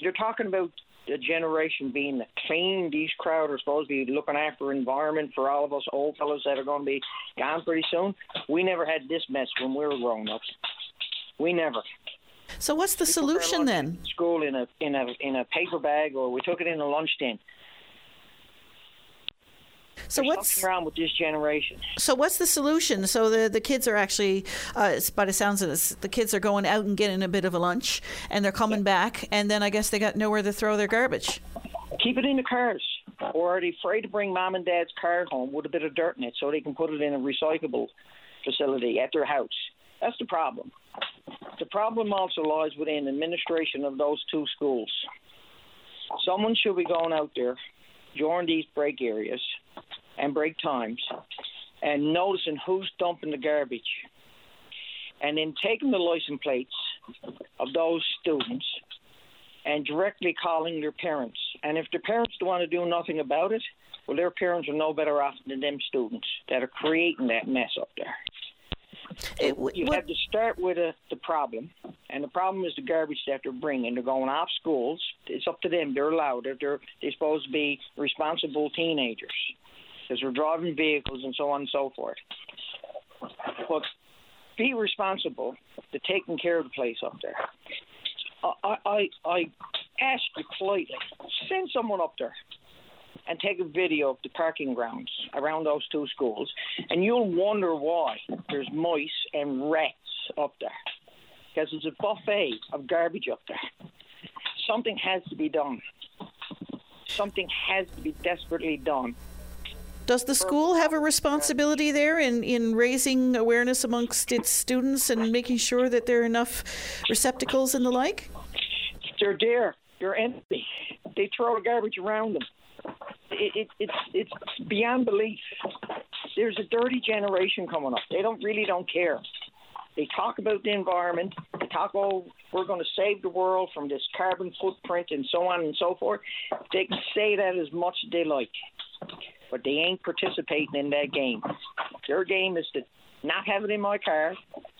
[SPEAKER 18] you're talking about a generation being clean. These crowd are supposed to be looking after environment for all of us old fellows that are going to be gone pretty soon. We never had this mess when we were growing up. We never.
[SPEAKER 2] So what's the solution then?
[SPEAKER 18] School in a in a in a paper bag, or we took it in a lunch tin.
[SPEAKER 2] So
[SPEAKER 18] There's
[SPEAKER 2] what's
[SPEAKER 18] wrong with this generation?
[SPEAKER 2] So what's the solution? So the the kids are actually, uh, by the sounds of this, the kids are going out and getting a bit of a lunch, and they're coming back, and then I guess they got nowhere to throw their garbage.
[SPEAKER 18] Keep it in the cars. Or are they afraid to bring mom and dad's car home with a bit of dirt in it so they can put it in a recyclable facility at their house? That's the problem. The problem also lies within administration of those two schools. Someone should be going out there during these break areas and break times and noticing who's dumping the garbage and then taking the license plates of those students and directly calling their parents. And if their parents don't want to do nothing about it, well, their parents are no better off than them students that are creating that mess up there. you have to start with uh the problem, and the problem is the garbage that they're bringing. They're going off schools. It's up to them. They're allowed it. They're they're supposed to be responsible teenagers because they're driving vehicles and so on and so forth. But be responsible to taking care of the place up there. I I I ask you politely, send someone up there and take a video of the parking grounds around those two schools, and you'll wonder why there's mice and rats up there. Because there's a buffet of garbage up there. Something has to be done. Something has to be desperately done.
[SPEAKER 2] Does the school have a responsibility there in, in raising awareness amongst its students and making sure that there are enough receptacles and the like?
[SPEAKER 18] They're there. They're empty. They throw the garbage around them. It, it, it's it's beyond belief. There's a dirty generation coming up. They don't really don't care. They talk about the environment. They talk, oh, we're going to save the world from this carbon footprint and so on and so forth. They can say that as much as they like, but they ain't participating in that game. Their game is to not have it in my car,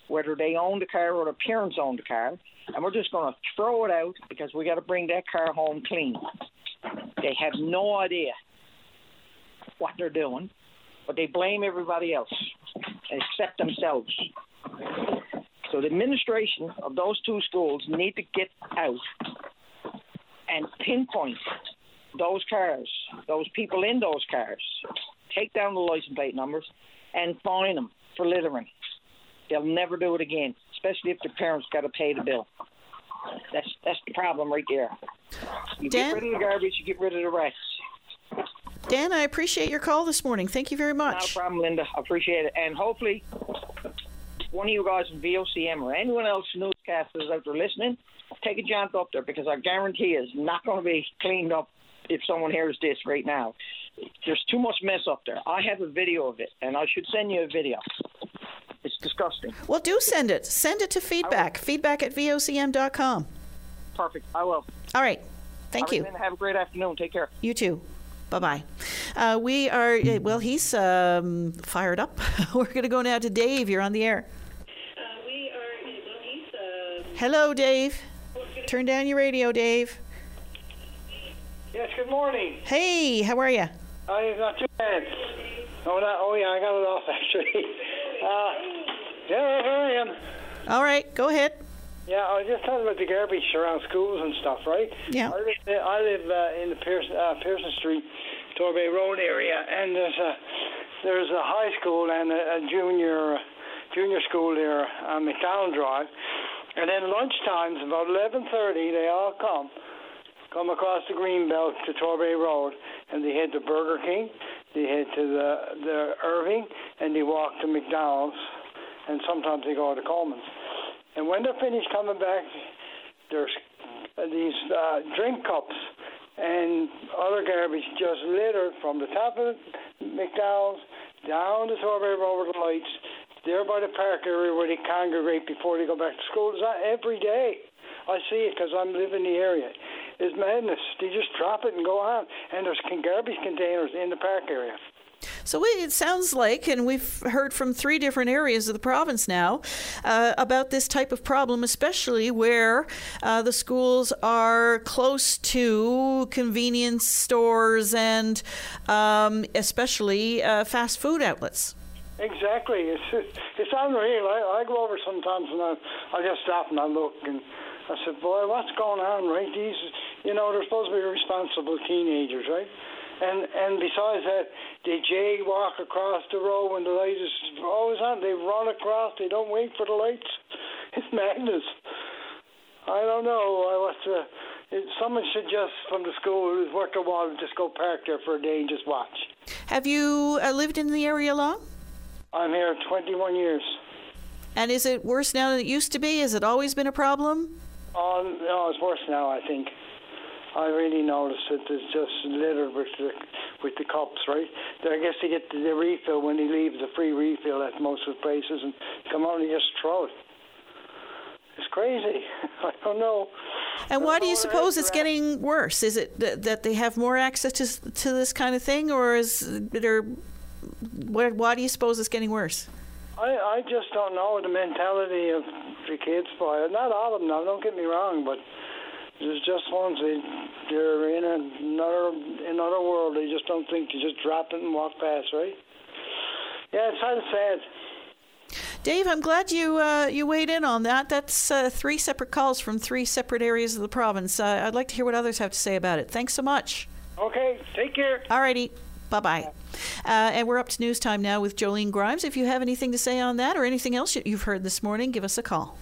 [SPEAKER 18] whether they own the car or the parents own the car, and we're just going to throw it out because we got to bring that car home clean. They have no idea what they're doing, but they blame everybody else except themselves. So the administration of those two schools need to get out and pinpoint those cars, those people in those cars, take down the license plate numbers, and fine them for littering. They'll never do it again, especially if the parents got to pay the bill. That's that's the problem right there. You
[SPEAKER 2] Dan?
[SPEAKER 18] get rid of the garbage, you get rid of the rest.
[SPEAKER 2] Dan, I appreciate your call this morning. Thank you very much.
[SPEAKER 18] a problem, Linda. I appreciate it. And hopefully, one of you guys in VOCM or anyone else newscasters out there listening, take a jaunt up there because I guarantee it's not going to be cleaned up if someone hears this right now. There's too much mess up there. I have a video of it, and I should send you a video. It's disgusting.
[SPEAKER 2] Well, do send it. Send it to feedback. Feedback at vocm.com.
[SPEAKER 18] Perfect. I will.
[SPEAKER 2] All right. Thank
[SPEAKER 18] All right,
[SPEAKER 2] you.
[SPEAKER 18] Linda, have a great afternoon. Take care.
[SPEAKER 2] You too. Bye bye. Uh, we are, well, he's um, fired up. We're going to go now to Dave. You're on the air. Uh we are Hello, Dave. Turn down your radio, Dave.
[SPEAKER 19] Yes, good morning.
[SPEAKER 2] Hey, how are you?
[SPEAKER 19] I not too bad. Oh, that, oh yeah, I got it off actually. Uh, yeah, here I am.
[SPEAKER 2] All right, go ahead.
[SPEAKER 19] Yeah, I was just talking about the garbage around schools and stuff, right?
[SPEAKER 2] Yeah.
[SPEAKER 19] I live, uh, I live uh, in the Pearson, uh, Pearson Street, Torbay Road area, and there's a there's a high school and a, a junior junior school there on McDonald Drive, and then lunch times about 11:30 they all come come across the green belt to Torbay Road, and they head to Burger King, they head to the the Irving, and they walk to McDonald's, and sometimes they go to Coleman's. And when they're finished coming back, there's uh, these uh, drink cups and other garbage just littered from the top of McDonald's down to Torbay Road the lights there by the park area where they congregate before they go back to school. Is that every day? I see it because I'm living in the area. It's madness. They just drop it and go on. And there's garbage containers in the park area.
[SPEAKER 2] So it sounds like, and we've heard from three different areas of the province now uh, about this type of problem, especially where uh, the schools are close to convenience stores and um, especially uh, fast food outlets.
[SPEAKER 19] Exactly. It's it's unreal. I, I go over sometimes and I I just stop and I look and I said, boy, what's going on, right? These, you know, they're supposed to be responsible teenagers, right? And and besides that, they jaywalk across the road when the light is always on. They run across. They don't wait for the lights. It's madness. I don't know. I was. Uh, it, someone should just from the school who's worked a while just go park there for a day and just watch.
[SPEAKER 2] Have you uh, lived in the area long?
[SPEAKER 19] I'm here 21 years.
[SPEAKER 2] And is it worse now than it used to be? Has it always been a problem?
[SPEAKER 19] Oh no, it's worse now. I think. I really noticed it. It's just littered with the with the cups, right? I guess they get the, refill when they leave the free refill at most of the places, and come out and just throw it. It's crazy. I don't know.
[SPEAKER 2] And why do you suppose it's getting worse? Is it th- that they have more access to to this kind of thing, or is there? Why do you suppose it's getting worse?
[SPEAKER 19] I I just don't know the mentality of the kids, boy. Not all of them now. Don't get me wrong, but there's just ones they they're in another another world. They just don't think to just drop it and walk past, right? Yeah, it's kind of sad.
[SPEAKER 2] Dave, I'm glad you uh, you weighed in on that. That's uh, three separate calls from three separate areas of the province. Uh, I'd like to hear what others have to say about it. Thanks so much.
[SPEAKER 19] Okay, take care.
[SPEAKER 2] All righty. Bye bye. Uh, and we're up to news time now with Jolene Grimes. If you have anything to say on that or anything else you've heard this morning, give us a call.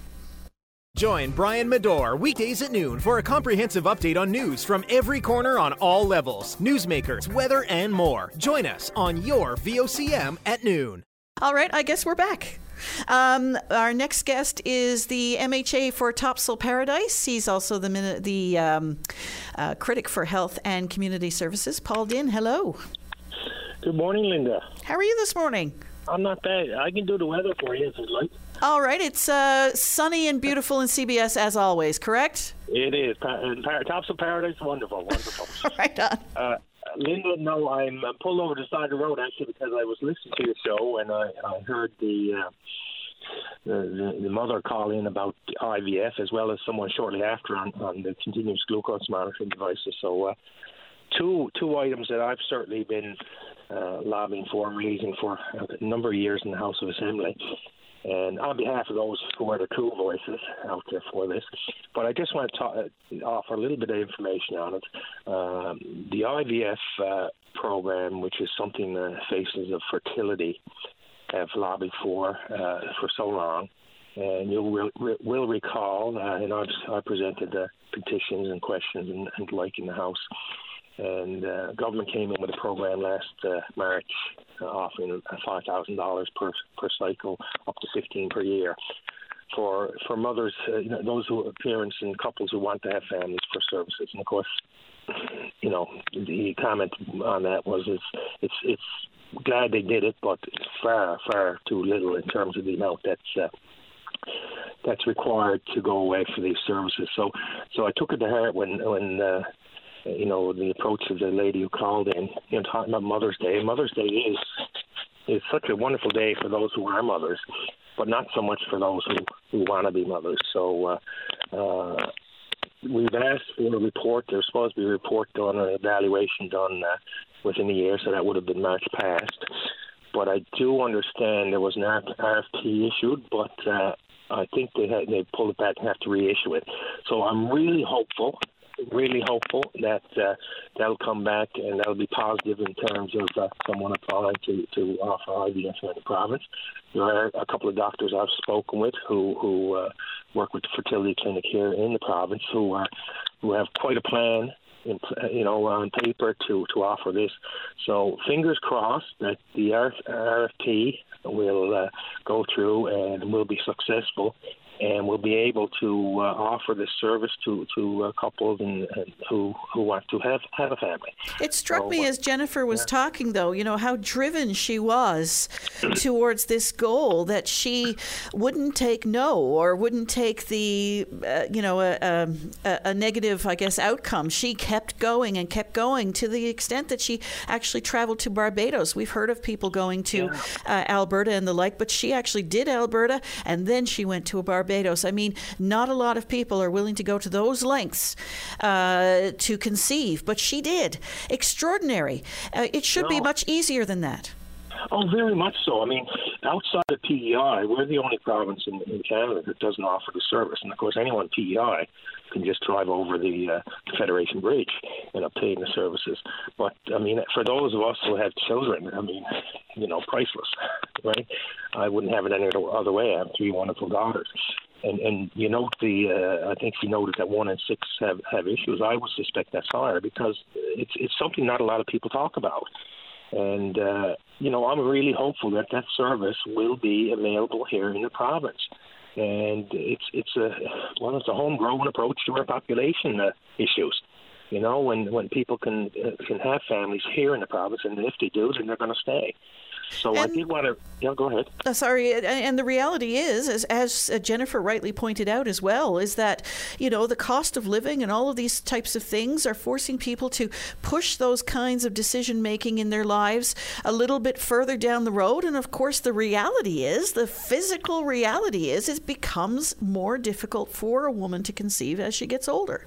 [SPEAKER 6] Join Brian Medore weekdays at noon for a comprehensive update on news from every corner on all levels newsmakers, weather, and more. Join us on your VOCM at noon.
[SPEAKER 2] All right, I guess we're back. Um, our next guest is the MHA for Topsail Paradise. He's also the the um, uh, critic for health and community services. Paul Dinn, hello.
[SPEAKER 20] Good morning, Linda.
[SPEAKER 2] How are you this morning?
[SPEAKER 20] I'm not bad. I can do the weather for you if you'd like.
[SPEAKER 2] All right, it's uh, sunny and beautiful in CBS as always, correct?
[SPEAKER 20] It is. And Topsail Paradise, wonderful, wonderful.
[SPEAKER 2] right on.
[SPEAKER 20] Uh, Linda, no, I'm uh, pulled over the side of the road actually because I was listening to your show and I, I heard the, uh, the, the the mother call in about IVF as well as someone shortly after on, on the continuous glucose monitoring devices. So, uh, two two items that I've certainly been uh, lobbying for and raising for a number of years in the House of Assembly. And on behalf of those who are the true voices out there for this, but I just want to talk, uh, offer a little bit of information on it. Um, the IVF uh, program, which is something the faces of fertility have lobbied for uh, for so long, and you will, will recall, uh, and I've, I presented the petitions and questions and, and like in the House and uh, government came in with a program last uh, March uh, offering five thousand dollars per per cycle, up to fifteen per year. For for mothers, uh, you know, those who are parents and couples who want to have families for services, and of course, you know, the comment on that was it's it's it's glad they did it, but far far too little in terms of the amount that's uh, that's required to go away for these services. So so I took it to heart when when uh, you know, the approach of the lady who called in, you know, talking about Mother's Day. Mother's Day is is such a wonderful day for those who are mothers, but not so much for those who, who want to be mothers. So uh, uh, we've asked for a report. There's supposed to be a report done, an evaluation done uh, within a year, so that would have been March past. But I do understand there was an RFP issued, but uh, I think they had they pulled it back and have to reissue it. So I'm really hopeful really hopeful that uh, that'll come back and that'll be positive in terms of uh, someone applying to, to offer IVF in the province. There are a couple of doctors I've spoken with who who uh, work with the fertility clinic here in the province who are who have quite a plan in, you know, on paper to, to offer this. So fingers crossed that the RFP will uh, go through and will be successful and we'll be able to uh, offer this service to to uh, couples and, and who who want to have have a family.
[SPEAKER 2] It struck
[SPEAKER 20] So,
[SPEAKER 2] me
[SPEAKER 20] uh,
[SPEAKER 2] as Jennifer was talking, though, you know, how driven she was towards this goal that she wouldn't take no or wouldn't take the, uh, you know, a, a, a negative, I guess, outcome. She kept going and kept going to the extent that she actually traveled to Barbados. We've heard of people going to uh, Alberta and the like, but she actually did Alberta and then she went to a Barbados. I mean, not a lot of people are willing to go to those lengths uh, to conceive, but she did. Extraordinary. Uh, it should be much easier than that.
[SPEAKER 20] Oh, very much so. I mean, outside of PEI, we're the only province in, in Canada that doesn't offer the service. And of course, anyone PEI can just drive over the uh, Federation Bridge and obtain the services. But I mean, for those of us who have children, I mean, you know, priceless, right? I wouldn't have it any other way. I have three wonderful daughters. And and you note the uh, I think you noted that one in six have have issues. I would suspect that's higher because it's it's something not a lot of people talk about. And uh, you know, I'm really hopeful that that service will be available here in the province. And it's it's a well, it's a homegrown approach to our population uh, issues. You know, when when people can uh, can have families here in the province, and if they do, then they're going to stay. So I did want to. Yeah, go ahead.
[SPEAKER 2] Uh, sorry, and- and the reality is, as, as uh, Jennifer rightly pointed out as well, is that you know the cost of living and all of these types of things are forcing people to push those kinds of decision making in their lives a little bit further down the road. And of course, the reality is, the physical reality is, it becomes more difficult for a woman to conceive as she gets older.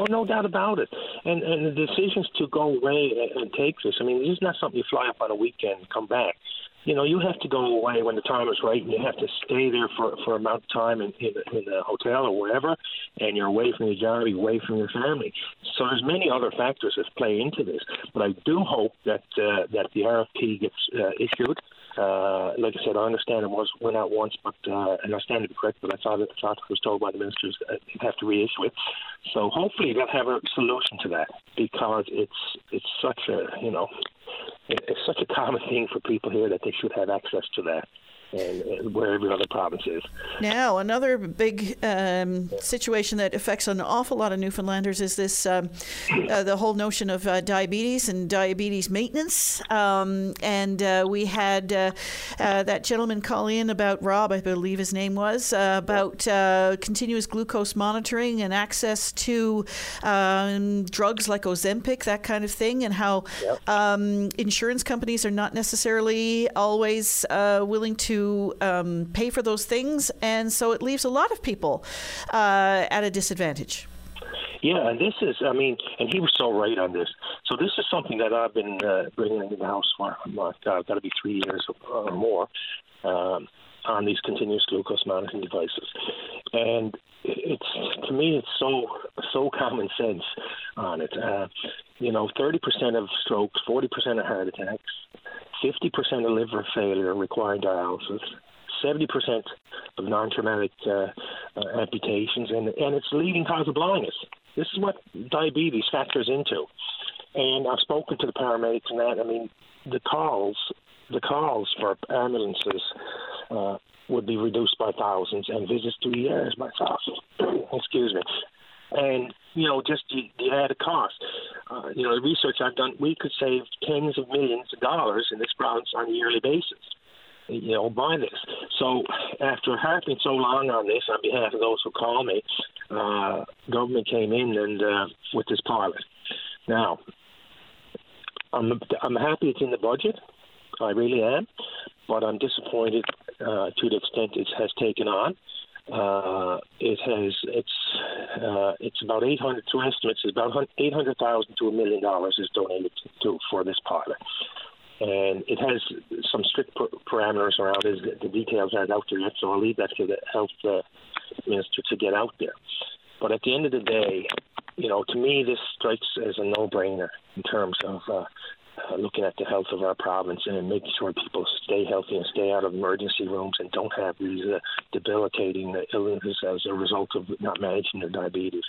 [SPEAKER 20] Oh, no doubt about it. And and the decisions to go away and, and take this. I mean, this is not something you fly up on a weekend and come back. You know, you have to go away when the time is right, and you have to stay there for for a amount of time in in, in a hotel or wherever, and you're away from your job, you're away from your family. So there's many other factors that play into this. But I do hope that uh, that the RFP gets uh, issued. Uh, like I said, I understand it was went out once, but uh, and I stand to be correct, but I thought it, thought it was told by the ministers uh, they'd have to reissue it. So hopefully they'll have a solution to that because it's it's such a you know it's such a common thing for people here that they should have access to that, and, and where every other province is.
[SPEAKER 2] Now, another big um, situation that affects an awful lot of Newfoundlanders is this um, uh, the whole notion of uh, diabetes and diabetes maintenance. Um, and uh, we had uh, uh, that gentleman call in about Rob, I believe his name was, uh, about uh, continuous glucose monitoring and access to um, drugs like Ozempic, that kind of thing, and how um, insurance companies are not necessarily always uh, willing to um, pay for those things, and so it leaves a lot of people uh, at a disadvantage.
[SPEAKER 20] Yeah, and this is, I mean, and he was so right on this. So this is something that I've been uh, bringing into the house for, uh, got to be three years or more, um, on these continuous glucose monitoring devices. And it's, to me, it's so, so common sense on it. Uh, you know, 30% of strokes, 40% of heart attacks, 50% of liver failure requiring dialysis, 70% of non-traumatic uh, uh, amputations, and, and it's leading cause of blindness. This is what diabetes factors into. And I've spoken to the paramedics and that. I mean, the calls, the calls for ambulances uh, would be reduced by thousands, and visits to ERs by thousands. Excuse me. And you know, just the, the added cost. Uh, you know, the research I've done, we could save tens of millions of dollars in this province on a yearly basis you know, by this. So after harping so long on this, on behalf of those who call me, uh, government came in and uh, with this pilot. Now, I'm I'm happy it's in the budget. I really am, but I'm disappointed uh, to the extent it has taken on. Uh, it has it's uh, it's about 800 to estimates it's about 800,000 to a million dollars is donated to, for this pilot and it has some strict par- parameters around it. The details aren't out there yet, so I'll leave that to the health uh, minister to get out there. But at the end of the day, you know, to me, this strikes as a no-brainer in terms of uh, uh, looking at the health of our province and making sure people stay healthy and stay out of emergency rooms and don't have these uh, debilitating illnesses as a result of not managing their diabetes.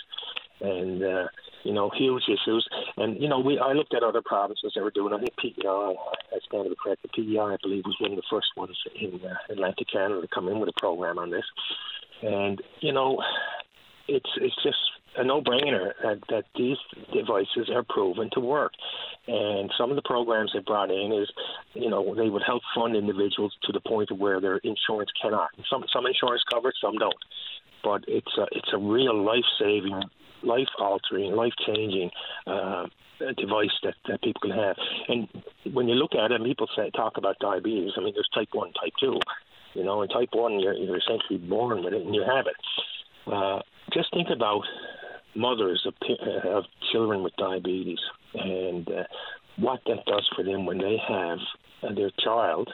[SPEAKER 20] And uh, you know, huge issues. And you know, we I looked at other provinces that were doing. I think PEI, I stand to be correct. The PEI, I believe, was one of the first ones in uh, Atlantic Canada to come in with a program on this. And you know, it's it's just a no-brainer that, that these devices are proven to work. And some of the programs they brought in is, you know, they would help fund individuals to the point where their insurance cannot. Some some insurance covers, some don't. But it's a it's a real life-saving, life-altering, life-changing. Uh, device that, that people can have. And when you look at it, and people say talk about diabetes. I mean, there's type one, type two. You know, in type one, you're, you're essentially born with it and you have it. Uh, just think about mothers of, of children with diabetes and uh, what that does for them when they have uh, their child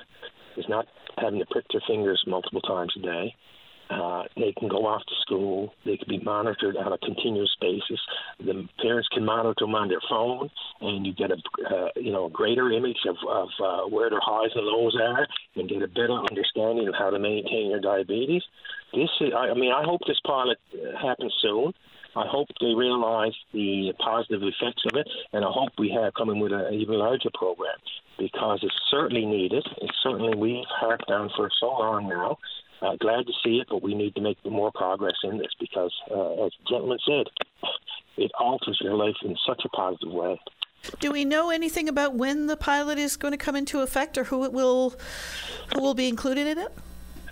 [SPEAKER 20] is not having to prick their fingers multiple times a day. Uh, they can go off to school. They can be monitored on a continuous basis. The parents can monitor them on their phone, and you get a uh, you know a greater image of, of uh, where their highs and lows are, and get a better understanding of how to maintain your diabetes. This, is, I, I mean, I hope this pilot uh, happens soon. I hope they realize the positive effects of it, and I hope we have coming with an even larger program because it's certainly needed. It's certainly we've harped down for so long now. Uh, glad to see it, but we need to make more progress in this because, uh, as the gentleman said, it alters your life in such a positive way.
[SPEAKER 2] Do we know anything about when the pilot is going to come into effect, or who it will, who will be included in it?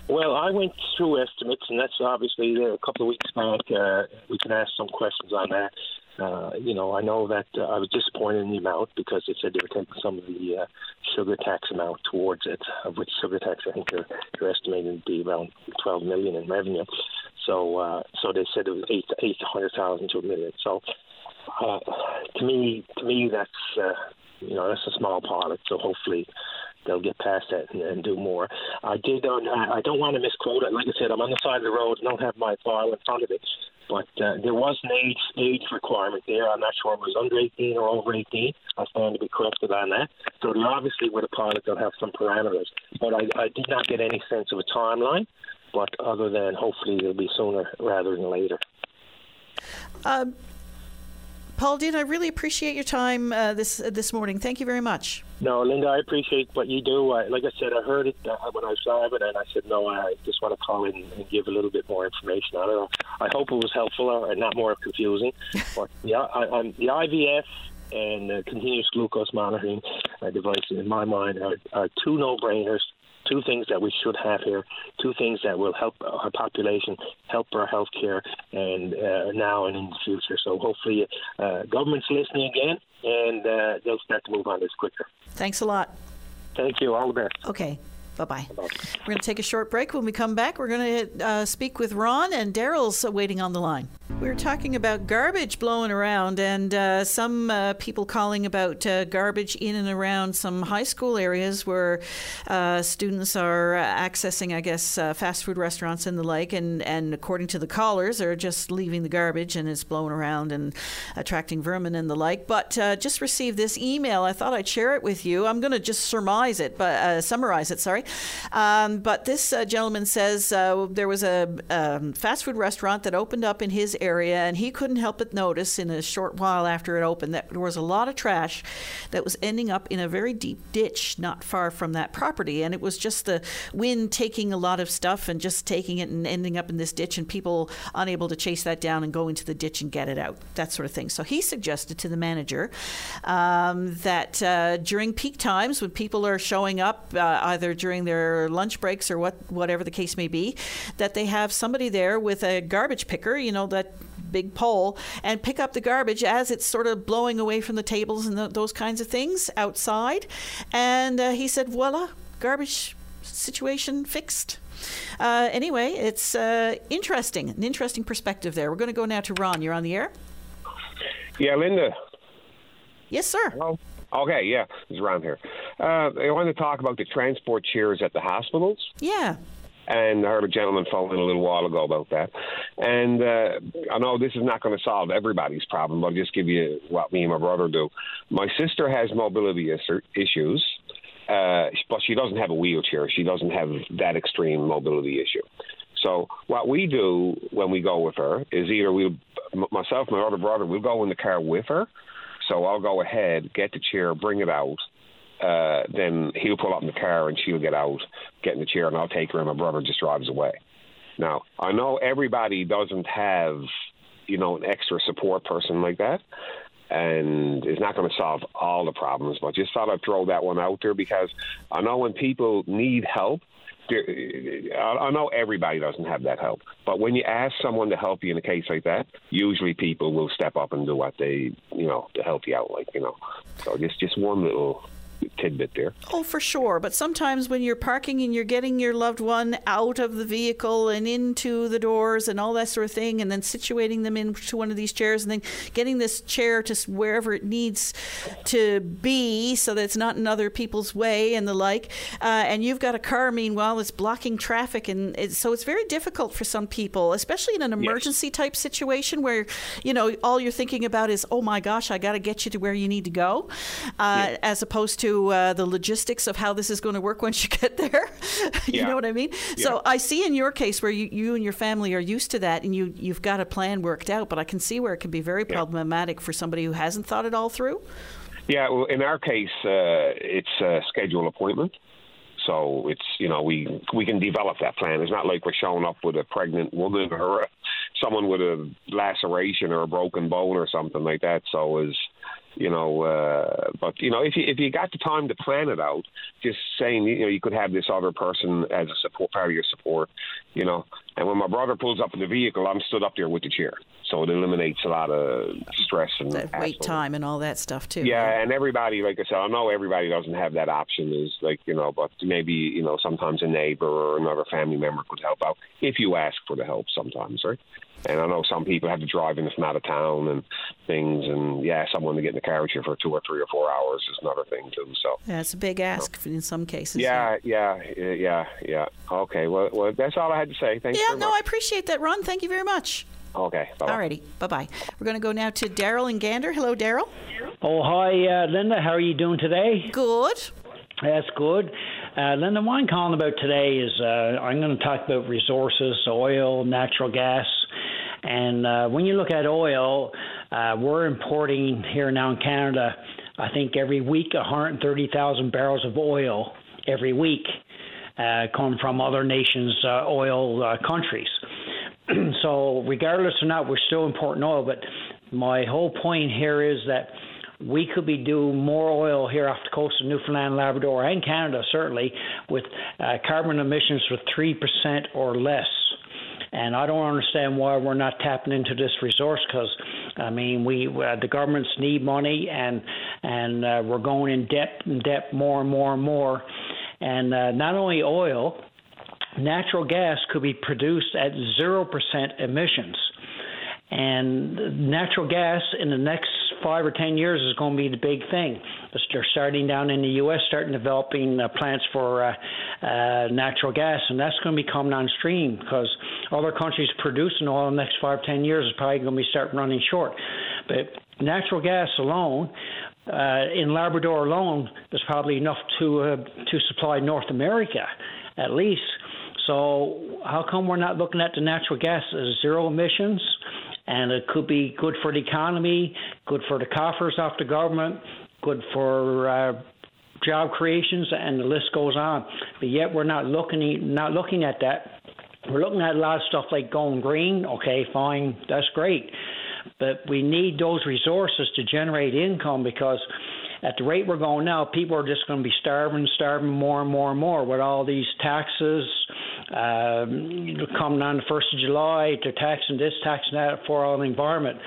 [SPEAKER 20] Well, I went through estimates, and that's obviously a couple of weeks back. Uh, we can ask some questions on that. Uh, you know, I know that uh, I was disappointed in the amount because they said they were taking some of the uh, sugar tax amount towards it, of which sugar tax I think they're, they're estimating to be around 12 million in revenue. So, uh, so they said it was eight eight hundred thousand to a million. So, uh, to me, to me, that's uh, you know that's a small pilot. So hopefully, they'll get past that and, and do more. I did. Uh, I don't want to misquote it. Like I said, I'm on the side of the road. Don't have my file in front of me, but uh, there was an age age requirement there. I'm not sure it was under 18 or over 18. I stand to be corrected on that. So they obviously with a pilot they'll have some parameters, but I, I did not get any sense of a timeline. But other than hopefully it'll be sooner rather than later.
[SPEAKER 2] Um, Paul Dinn, I really appreciate your time uh, this uh, this morning. Thank you very much.
[SPEAKER 20] No, Linda, I appreciate what you do. I, like I said, I heard it uh, when I saw it, and I said, no, I just want to call in and give a little bit more information on it. I hope it was helpful and not more confusing. but yeah, I, I'm, the IVF and uh, continuous glucose monitoring uh, devices, in my mind, are, are two no-brainers two things that we should have here, two things that will help our population, help our health care, and uh, now and in the future. So hopefully, uh, government's listening again, and uh, they'll start to move on this quicker.
[SPEAKER 2] Thanks a lot.
[SPEAKER 20] Thank you. All the best.
[SPEAKER 2] Okay. Bye bye. We're going to take a short break. When we come back, we're going to uh, speak with Ron, and Daryl's waiting on the line. We're talking about garbage blowing around, and uh, some uh, people calling about uh, garbage in and around some high school areas where uh, students are accessing, I guess, uh, fast food restaurants and the like. And, and according to the callers, are just leaving the garbage and it's blowing around and attracting vermin and the like. But uh, just received this email. I thought I'd share it with you. I'm going to just surmise it, but summarize it. Sorry. Um, but this gentleman says there was a um, fast food restaurant that opened up in his area, and he couldn't help but notice in a short while after it opened that there was a lot of trash that was ending up in a very deep ditch not far from that property. And it was just the wind taking a lot of stuff and just taking it and ending up in this ditch, and people unable to chase that down and go into the ditch and get it out, that sort of thing. So he suggested to the manager um, that uh, during peak times when people are showing up, uh, either during their lunch breaks or what, whatever the case may be, that they have somebody there with a garbage picker, you know, that big pole and pick up the garbage as it's sort of blowing away from the tables and those kinds of things outside. And uh, he said, voila, garbage situation fixed. Uh, anyway, it's uh, interesting, an interesting perspective there. We're going to go now to Ron. You're on the air.
[SPEAKER 21] Yeah, Linda.
[SPEAKER 2] Yes, sir.
[SPEAKER 21] Hello. Okay, yeah, it's around here. Uh, I want to talk about the transport chairs at the hospitals.
[SPEAKER 2] Yeah
[SPEAKER 21] and I heard a gentleman phone in a little while ago about that. And uh, I know this is not going to solve everybody's problem, but I'll just give you what me and my brother do. My sister has mobility issues, uh, but she doesn't have a wheelchair. She doesn't have that extreme mobility issue. So what we do when we go with her is either we, myself, my other brother, we'll go in the car with her. So I'll go ahead, get the chair, bring it out, uh, then he'll pull up in the car and she'll get out, get in the chair, and I'll take her, and my brother just drives away. Now, I know everybody doesn't have, you know, an extra support person like that, and it's not going to solve all the problems. But just thought I'd throw that one out there because I know when people need help, I know everybody doesn't have that help, but when you ask someone to help you in a case like that, usually people will step up and do what they, you know, to help you out. Like you know, so just just one little tidbit there.
[SPEAKER 2] Oh, for sure. But sometimes when you're parking and you're getting your loved one out of the vehicle and into the doors and all that sort of thing, and then situating them into one of these chairs and then getting this chair to wherever it needs to be so that it's not in other people's way and the like. Uh, and you've got a car, meanwhile, that's blocking traffic. And it, so it's very difficult for some people, especially in an emergency yes. type situation where, you know, all you're thinking about is, oh my gosh, I got to get you to where you need to go, uh, yeah. as opposed to uh, the logistics of how this is going to work once you get there. you yeah. know what I mean? Yeah. So I see in your case where you, you and your family are used to that and you, you've got a plan worked out, but I can see where it can be very yeah. problematic for somebody who hasn't thought it all through.
[SPEAKER 21] Yeah, well, in our case, uh, it's a scheduled appointment. So it's you know we we can develop that plan. It's not like we're showing up with a pregnant woman or a, someone with a laceration or a broken bone or something like that. So is you know, uh, but you know, if you if you got the time to plan it out, just saying, you know, you could have this other person as a support part of your support, you know. And when my brother pulls up in the vehicle, I'm stood up there with the chair, so it eliminates a lot of stress and
[SPEAKER 2] that wait time and all that stuff too.
[SPEAKER 21] Yeah, right? and everybody, like I said, I know everybody doesn't have that option. Is like you know, but maybe you know, sometimes a neighbor or another family member could help out if you ask for the help. Sometimes, right? And I know some people have to drive in from out of town and things, and yeah, someone to get in the car with you for two or three or four hours is another thing too. So
[SPEAKER 2] yeah, it's a big ask so. in some cases.
[SPEAKER 21] Yeah, yeah, yeah, yeah, yeah. Okay, well, well, that's all I had to say. Thank
[SPEAKER 2] yeah,
[SPEAKER 21] you.
[SPEAKER 2] no,
[SPEAKER 21] much.
[SPEAKER 2] I appreciate that, Ron. Thank you very much.
[SPEAKER 21] Okay. Bye-bye.
[SPEAKER 2] Alrighty. Bye bye. We're going to go now to Daryl and Gander. Hello, Daryl.
[SPEAKER 22] Oh, hi, uh, Linda. How are you doing today?
[SPEAKER 2] Good.
[SPEAKER 22] That's good. Uh, Linda, what I'm calling about today is uh, I'm going to talk about resources, oil, natural gas, and uh, when you look at oil, uh, we're importing here now in Canada, I think every week, 130,000 barrels of oil every week uh, come from other nations' uh, oil uh, countries. so, regardless or not, we're still importing oil. But my whole point here is that we could be doing more oil here off the coast of Newfoundland, Labrador, and Canada, certainly, with uh, carbon emissions with 3% or less. And I don't understand why we're not tapping into this resource because, I mean, we uh, the governments need money and and uh, we're going in debt and debt more and more and more. And uh, not only oil, natural gas could be produced at zero percent emissions. And natural gas in the next five or ten years is going to be the big thing. They're starting down in the U.S., starting developing uh, plants for uh, uh, natural gas, and that's going to be coming on stream because other countries producing oil in the next five, ten years is probably going to be starting running short. But natural gas alone, uh, in Labrador alone, is probably enough to uh, to supply North America, at least. So how come we're not looking at the natural gas as zero emissions? And it could be good for the economy, good for the coffers of the government, good for uh, job creations, and the list goes on. But yet we're not looking not looking at that. We're looking at a lot of stuff like going green. Okay, fine, that's great, but we need those resources to generate income because at the rate we're going now, people are just going to be starving, starving more and more and more with all these taxes um, coming on the first of July. They're taxing this, taxing that for all the environment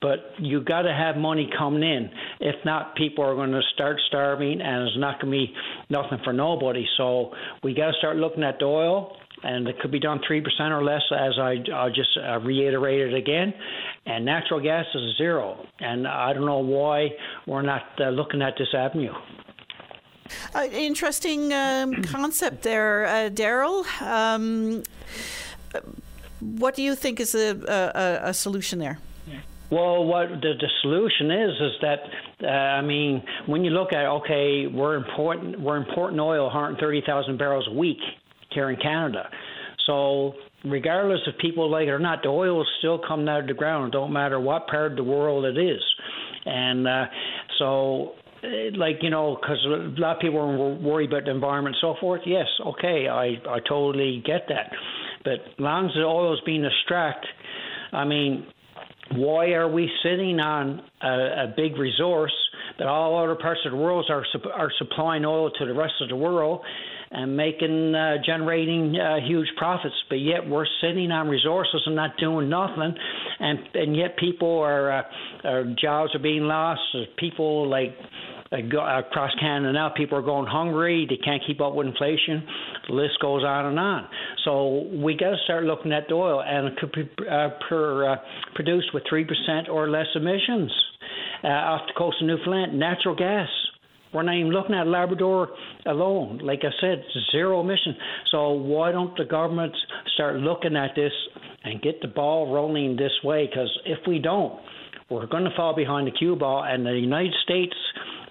[SPEAKER 22] but you got to have money coming in. If not, people are going to start starving, and it's not going to be nothing for nobody. So we got to start looking at the oil, and it could be done three percent or less, as I, I just uh, reiterated again. And natural gas is zero, and I don't know why we're not uh, looking at this avenue.
[SPEAKER 2] Uh, interesting um, concept there, uh, Daryl. Um, what do you think is a, a, a solution there?
[SPEAKER 22] Well, what the, the solution is is that uh, I mean, when you look at okay, we're important we're importing oil 130,000 barrels a week here in Canada. So regardless if people like it or not, the oil is still coming out of the ground. Don't matter what part of the world it is, and uh, so uh, like you know, because a lot of people are worried about the environment and so forth. Yes, okay, I I totally get that. But as long as the oil is being extracted, I mean, why are we sitting on a, a big resource that all other parts of the world are are supplying oil to the rest of the world and making uh, generating uh, huge profits, but yet we're sitting on resources and not doing nothing, and and yet people are, uh, are jobs are being lost. People like across Canada now, people are going hungry. They can't keep up with inflation. The list goes on and on. So we got to start looking at the oil, and it could be uh, per, uh, produced with three percent or less emissions uh, off the coast of Newfoundland. Natural gas. We're not even looking at Labrador alone. Like I said, zero emission. So why don't the governments start looking at this and get the ball rolling this way? Because if we don't, we're going to fall behind the cue ball, and the United States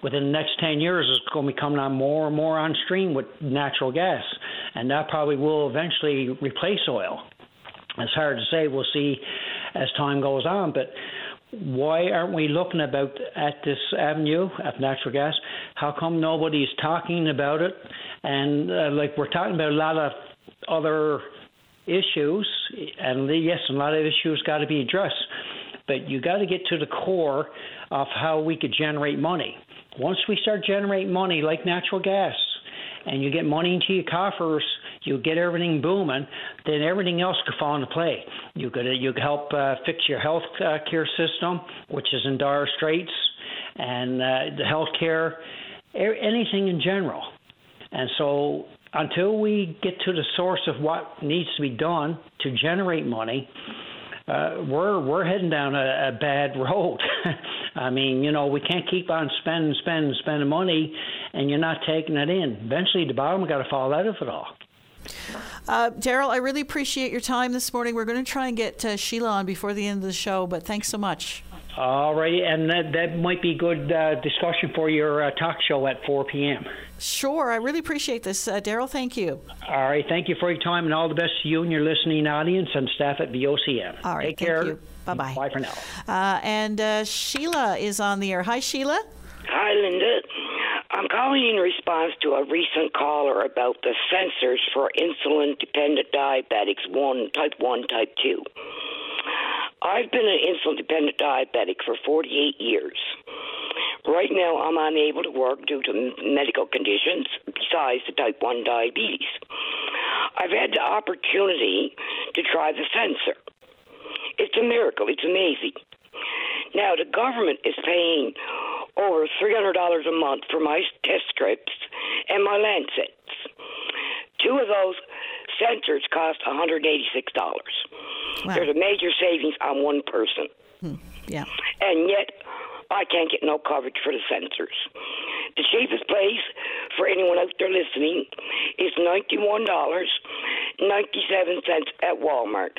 [SPEAKER 22] within the next 10 years is going to be coming on more and more on stream with natural gas, and that probably will eventually replace oil. It's hard to say. We'll see as time goes on, but why aren't we looking about at this avenue of natural gas? How come nobody's talking about it? And uh, like we're talking about a lot of other issues, and yes, a lot of issues got to be addressed. But you got to get to the core of how we could generate money. Once we start generating money like natural gas, and you get money into your coffers, you get everything booming, then everything else could fall into play. You could you could help uh, fix your health uh, care system, which is in dire straits, and uh, the health care, anything in general. And so until we get to the source of what needs to be done to generate money, uh, we're we're heading down a, a bad road. I mean, you know, we can't keep on spending, spending, spending money, and you're not taking it in. Eventually, the bottom got to fall out of it all.
[SPEAKER 2] Uh, Daryl, I really appreciate your time this morning. We're going to try and get uh, Sheila on before the end of the show, but thanks so much.
[SPEAKER 22] All right, and that, that might be good uh, discussion for your uh, talk show at 4 p.m.
[SPEAKER 2] Sure, I really appreciate this. Uh, Daryl, thank you.
[SPEAKER 22] All right, thank you for your time and all the best to you and your listening audience and staff at VOCM.
[SPEAKER 2] All right,
[SPEAKER 22] Take care.
[SPEAKER 2] Bye bye.
[SPEAKER 22] Bye for now.
[SPEAKER 2] Uh, and uh, Sheila is on the air. Hi, Sheila.
[SPEAKER 23] Hi, Linda. I'm calling in response to a recent caller about the sensors for insulin dependent diabetics, one type 1, type 2. I've been an insulin dependent diabetic for 48 years. Right now, I'm unable to work due to medical conditions besides the type 1 diabetes. I've had the opportunity to try the sensor. It's a miracle, it's amazing. Now, the government is paying over $300 a month for my test strips and my Lancets. Two of those sensors cost $186. Wow. There's a major savings on one person.
[SPEAKER 2] Hmm. Yeah.
[SPEAKER 23] And yet, I can't get no coverage for the sensors. The cheapest place for anyone out there listening is $91.97 at Walmart.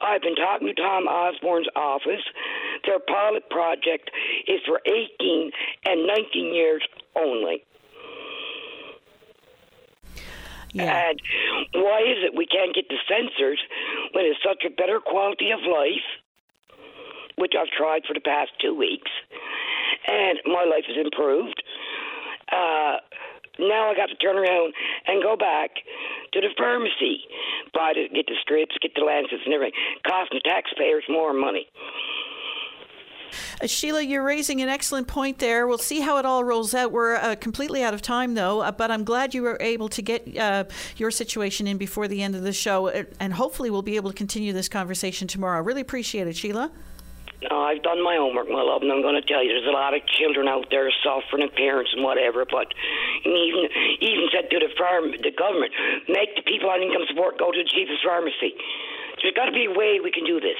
[SPEAKER 23] I've been talking to Tom Osborne's office. Their pilot project is for 18 and 19 years only.
[SPEAKER 2] Yeah.
[SPEAKER 23] And why is it we can't get the sensors when it's such a better quality of life, which I've tried for the past two weeks, and my life has improved? Uh, now I got to turn around and go back to the pharmacy, buy to get the strips, get the lancets, and everything, costing the taxpayers more money.
[SPEAKER 2] Uh, Sheila, you're raising an excellent point there. We'll see how it all rolls out. We're uh, completely out of time, though, uh, but I'm glad you were able to get uh, your situation in before the end of the show, uh, and hopefully we'll be able to continue this conversation tomorrow. I really appreciate it, Sheila.
[SPEAKER 23] No, I've done my homework, my love, and I'm going to tell you, there's a lot of children out there suffering, and parents and whatever. But even even said to the farm, the government, make the people on income support go to the cheapest pharmacy. There's got to be a way we can do this.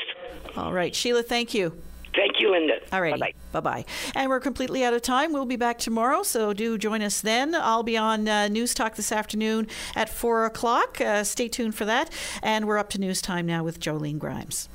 [SPEAKER 2] All right, Sheila, thank you.
[SPEAKER 23] Thank you, Linda.
[SPEAKER 2] All right. Bye bye. And we're completely out of time. We'll be back tomorrow, so do join us then. I'll be on uh, News Talk this afternoon at 4 o'clock. Uh, stay tuned for that. And we're up to news time now with Jolene Grimes.